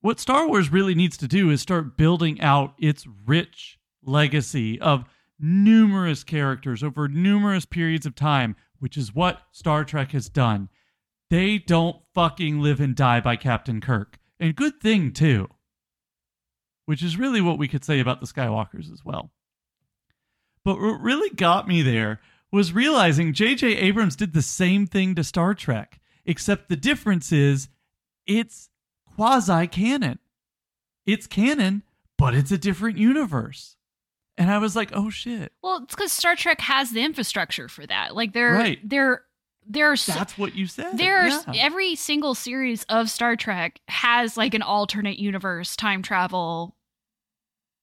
what Star Wars really needs to do is start building out its rich legacy of numerous characters over numerous periods of time, which is what Star Trek has done. They don't fucking live and die by Captain Kirk. And good thing, too. Which is really what we could say about the Skywalkers as well. But what really got me there was realizing J.J. Abrams did the same thing to Star Trek, except the difference is it's quasi canon. It's canon, but it's a different universe. And I was like, oh shit. Well, it's because Star Trek has the infrastructure for that. Like they're Right. they're there's That's what you said. there's Yeah. every single series of Star Trek has like an alternate universe time travel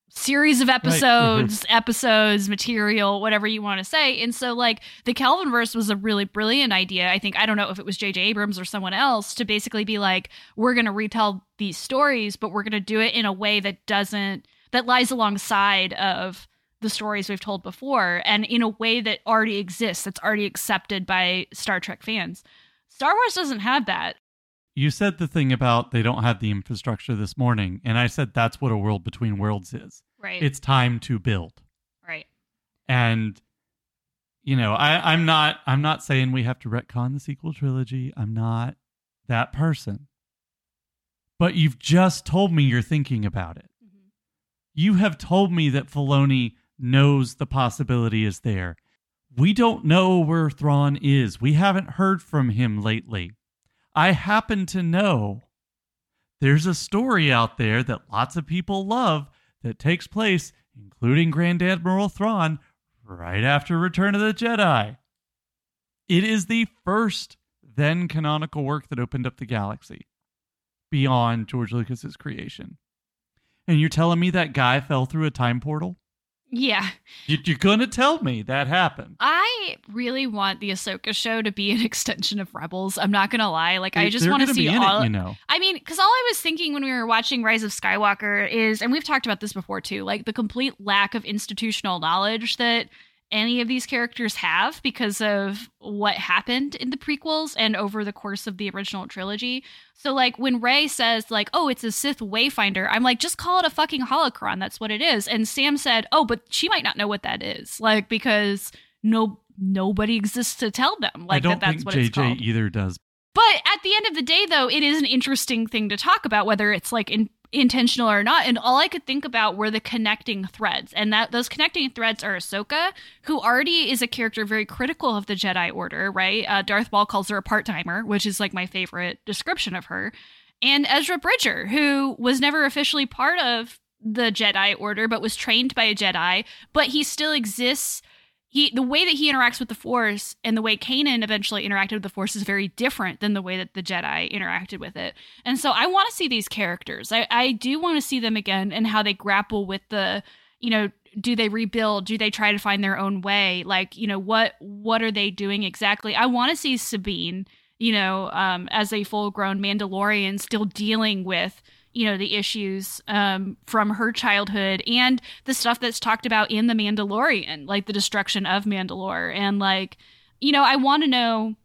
series of mm-hmm. episodes, episodes, material, whatever you want to say. And so like the Kelvinverse was a really brilliant idea. I think I don't know if it was JJ Abrams or someone else to basically be like we're going to retell these stories, but we're going to do it in a way that doesn't that lies alongside of the stories we've told before and in a way that already exists that's already accepted by Star Trek fans. Star Wars doesn't have that. You said the thing about they don't have the infrastructure this morning, and I said that's what a world between worlds is. Right. It's time to build. right. And you know, I, I'm not I'm not saying we have to retcon the sequel trilogy. I'm not that person. But you've just told me you're thinking about it. Mm-hmm. You have told me that Filoni knows the possibility is there. We don't know where Thrawn is. We haven't heard from him lately. I happen to know there's a story out there that lots of people love that takes place, including Grand Admiral Thrawn, right after Return of the Jedi. It is the first then canonical work that opened up the galaxy beyond George Lucas's creation. And you're telling me that guy fell through a time portal? Yeah. You- You're going to tell me that happened. I really want the Ahsoka show to be an extension of Rebels. I'm not going to lie. Like, I just want to see all. it, you know. I mean, because all I was thinking when we were watching Rise of Skywalker is, and we've talked about this before too, like the complete lack of institutional knowledge that any of these characters have because of what happened in the prequels and over the course of the original trilogy. So like when Rey says like, "Oh, it's a Sith wayfinder." I'm like, "Just call it a fucking holocron. That's what it is." And Sam said, "Oh, but she might not know what that is." Like because no nobody exists to tell them like that that's what it's JJ called. either does. But at the end of the day, though, it is an interesting thing to talk about, whether it's like in, intentional or not. And all I could think about were the connecting threads, and that those connecting threads are Ahsoka, who already is a character very critical of the Jedi Order. Right? Uh, Darth Maul calls her a part timer, which is like my favorite description of her, and Ezra Bridger, who was never officially part of the Jedi Order, but was trained by a Jedi, but he still exists he the way that he interacts with the force and the way Kanan eventually interacted with the force is very different than the way that the Jedi interacted with it. And so I want to see these characters. I, I do want to see them again and how they grapple with the, you know, do they rebuild? Do they try to find their own way? Like, you know, what what are they doing exactly? I want to see Sabine, you know, um, as a full grown Mandalorian still dealing with you know the issues um, from her childhood and the stuff that's talked about in the Mandalorian, like the destruction of Mandalore, and like you know I want to know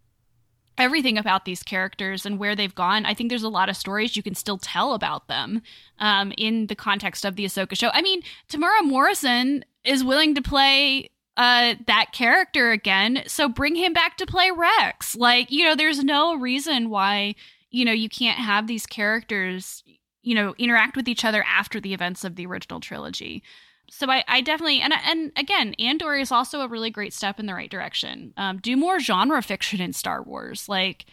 everything about these characters and where they've gone. I think there's a lot of stories you can still tell about them um, in the context of the Ahsoka show. I mean, Temuera Morrison is willing to play uh that character again so bring him back to play rex like you know there's no reason why you know you can't have these characters you know interact with each other after the events of the original trilogy. So I, I definitely and and again andor is also a really great step in the right direction. Um, do more genre fiction in star wars. Like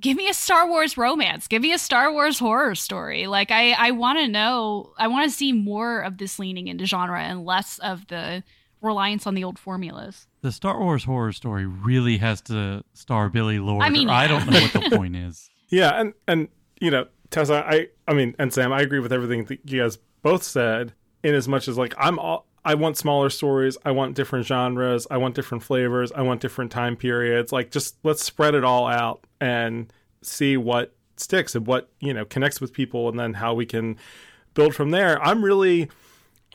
give me a star wars romance. Give me a star wars horror story. Like i i want to know i want to see more of this leaning into genre and less of the reliance on the old formulas. The Star Wars horror story really has to star Billie Lourd. I mean, or I don't know what the point is. Yeah, and and you know, Tessa, I I mean, and Sam, I agree with everything that you guys both said. In as much as like I'm all, I want smaller stories, I want different genres, I want different flavors, I want different time periods. Like, just let's spread it all out and see what sticks and what you know connects with people, and then how we can build from there. I'm really,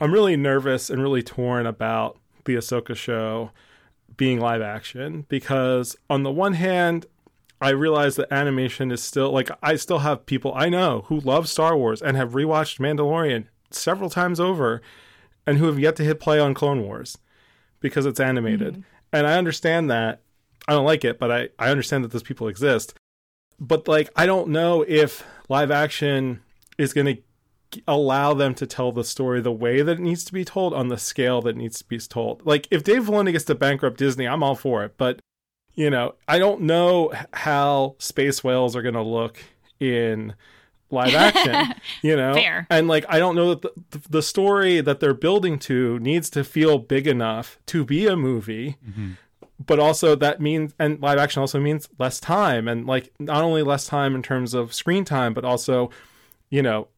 I'm really nervous and really torn about the Ahsoka show being live action because on the one hand I realize that animation is still like I still have people I know who love Star Wars and have rewatched Mandalorian several times over and who have yet to hit play on Clone Wars because it's animated. Mm-hmm. And I understand that. I don't like it, but I, I understand that those people exist. But like I don't know if live action is going to allow them to tell the story the way that it needs to be told on the scale that needs to be told. Like if Dave Filoni gets to bankrupt Disney, I'm all for it. But you know, I don't know how space whales are going to look in live action. you know, Fair. and like I don't know that the, the story that they're building to needs to feel big enough to be a movie Mhm. but also that means and live action also means less time and like not only less time in terms of screen time but also you know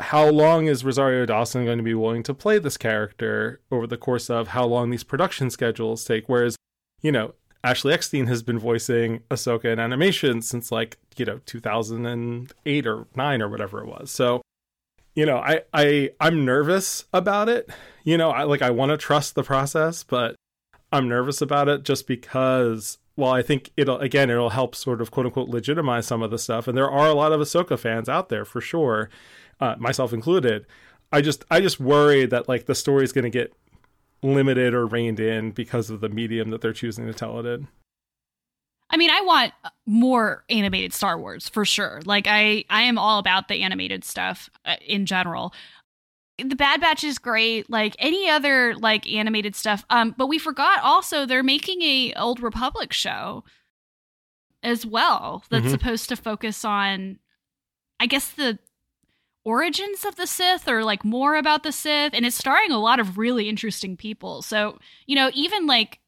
how long is Rosario Dawson going to be willing to play this character over the course of how long these production schedules take whereas you know Ashley Eckstein has been voicing Ahsoka in animation since like you know 2008 or 9 or whatever it was so you know I I I'm nervous about it you know I like I want to trust the process but I'm nervous about it just because well, I think it'll again it'll help sort of quote unquote legitimize some of the stuff. And there are a lot of Ahsoka fans out there for sure, uh, myself included. I just I just worry that like the story is going to get limited or reined in because of the medium that they're choosing to tell it in. I mean, I want more animated Star Wars for sure. Like I I am all about the animated stuff uh, in general. The Bad Batch is great, like any other like animated stuff. Um but we forgot also they're making a Old Republic show as well that's Mhm. supposed to focus on I guess the origins of the Sith or like more about the Sith and it's starring a lot of really interesting people. So, you know, even like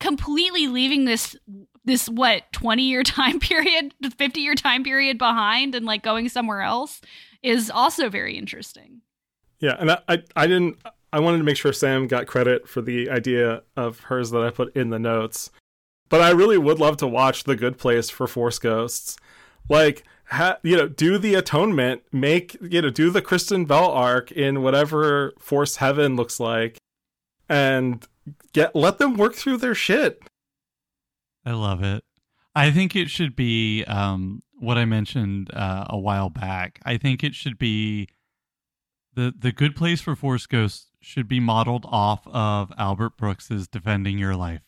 completely leaving this this what 20 year time period 50 year time period behind and like going somewhere else is also very interesting Yeah, and I, I I didn't I wanted to make sure Sam got credit for the idea of hers that I put in the notes. But I really would love to watch The Good Place for Force Ghosts. Like ha, you know, do the atonement, make you know, do the Kristen Bell arc in whatever Force Heaven looks like and get let them work through their shit. I love it. I think it should be um, what I mentioned uh, a while back. I think it should be the the good place for Force Ghosts should be modeled off of Albert Brooks's Defending Your Life.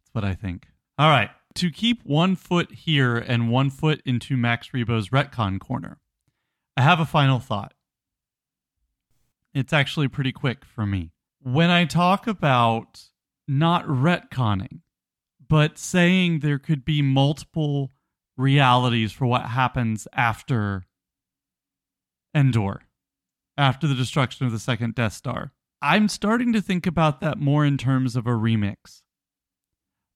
That's what I think. All right, to keep one foot here and one foot into Max Rebo's retcon corner, I have a final thought. It's actually pretty quick for me. When I talk about not retconning, but saying there could be multiple realities for what happens after Endor, after the destruction of the second Death Star. I'm starting to think about that more in terms of a remix,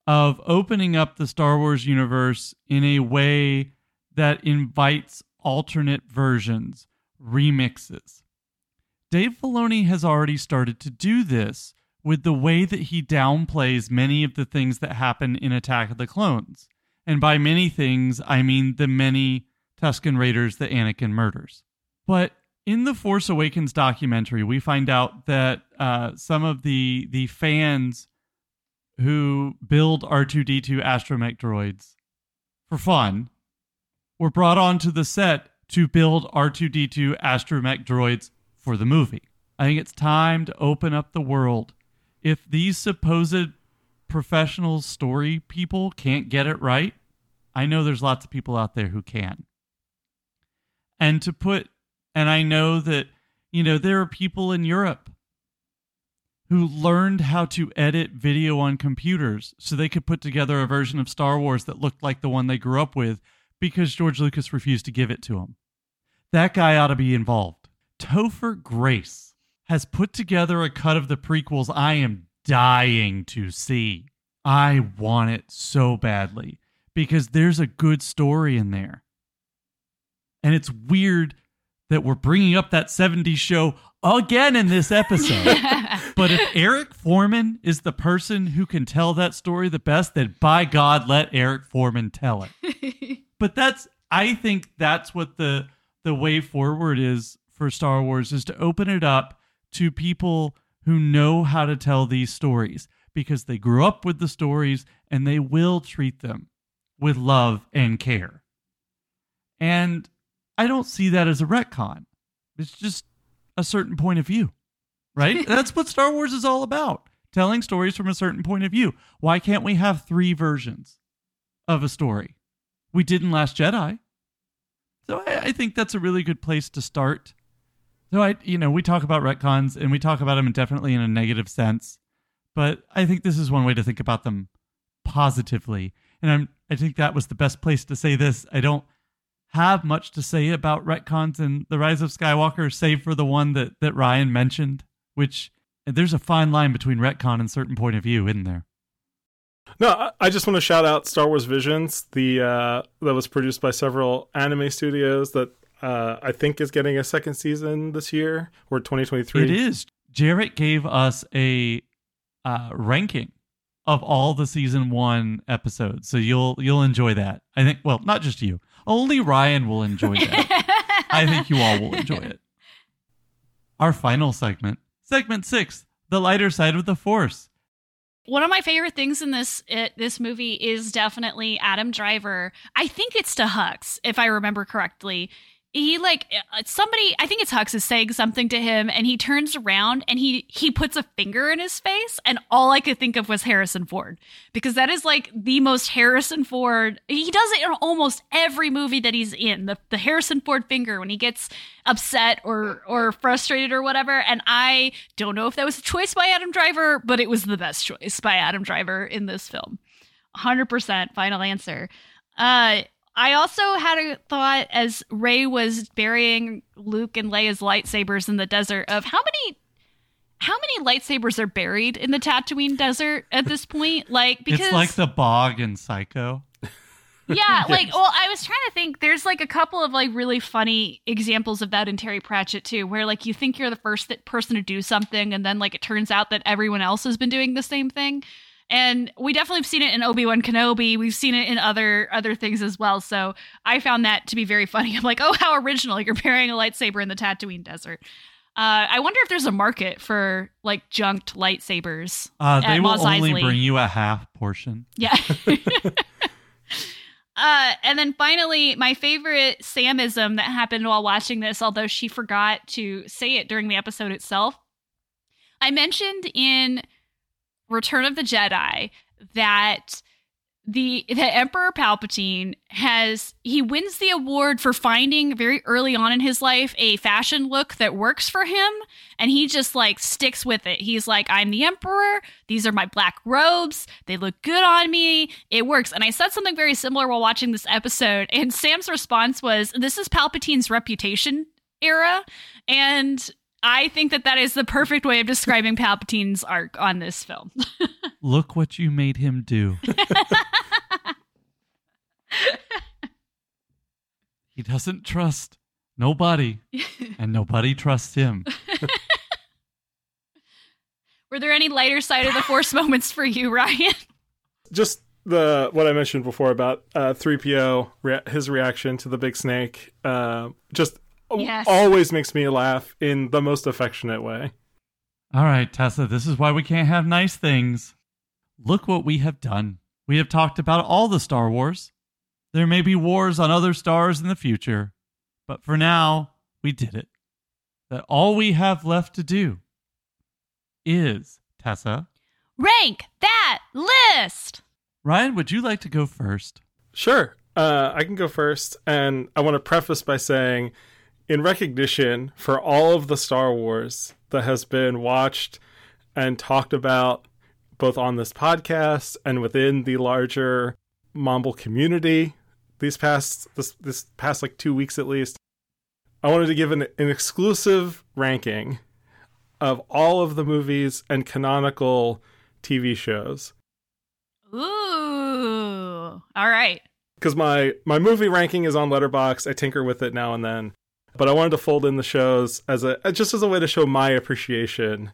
of opening up the Star Wars universe in a way that invites alternate versions, remixes. Dave Filoni has already started to do this with the way that he downplays many of the things that happen in Attack of the Clones. And by many things, I mean the many Tusken Raiders that Anakin murders. But in the Force Awakens documentary, we find out that uh, some of the the fans who build R2D2 astromech droids for fun were brought onto the set to build R2D2 astromech droids for the movie. I think it's time to open up the world if these supposed professional story people can't get it right, I know there's lots of people out there who can. And to put, and I know that, you know, there are people in Europe who learned how to edit video on computers so they could put together a version of Star Wars that looked like the one they grew up with because George Lucas refused to give it to them. That guy ought to be involved. Topher Grace has put together a cut of the prequels I am dying to see. I want it so badly because there's a good story in there. And it's weird that we're bringing up that 70s show again in this episode. but if Eric Forman is the person who can tell that story the best, then by God, let Eric Forman tell it. but that's, I think that's what the the way forward is for Star Wars is to open it up to people who know how to tell these stories because they grew up with the stories and they will treat them with love and care. And I don't see that as a retcon. It's just a certain point of view, right? That's what Star Wars is all about telling stories from a certain point of view. Why can't we have three versions of a story? We did in Last Jedi. So I, I think that's a really good place to start so I, you know, we talk about retcons and we talk about them definitely in a negative sense, but I think this is one way to think about them positively. And I'm, I think that was the best place to say this. I don't have much to say about retcons and the Rise of Skywalker, save for the one that that Ryan mentioned, which there's a fine line between retcon and certain point of view, isn't there? No, I just want to shout out Star Wars Visions, the uh, that was produced by several anime studios that uh, I think is getting a second season this year or 2023. It is. Jarrett gave us a uh, ranking of all the season one episodes, so you'll you'll enjoy that. I think. Well, not just you. Only Ryan will enjoy that. I think you all will enjoy it. Our final segment, segment six, the lighter side of the force. One of my favorite things in this it, this movie is definitely Adam Driver. I think it's to Hux, if I remember correctly he like uh, somebody i think it's hux is saying something to him and he turns around and he he puts a finger in his face and all i could think of was harrison ford because that is like the most harrison ford he does it in almost every movie that he's in the, the harrison ford finger when he gets upset or or frustrated or whatever and i don't know if that was a choice by adam driver but it was the best choice by adam driver in this film. 100% final answer. Uh I also had a thought as Rey was burying Luke and Leia's lightsabers in the desert of how many how many lightsabers are buried in the Tatooine desert at this point? Like because it's like the bog in Psycho. Yeah, yes. like well, I was trying to think. There's like a couple of like really funny examples of that in Terry Pratchett too, where like you think you're the first person to do something, and then like it turns out that everyone else has been doing the same thing and we definitely have seen it in Obi-Wan Kenobi. We've seen it in other other things as well. So I found that to be very funny. I'm like, oh, how original! You're burying a lightsaber in the Tatooine desert. Uh, I wonder if there's a market for like junked lightsabers. Uh, they will Mos only Eisley. bring you a half portion. Yeah. uh, and then finally, my favorite Samism that happened while watching this, although she forgot to say it during the episode itself. I mentioned in Return of the Jedi that the the Emperor Palpatine has he wins the award for finding very early on in his life a fashion look that works for him and he just like sticks with it. He's like I'm the emperor. These are my black robes. They look good on me. It works. And I said something very similar while watching this episode and Sam's response was this is Palpatine's reputation era and I think that that is the perfect way of describing Palpatine's arc on this film. Look what you made him do. he doesn't trust nobody, and nobody trusts him. Were there any lighter side of the Force moments for you, Ryan? Just the what I mentioned before about uh, 3PO, rea- his reaction to the big snake, uh, just al- Yes. always makes me laugh in the most affectionate way. All right, Tessa, this is why we can't have nice things. Look what we have done. We have talked about all the Star Wars. There may be wars on other stars in the future, but for now, we did it. That all we have left to do is, Tessa. Rank that list. Ryan, would you like to go first? Sure. Uh, I can go first. And I want to preface by saying, in recognition for all of the Star Wars that has been watched and talked about both on this podcast and within the larger Mumble community these past this this past like two weeks at least, I wanted to give an, an exclusive ranking of all of the movies and canonical TV shows. Ooh. All right. because my my movie ranking is on Letterboxd. I tinker with it now and then, but I wanted to fold in the shows as a just as a way to show my appreciation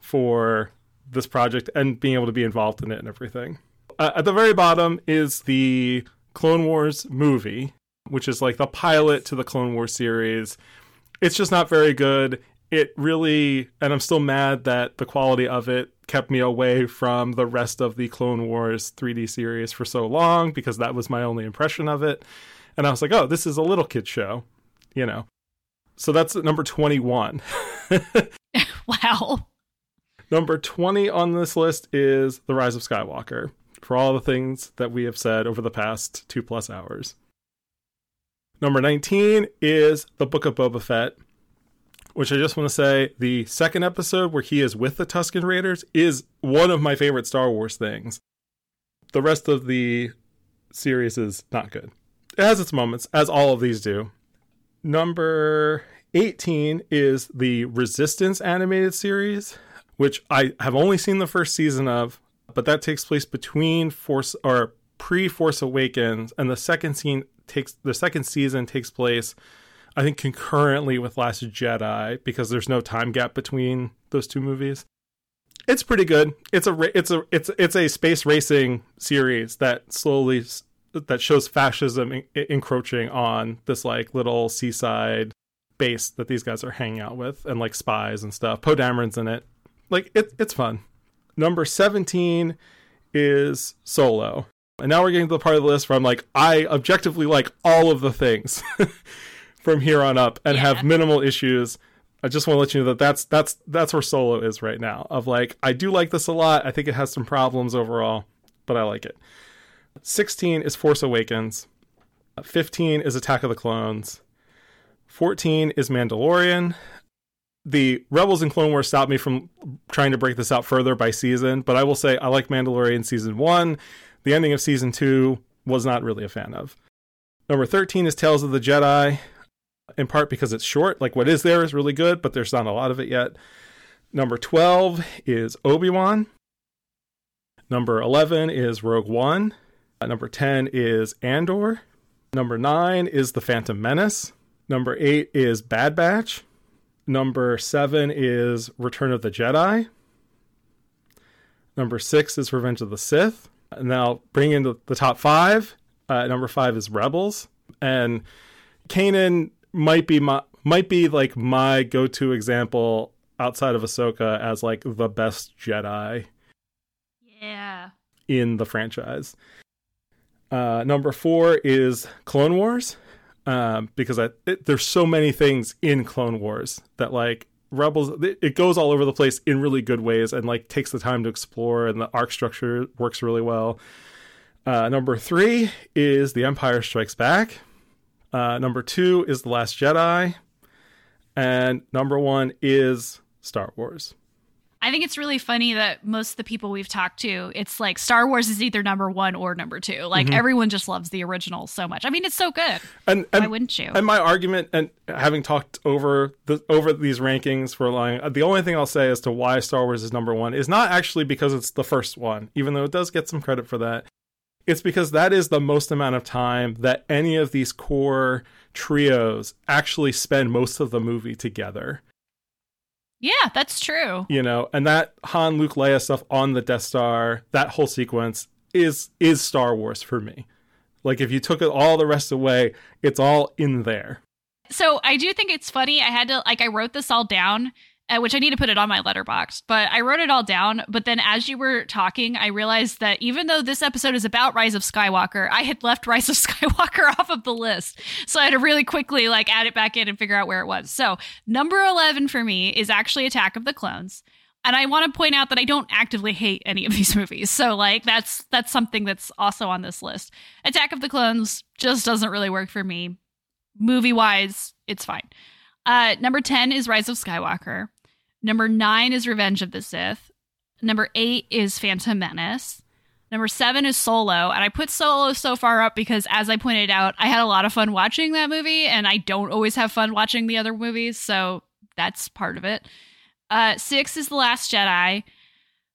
for this project and being able to be involved in it and everything. Uh, at the very bottom is the Clone Wars movie, which is like the pilot to the Clone Wars series. It's just not very good. It really, and I'm still mad that the quality of it kept me away from the rest of the Clone Wars 3D series for so long because that was my only impression of it. And I was like, oh, this is a little kid show, you know. So that's at number 21. Wow. Number 20 on this list is The Rise of Skywalker, for all the things that we have said over the past two plus hours. Number 19 is The Book of Boba Fett, which I just want to say the second episode where he is with the Tusken Raiders is one of my favorite Star Wars things. The rest of the series is not good. It has its moments, as all of these do. Number 18 is the Resistance animated series, which I have only seen the first season of, but that takes place between Force or pre Force Awakens, and the second scene takes the second season takes place, I think, concurrently with Last Jedi because there's no time gap between those two movies. It's pretty good. It's a it's a it's it's a space racing series that slowly that shows fascism en- encroaching on this like little seaside base that these guys are hanging out with and like spies and stuff. Poe Dameron's in it. Like it, it's fun. Number 17 is Solo. And now we're getting to the part of the list where I'm like, I objectively like all of the things from here on up and Yeah. have minimal issues. I just want to let you know that that's that's that's where Solo is right now. Of like, I do like this a lot. I think it has some problems overall, but I like it. 16 is Force Awakens. 15 is Attack of the Clones. 14 is Mandalorian. The Rebels and Clone Wars stopped me from trying to break this out further by season, but I will say I like Mandalorian season one. The ending of season two was not really a fan of. Number 13 is Tales of the Jedi, in part because it's short. Like what is there is really good, but there's not a lot of it yet. Number 12 is Obi Wan. Number 11 is Rogue One. Uh, Number 10 is Andor. Number 9 is The Phantom Menace. Number 8 is Bad Batch. Number 7 is Return of the Jedi. Number 6 is Revenge of the Sith. And now bring into the top 5. Uh, number 5 is Rebels. And Kanan might be my might be like my go-to example outside of Ahsoka as like the best Jedi Yeah. in the franchise. Uh, number four is Clone Wars, um, because I, it, there's so many things in Clone Wars that like Rebels, it, it goes all over the place in really good ways and like takes the time to explore, and the arc structure works really well. Uh, number three is The Empire Strikes Back. Uh, number two is The Last Jedi, and number one is Star Wars. I think it's really funny that most of the people we've talked to, it's like Star Wars is either number one or number two. Like mm-hmm. everyone just loves the original so much. I mean, it's so good. And, Why wouldn't you? And my argument, and having talked over the over these rankings for a long, the only thing I'll say as to why Star Wars is number one is not actually because it's the first one, even though it does get some credit for that. It's because that is the most amount of time that any of these core trios actually spend most of the movie together. Yeah, that's true. You know, and that Han, Luke, Leia stuff on the Death Star, that whole sequence is is Star Wars for me. Like if you took it all the rest away, it's all in there. So I do think it's funny. I had to like I wrote this all down, which I need to put it on my Letterboxd. But I wrote it all down. But then as you were talking, I realized that even though this episode is about Rise of Skywalker, I had left Rise of Skywalker off of the list. So I had to really quickly like add it back in and figure out where it was. So number eleven for me is actually Attack of the Clones. And I want to point out that I don't actively hate any of these movies. So like that's that's something that's also on this list. Attack of the Clones just doesn't really work for me movie wise, it's fine. Uh, number 10 is Rise of Skywalker. Number nine is Revenge of the Sith. Number eight is Phantom Menace. Number seven is Solo. And I put Solo so far up because, as I pointed out, I had a lot of fun watching that movie, and I don't always have fun watching the other movies. So that's part of it. Uh, six is The Last Jedi.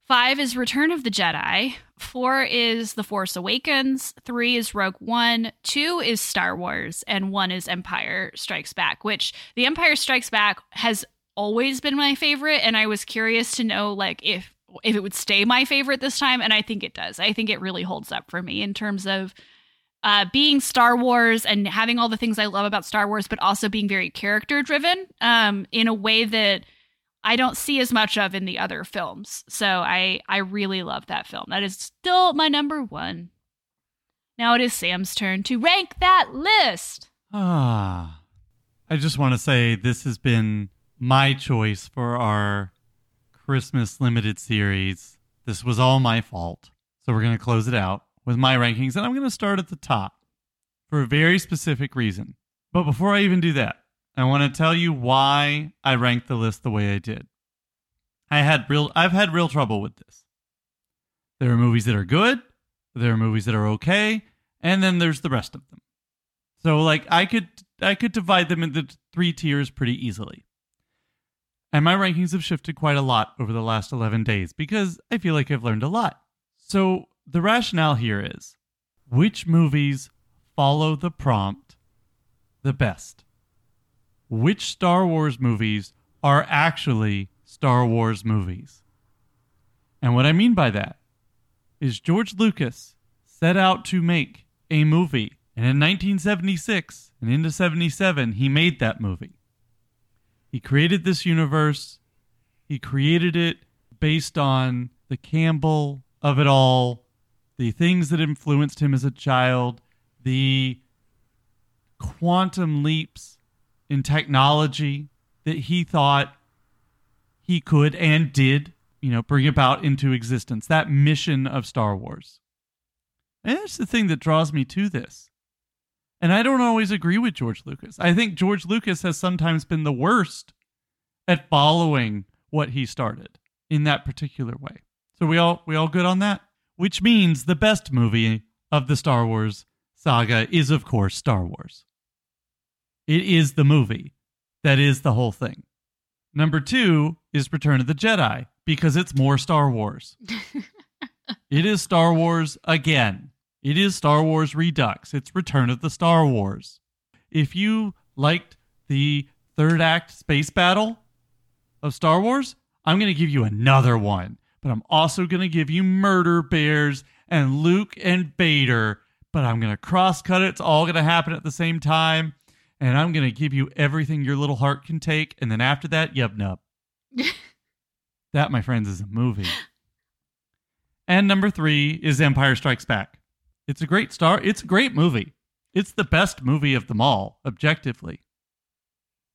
Five is Return of the Jedi. Four is The Force Awakens. Three is Rogue One. Two is Star Wars. And one is Empire Strikes Back, which The Empire Strikes Back has always been my favorite. And I was curious to know, like, if if it would stay my favorite this time and i think it does i think it really holds up for me in terms of uh, being star wars and having all the things i love about star wars but also being very character driven um, in a way that I don't see as much of in the other films. So I I really love that film. That is still my number 1. Now it is Sam's turn to rank that list. Ah. I just want to say this has been my choice for our Christmas limited series. This was all my fault. So we're going to close it out with my rankings, and I'm going to start at the top for a very specific reason. But before I even do that, I want to tell you why I ranked the list the way I did. I had real I've had real trouble with this. There are movies that are good, there are movies that are okay, and then there's the rest of them. So like I could I could divide them into three tiers pretty easily. And my rankings have shifted quite a lot over the last 11 days because I feel like I've learned a lot. So the rationale here is which movies follow the prompt the best? Which Star Wars movies are actually Star Wars movies? And what I mean by that is George Lucas set out to make a movie, and in 1976 and into 77, he made that movie. He created this universe. He created it based on the Campbell of it all, the things that influenced him as a child, the quantum leaps in technology that he thought he could and did, you know, bring about into existence. That mission of Star Wars. And that's the thing that draws me to this. And I don't always agree with George Lucas. I think George Lucas has sometimes been the worst at following what he started in that particular way. So we all we all good on that? Which means the best movie of the Star Wars saga is of course Star Wars. It is the movie that is the whole thing. Number 2 is Return of the Jedi because it's more Star Wars. it is Star Wars again. It is Star Wars Redux. It's Return of the Star Wars. If you liked the third act space battle of Star Wars, I'm going to give you another one. But I'm also going to give you Murder Bears and Luke and Vader. But I'm going to cross cut it. It's all going to happen at the same time. and I'm going to give you everything your little heart can take. And then after that, yub nub. that, my friends, is a movie. And number three is Empire Strikes Back. It's a great star. It's a great movie. It's the best movie of them all, objectively.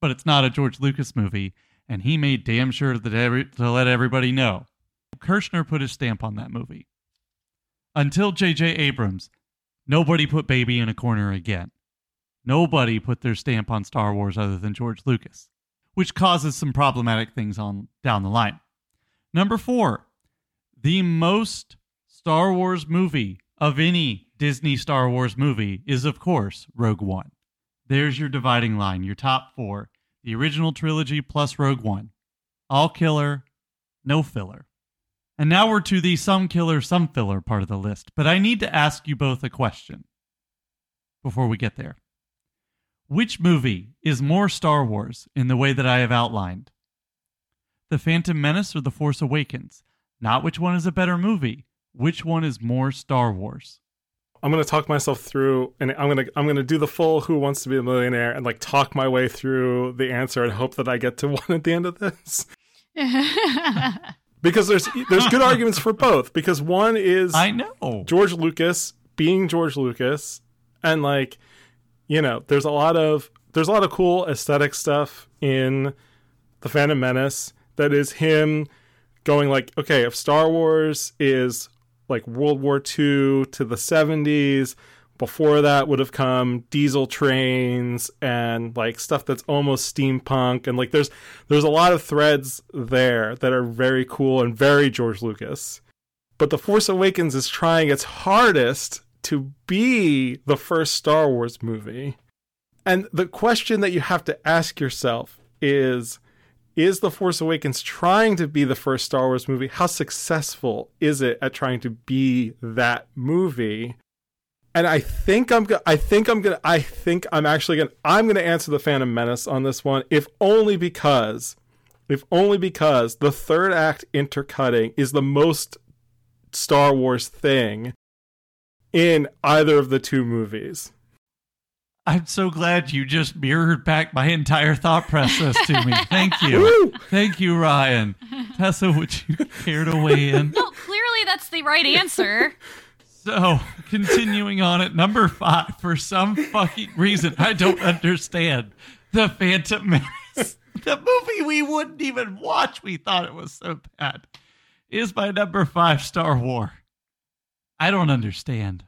But it's not a George Lucas movie, and he made damn sure that every, to let everybody know. Kershner put his stamp on that movie. Until J.J. Abrams, nobody put baby in a corner again. Nobody put their stamp on Star Wars other than George Lucas, which causes some problematic things on down the line. Number four, the most Star Wars movie of any Disney Star Wars movie is, of course, Rogue One. There's your dividing line, your top four the original trilogy plus Rogue One. All killer, no filler. And now we're to the some killer, some filler part of the list. But I need to ask you both a question before we get there. Which movie is more Star Wars in the way that I have outlined? The Phantom Menace or The Force Awakens? Not which one is a better movie, which one is more Star Wars? I'm gonna talk myself through, and I'm gonna I'm gonna do the full Who Wants to Be a Millionaire, and like talk my way through the answer, and hope that I get to one at the end of this. because there's there's good arguments for both. Because one is I know George Lucas being George Lucas, and like you know, there's a lot of there's a lot of cool aesthetic stuff in the Phantom Menace that is him going like, okay, if Star Wars is like World War II to the 70s. Before that would have come diesel trains and like stuff that's almost steampunk and like there's there's a lot of threads there that are very cool and very George Lucas. But The Force Awakens is trying its hardest to be the first Star Wars movie. And the question that you have to ask yourself is is The Force Awakens trying to be the first Star Wars movie? How successful is it at trying to be that movie? And I think I'm go- I think I'm gonna I think I'm actually gonna I'm gonna answer the Phantom Menace on this one, if only because if only because the third act intercutting is the most Star Wars thing in either of the two movies. I'm so glad you just mirrored back my entire thought process to me. Thank you. Thank you, Ryan. Tessa, would you care to weigh in? no, clearly that's the right answer. So, continuing on at number five, for some fucking reason I don't understand, The Phantom Menace, the movie we wouldn't even watch, we thought it was so bad, is my number five Star War. I don't understand.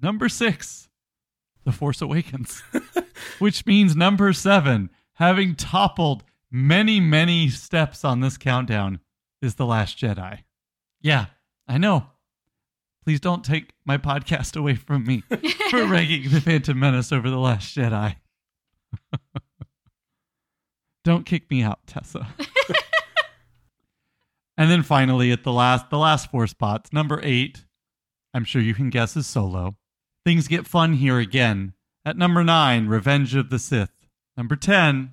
Number six, The Force Awakens, which means number seven, having toppled many, many steps on this countdown, is The Last Jedi. Yeah, I know. Please don't take my podcast away from me for ranking The Phantom Menace over The Last Jedi. don't kick me out, Tessa. and then finally, at the last, the last four spots, number eight, I'm sure you can guess is Solo. Things get fun here again. At number nine, Revenge of the Sith. Number 10,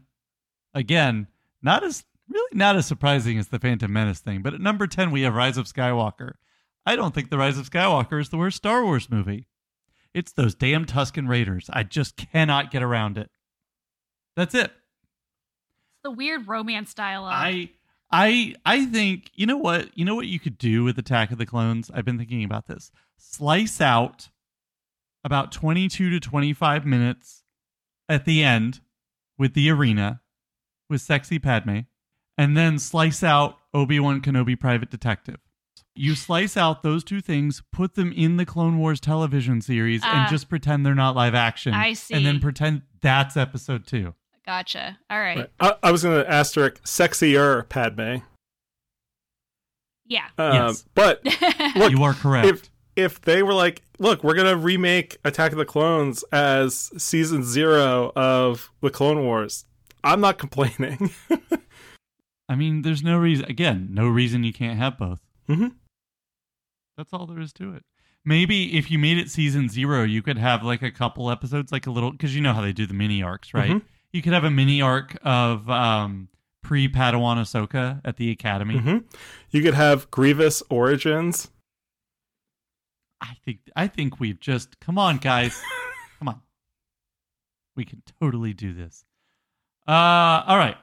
again, not as really not as surprising as the Phantom Menace thing, but at number 10, we have Rise of Skywalker. I don't think The Rise of Skywalker is the worst Star Wars movie. It's those damn Tusken Raiders. I just cannot get around it. That's it. the weird romance dialogue. I I I think you know what you know what you could do with Attack of the Clones. I've been thinking about this. Slice out about twenty two to twenty five minutes at the end with the arena with sexy Padme, and then slice out Obi Wan Kenobi Private Detective. You slice out those two things, put them in the Clone Wars television series, Ah. and just pretend they're not live action. I see. And then pretend that's episode two. gotcha. All right. Right. I, I was going to asterisk sexier Padme. Yeah. Um, Yes. But Look, you are correct. if if they were like, look, we're gonna remake Attack of the Clones as season zero of the Clone Wars, I'm not complaining. I mean, there's no reason. Again, no reason you can't have both. hmm That's all there is to it. Maybe if you made it season zero, you could have like a couple episodes, like a little, because you know how they do the mini arcs, right? Mhm. You could have a mini arc of um, pre Padawan Ahsoka at the Academy. hmm You could have Grievous origins. I think I think we've just come on, guys, come on. We can totally do this. Uh, all right.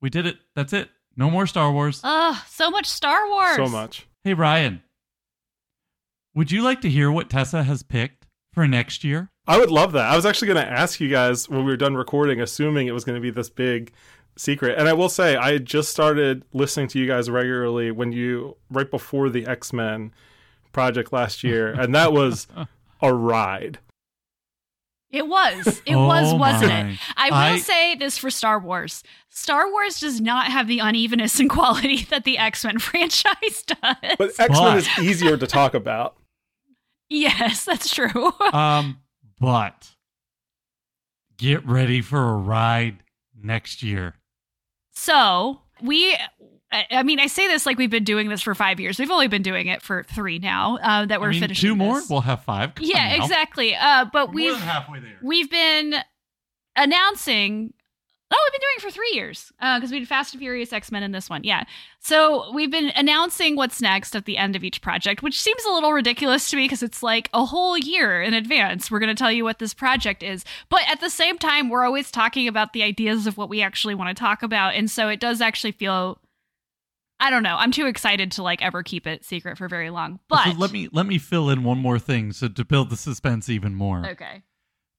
We did it. That's it. No more Star Wars. Ugh, so much Star Wars. So much. Hey, Ryan. Would you like to hear what Tessa has picked for next year? I would love that. I was actually going to ask you guys when we were done recording, assuming it was going to be this big secret. And I will say, I just started listening to you guys regularly when you, right before the X Men project last year. And that was a ride. It was. It Oh was, wasn't my. it? I will I- say this for Star Wars. Star Wars does not have the unevenness and quality that the X Men franchise does. But X Men is easier to talk about. yes, that's true. Um, but get ready for a ride next year. So we, I I mean, I say this like we've been doing this for five years. We've only been doing it for three now. Uh, that we're I mean, finishing. two more. this. We'll have five. Come yeah, exactly. Uh, but we're we've halfway there. we've been announcing. Oh, we've been doing it for three years because we did Fast and Furious, X Men, and this one. Yeah. So we've been announcing what's next at the end of each project, which seems a little ridiculous to me because it's like a whole year in advance. We're going to tell you what this project is. But at the same time, we're always talking about the ideas of what we actually want to talk about. And so it does actually feel. I don't know. I'm too excited to like ever keep it secret for very long. But So let me let me fill in one more thing so to build the suspense even more. Okay.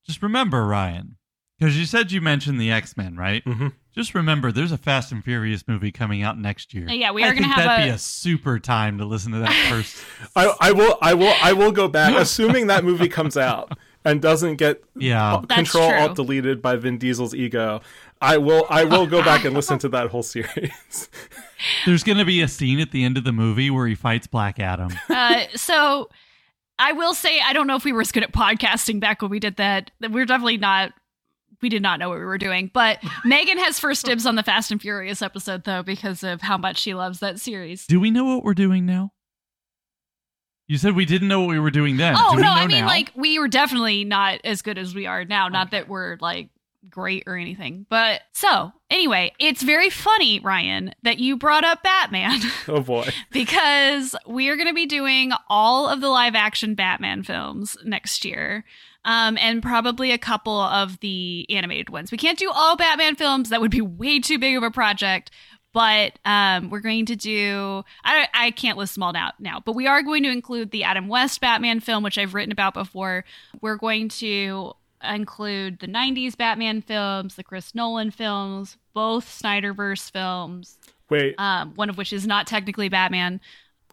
Just remember, Ryan, because you said you mentioned the X Men, right? hmm Just remember, there's a Fast and Furious movie coming out next year. Uh, yeah, we are gonna think have that'd a- be a super time to listen to that first. I, I will, I will, I will go back, assuming that movie comes out and doesn't get yeah, control alt deleted by Vin Diesel's ego. I will, I will go back and listen to that whole series. there's gonna be a scene at the end of the movie where he fights Black Adam. uh, so I will say I don't know if we were as good at podcasting back when we did that. We're definitely not. We did not know what we were doing. But Megan has first dibs on the Fast and Furious episode though because of how much she loves that series. Do we know what we're doing now? You said we didn't know what we were doing then. Oh Do we no, know I mean now? like we were definitely not as good as we are now. Not that we're like great or anything. But so anyway, it's very funny, Ryan, that you brought up Batman. oh boy. because we are going to be doing all of the live action Batman films next year. Um, and probably a couple of the animated ones. We can't do all Batman films. That would be way too big of a project. But um, we're going to do. I, I can't list them all out now, but we are going to include the Adam West Batman film, which I've written about before. We're going to include the 90s Batman films, the Chris Nolan films, both Snyderverse films, Wait. um, one of which is not technically Batman,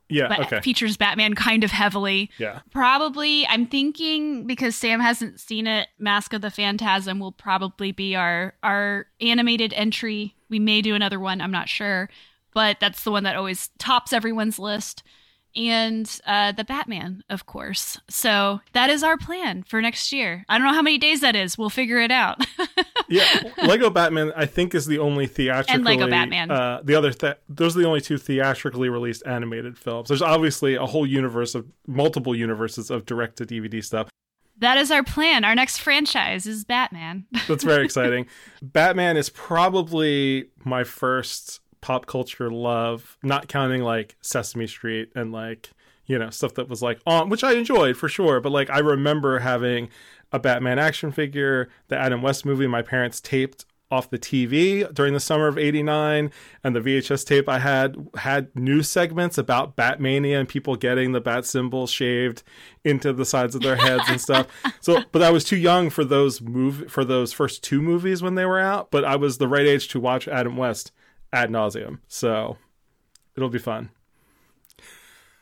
Yeah. but Okay. features Batman kind of heavily. Yeah. Probably, I'm thinking because Sam hasn't seen it, Mask of the Phantasm will probably be our our animated entry. We may do another one, I'm not sure, but that's the one that always tops everyone's list. And uh, the Batman, of course. So that is our plan for next year. I don't know how many days that is. We'll figure it out. Yeah. Lego Batman, I think, is the only theatrically. and Lego Batman. Uh, the other, th- those are the only two theatrically released animated films. There's obviously a whole universe of multiple universes of direct to DVD stuff. that is our plan. Our next franchise is Batman. That's very exciting. Batman is probably my first pop culture love, not counting like Sesame Street and like, you know, stuff that was like on, which I enjoyed for sure. But like, I remember having a Batman action figure, the Adam West movie my parents taped off the TV during the summer of 89 and the VHS tape I had had news segments about Batmania and people getting the bat symbol shaved into the sides of their heads and stuff. So but I was too young for those move for those first two movies when they were out, but I was the right age to watch Adam West ad nauseum. So it'll be fun.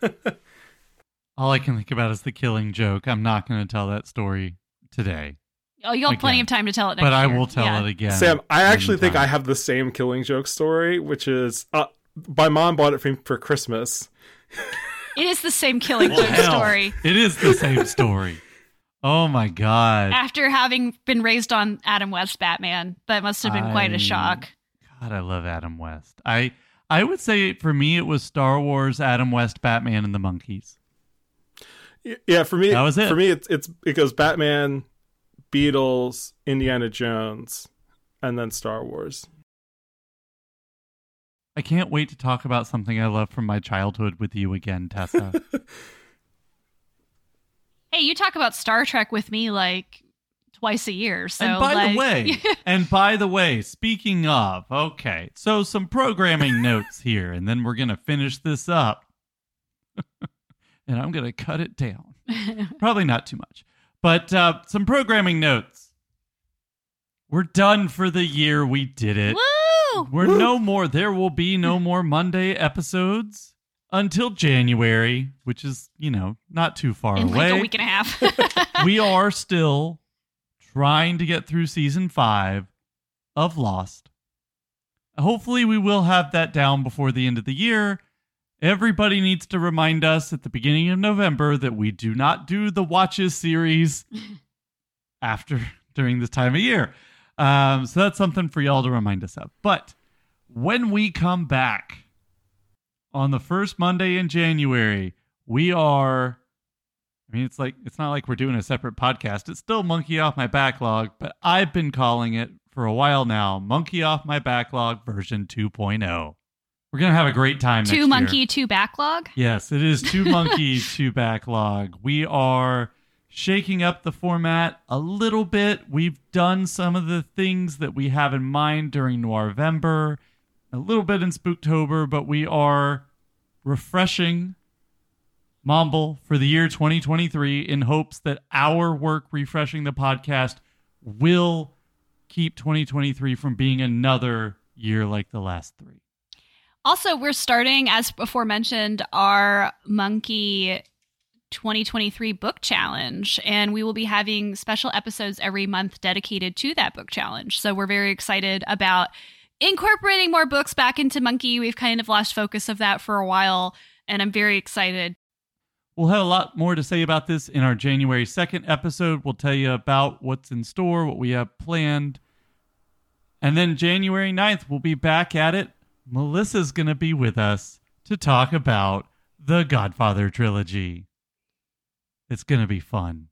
All I can think about is the killing joke. I'm not going to tell that story today, Oh, you'll have plenty of time to tell it next but I will tell Yeah. it again. Sam, I actually in think I have the same killing joke story, which is uh, my mom bought it for, me for Christmas. It is the same killing Well, joke hell, story. It is the same story. Oh my god. After having been raised on Adam West Batman, that must have been quite a shock. God, I love Adam West. I I would say for me it was Star Wars, Adam West, Batman, and the Monkees. Yeah, for me, That was it. For me, it's it's it goes Batman, Beatles, Indiana Jones, and then Star Wars. I can't wait to talk about something I love from my childhood with you again, Tessa. Hey, you talk about Star Trek with me like twice a year. So, and by like, the way, and by the way, speaking of, okay, so some programming notes here, and then we're gonna finish this up, and I'm gonna cut it down. Probably not too much, but uh, some programming notes. We're done for the year. We did it. woo! We're Woo. no more. There will be no more Monday episodes until January, which is you know not too far In away like a week and a half. we are still trying to get through season five of Lost. Hopefully, we will have that down before the end of the year. Everybody needs to remind us at the beginning of November that we do not do the Watches series after during this time of year. Um, so that's something for y'all to remind us of. But when we come back on the first Monday in January, we are I mean, it's like it's not like we're doing a separate podcast. It's still Monkey Off My Backlog, but I've been calling it for a while now Monkey Off My Backlog version 2.0. We're going to have a great time next two year. monkey, two backlog. Yes, it is two monkey, two backlog. We are shaking up the format a little bit. We've done some of the things that we have in mind during Noirvember, a little bit in Spooktober, but we are refreshing Mumble for the year 2023 in hopes that our work refreshing the podcast will keep 2023 from being another year like the last three. Also, we're starting, as before mentioned, our monkey 2023 book challenge, and we will be having special episodes every month dedicated to that book challenge. So we're very excited about incorporating more books back into Monkey. We've kind of lost focus of that for a while, and I'm very excited. We'll have a lot more to say about this in our January 2nd episode. We'll tell you about what's in store, what we have planned. And then January 9th, we'll be back at it. Melissa's going to be with us to talk about the Godfather trilogy. It's going to be fun.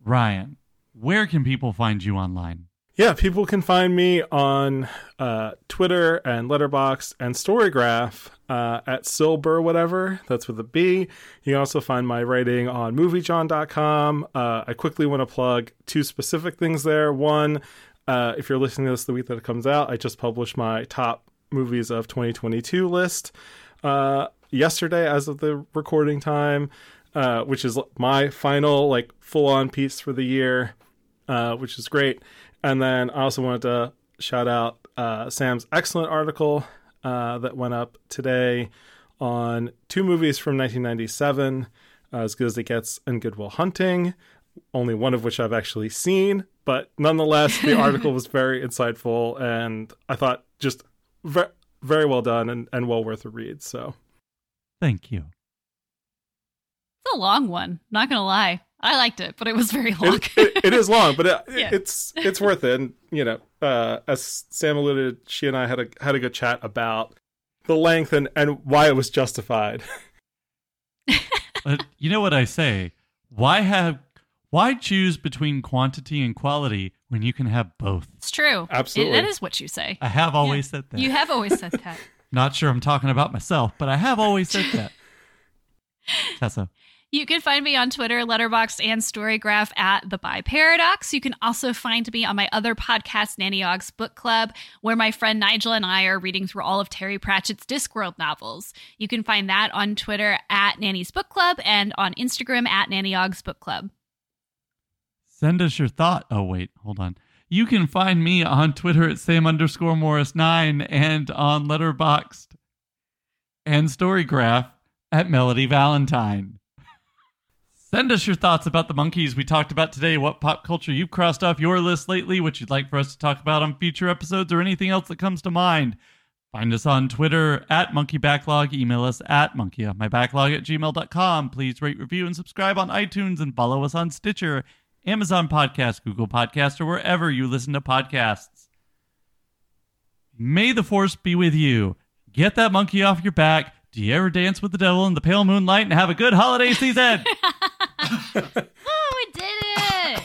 Ryan, where can people find you online? Yeah, people can find me on uh, Twitter and Letterboxd and Storygraph uh, at Silber whatever. That's with a B. You can also find my writing on MovieJawn.com. Uh, I quickly want to plug two specific things there. One, uh, if you're listening to this the week that it comes out, I just published my top movies of 2022 list uh, yesterday as of the recording time, uh, which is my final like full on piece for the year, uh, which is great. And then I also wanted to shout out uh, Sam's excellent article uh, that went up today on two movies from 1997, uh, As Good as It Gets and Good Will Hunting, only one of which I've actually seen. But nonetheless, the article was very insightful and I thought just very, very well done and, and well worth a read. So Thank you. It's a long one, not gonna lie. I liked it, but it was very long. it, it, it is long, but it, Yeah. it's it's worth it. And you know, uh, as Sam alluded, she and I had a had a good chat about the length and and why it was justified. But you know what I say? Why have why choose between quantity and quality when you can have both? it's true. Absolutely. It- that is what you say. I have always said that. You have always said that. Not sure I'm talking about myself, but I have always said that. Tessa. You can find me on Twitter, Letterboxd, and Storygraph at The Bi Paradox. You can also find me on my other podcast, Nanny Ogg's Book Club, where my friend Nigel and I are reading through all of Terry Pratchett's Discworld novels. You can find that on Twitter at Nanny's Book Club and on Instagram at Nanny Ogg's Book Club. Send us your thought. Oh, wait, hold on. You can find me on Twitter at Sam underscore Morris9 and on Letterboxd and Storygraph at Melody Valentine. Send us your thoughts about the monkeys we talked about today, what pop culture you've crossed off your list lately, what you'd like for us to talk about on future episodes, or anything else that comes to mind. Find us on Twitter at Monkey Backlog. Email us at monkeyoffmybacklog at gmail.com. Please rate, review, and subscribe on iTunes and follow us on Stitcher, Amazon Podcast, Google Podcast, or wherever you listen to podcasts. May the force be with you. Get that monkey off your back. Do you ever dance with the devil in the pale moonlight and have a good holiday season? Oh, we did it!